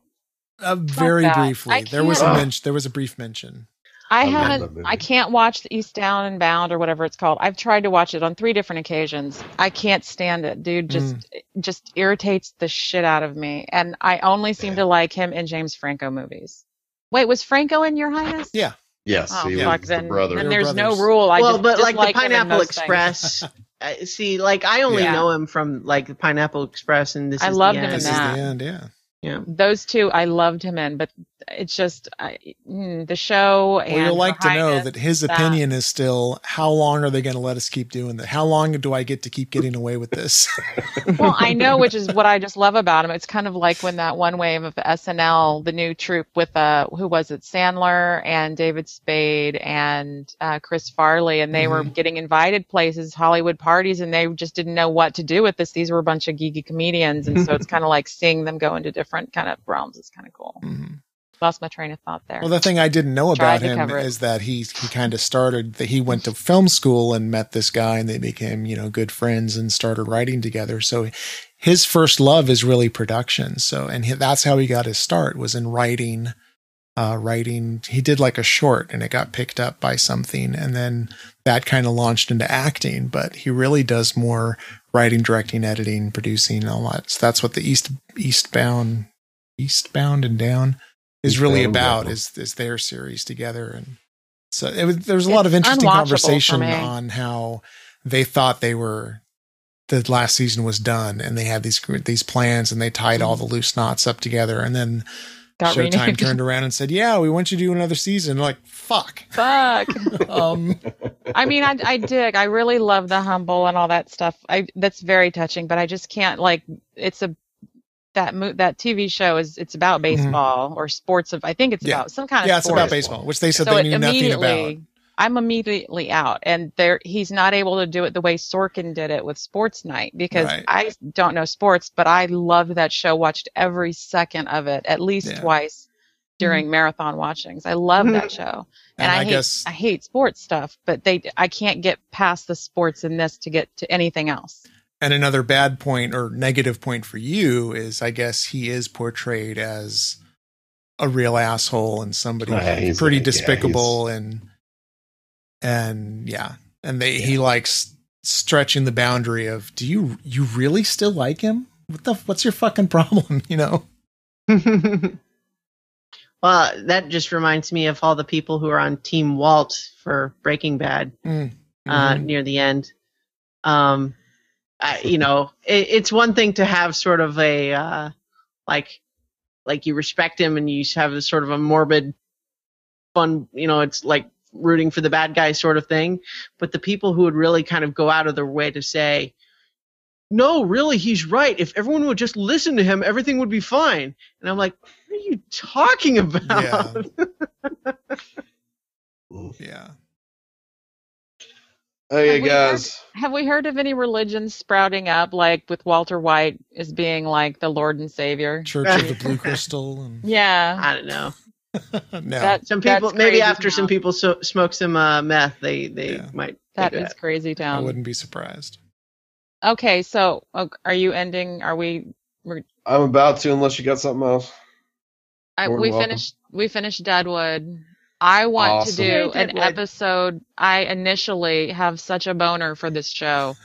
uh, very briefly. There was a mention. There was a brief mention.
I,
I
haven't. I can't watch the East Down and Bound or whatever it's called. I've tried to watch it on three different occasions. I can't stand it, dude. Just it just irritates the shit out of me. And I only seem to like him in James Franco movies. Wait, was Franco in Your Highness?
Yeah.
Yes,
Oh,
he
fuck,
was
then,
brother.
then
They were
there's
brothers.
no rule. I
well,
just
but like the
dislike him in
Pineapple. Express. I see, like I only
Yeah.
know him from like the Pineapple Express, and this
I
is
loved
the
him in
end.
This is
that.
the end. Yeah.
Yeah.
Those two I loved him in, but it's just I, mm, the show.
Well,
and
you'll like to know that his
that-
opinion is still how long are they going to let us keep doing that? How long do I get to keep getting away with this? <laughs>
well, I know, which is what I just love about him. It's kind of like when that one wave of SNL, the new troupe with uh, who was it, Sandler and David Spade and uh, Chris Farley, and they were getting invited places, Hollywood parties, and they just didn't know what to do with this. These were a bunch of geeky comedians, and so it's <laughs> kind of like seeing them go into different kind of realms is kind of cool.
Mhm.
Lost my train of thought there.
Well, the thing I didn't know about him is that he he kind of started that he went to film school and met this guy and they became you know good friends and started writing together. So his first love is really production. So and he, that's how he got his start was in writing. Uh, writing, he did like a short and it got picked up by something, and then that kind of launched into acting. But he really does more writing, directing, editing, producing, all that. So that's what the East Eastbound, Eastbound and Down is really about is is their series together and so it was, there was a lot of interesting conversation on how they thought they were the last season was done and they had these these plans and they tied all the loose knots up together and then
Got
Showtime
renamed.
turned around and said, "Yeah, we want you to do another season." Like, fuck.
Fuck. <laughs>
Um,
I mean, I, I dig. I really love the humble and all that stuff. I that's very touching, but I just can't like. It's a that mo- that TV show is it's about baseball or sports of. I think it's
Mm-hmm. Yeah.
about some kind of.
yeah, it's about baseball, which they said
so
they knew nothing
immediately,
about.
I'm immediately out, and there he's not able to do it the way Sorkin did it with Sports Night because
Right.
I don't know sports, but I loved that show. Watched every second of it at least
Yeah.
twice during marathon watchings. I love that show, and,
And
I,
I
hate
guess-
I hate sports stuff, but they I can't get past the sports in this to get to anything else.
And another bad point or negative point for you is, I guess he is portrayed as a real asshole and somebody
Yeah,
pretty
like- yeah,
despicable and and yeah, and they he likes stretching the boundary of, do you you really still like him? What the what's your fucking problem? <laughs> You know? <laughs>
well, that just reminds me of all the people who are on Team Walt for Breaking Bad
Mm.
uh,
Mhm.
near the end. Um, I, you know, it, it's one thing to have sort of a uh, like, like you respect him and you have a sort of a morbid, fun. You know, it's like rooting for the bad guy sort of thing. But the people who would really kind of go out of their way to say, no, really, he's right. If everyone would just listen to him, everything would be fine. And I'm like, what are you talking about? <laughs>
Yeah. Yeah.
Hey
Have we
guys,
Have we heard of any religions sprouting up, like with Walter White as being like the Lord and Savior?
Church of the Blue <laughs> Crystal and <laughs>
Yeah,
I don't know. <laughs>
no.
that
Some people, maybe
crazy
after some people so, smoke some uh, meth, they they
Yeah.
might.
That
take
is crazy
I
town.
wouldn't be surprised.
Okay, so are you ending? Are we?
I'm about to unless you got something else.
I, we
welcome.
finished. We finished Deadwood. I want
Awesome.
to do
Yay,
an
Deadwood.
episode. I initially have such a boner for this show,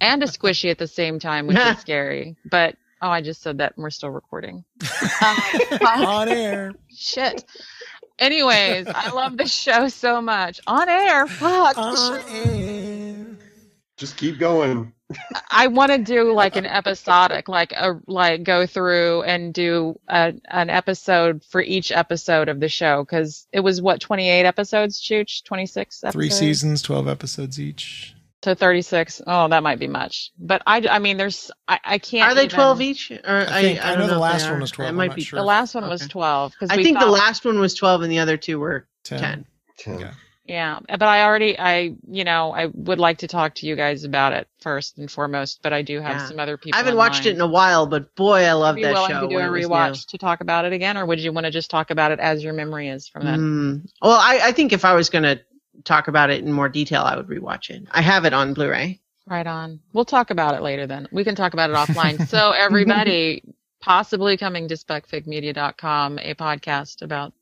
and a squishy at the same time, which is <laughs> scary. But oh, I just said that and we're still recording. Um, <laughs>
On air. <laughs>
Shit. Anyways, I love this show so much. On air. Fuck.
On air.
Just keep going.
I want to do like an <laughs> episodic, like a like go through and do a, an episode for each episode of the show because it was what twenty eight episodes, Chooch, twenty six.
Three seasons, 12 episodes each.
to thirty six. Oh, that might be much, but I, I mean, there's I, I can't.
Are they
even-
twelve each? Or I,
think- I
don't
know the last one was 12,
It
I'm
might be.
sure.
The last one was twelve because
I think the last one was twelve, and the other two were
10.
ten.
Ten.
Yeah.
Yeah, but I already, I, you know, I would like to talk to you guys about it first and foremost, but I do have
Yeah.
some other people.
I haven't
in
watched it in a while, but boy, I love
Would you
that
be willing
show.
to do a
it was new.
rewatch to talk about it again, or would you want to just talk about it as your memory is from that?
Mm. Well, I, I think if I was going to talk about it in more detail, I would rewatch it. I have it on Blu-ray.
Right on. We'll talk about it later then. We can talk about it <laughs> offline. so everybody, possibly coming to specficmedia.com, a podcast about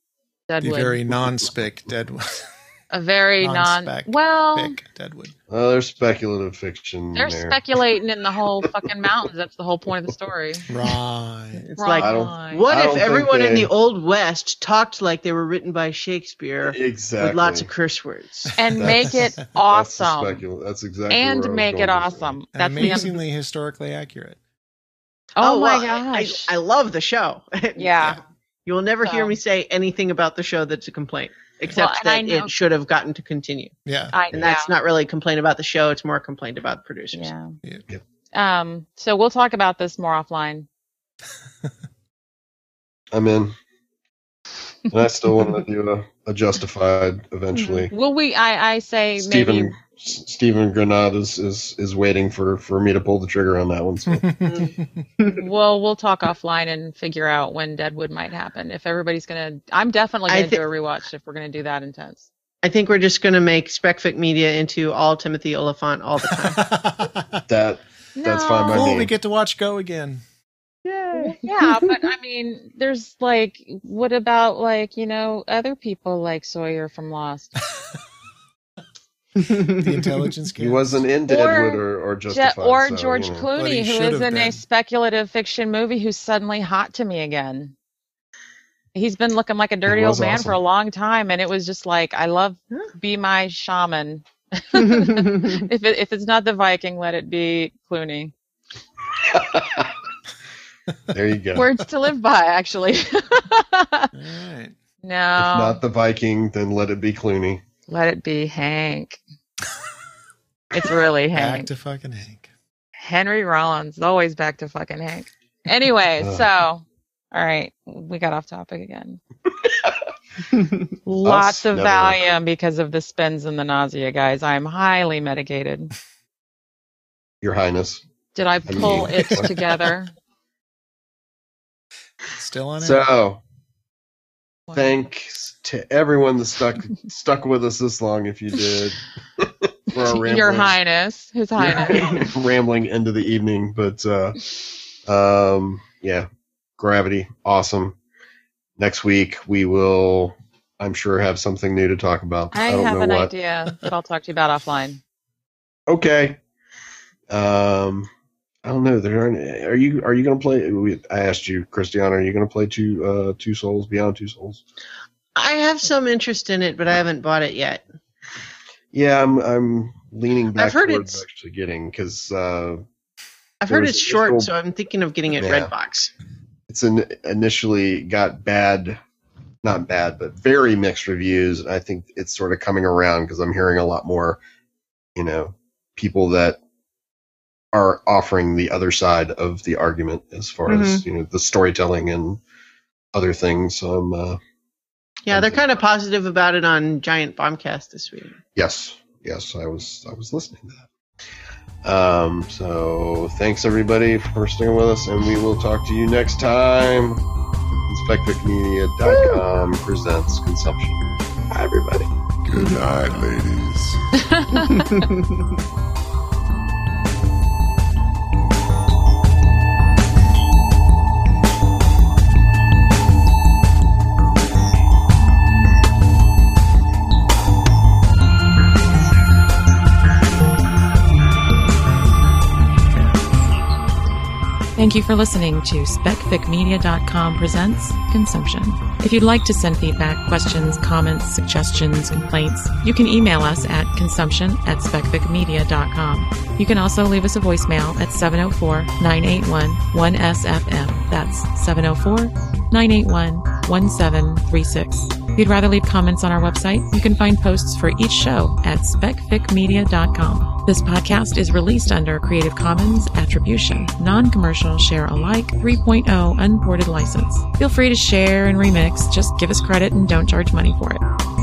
The
Deadwood.
very non-spic Deadwood. <laughs>
a very non.
non-spec
Well,
Spic Deadwood.
Oh, there's speculative fiction
they're
there.
speculating in the <laughs> whole fucking mountains. That's the whole point of the story.
Right.
It's like,
I don't-
Right.
what if
don't think
everyone in the Old West talked like they were written by Shakespeare
exactly.
with lots of curse words? <laughs>
and make it
That's the
awesome
That's exactly.
and
where I was
make
going
it awesome.
And
That's the
amazingly historically accurate.
oh, oh my
well, I-
gosh.
I, I love the show. <laughs>
yeah.
You will never hear me say anything about the show that's a complaint, except
and I
that
know-
it should have gotten to continue.
Yeah.
I,
And
yeah.
that's not really a complaint about the show; it's more a complaint about the producers.
Yeah.
Yeah.
Um. So we'll talk about this more offline. <laughs>
I'm in. And I still want to do a, a justified eventually. Mm-hmm.
Will we? I I say
Stephen
maybe.
Stephen Granada is, is is waiting for for me to pull the trigger on that one. So <laughs>
Well, we'll talk offline and figure out when Deadwood might happen. If everybody's gonna, I'm definitely gonna
thi-
do a rewatch if we're gonna do that intense.
I think we're just going to make Specfic Media into all Timothy Olyphant all the time. <laughs>
that That's fine by
No.
cool,
me.
we get to watch Go again. <laughs>
Yeah, but I mean, there's like, what about like you know other people like Sawyer from Lost?
The <laughs> intelligence
game.
he
wasn't in Deadwood or or
Je-
Justified.
or
so,
George
you know.
Clooney, who is
should
is
have
in a speculative fiction movie, who's suddenly hot to me again. He's been looking like a dirty old man
awesome.
for a long time, and it was just like, I love be my shaman. <laughs> If it, if it's not the Viking, let it be Clooney.
There you go.
Words to live by, actually. <laughs>
All right.
no,
not the Viking, then let it be Clooney.
let it be Hank. It's really Hank. <laughs>
Back
Hank.
to fucking Hank.
Henry Rollins, always back to fucking Hank. Anyway,
Ugh.
so all right, we got off topic again. <laughs> Lots of
never.
Valium because of the spins and the nausea, guys. I'm highly medicated.
Your Highness.
Did I
mean-
pull it together?
Still on it?
So thanks to everyone that stuck <laughs> stuck with us this long. If you did, <laughs> for our rambling,
Your Highness, His Highness. <laughs>
rambling into the evening. But uh, um, yeah, Gravity, awesome. Next week we will, I'm sure, have something new to talk about.
I
don't
have
know
an
what.
idea that I'll talk to you about offline.
Okay. Um, I don't know. There aren't. Are you are you going to play? I asked you, Christiana. Are you going to play two uh two souls beyond two souls?
I have some interest in it, but I haven't bought it yet.
Yeah, I'm I'm leaning back
I've heard
towards
it's-
actually getting because uh,
I've heard it's short,
initial-
so I'm thinking of getting it
Yeah.
Redbox.
it's in, initially got bad, not bad, but very mixed reviews. And I think it's sort of coming around because I'm hearing a lot more, you know, people that are offering the other side of the argument as far as
Mm-hmm.
you know the storytelling and other things. So I'm uh,
Yeah, they're kind of positive about it on Giant Bombcast this week.
Yes, yes, I was I was listening to that. Um, so thanks everybody for sticking with us, and we will talk to you next time. InspectVicMedia.com presents consumption. Hi, everybody.
Good night, ladies. <laughs>
Thank you for listening to SpecFicMedia.com presents Consumption. If you'd like to send feedback, questions, comments, suggestions, complaints, you can email us at consumption at SpecFicMedia.com. You can also leave us a voicemail at 704-981-1SFM. That's 704-981-1736. If you'd rather leave comments on our website, you can find posts for each show at specficmedia.com. This podcast is released under Creative Commons Attribution, Non-Commercial Share Alike 3.0 Unported License. Feel free to share and remix, just give us credit and don't charge money for it.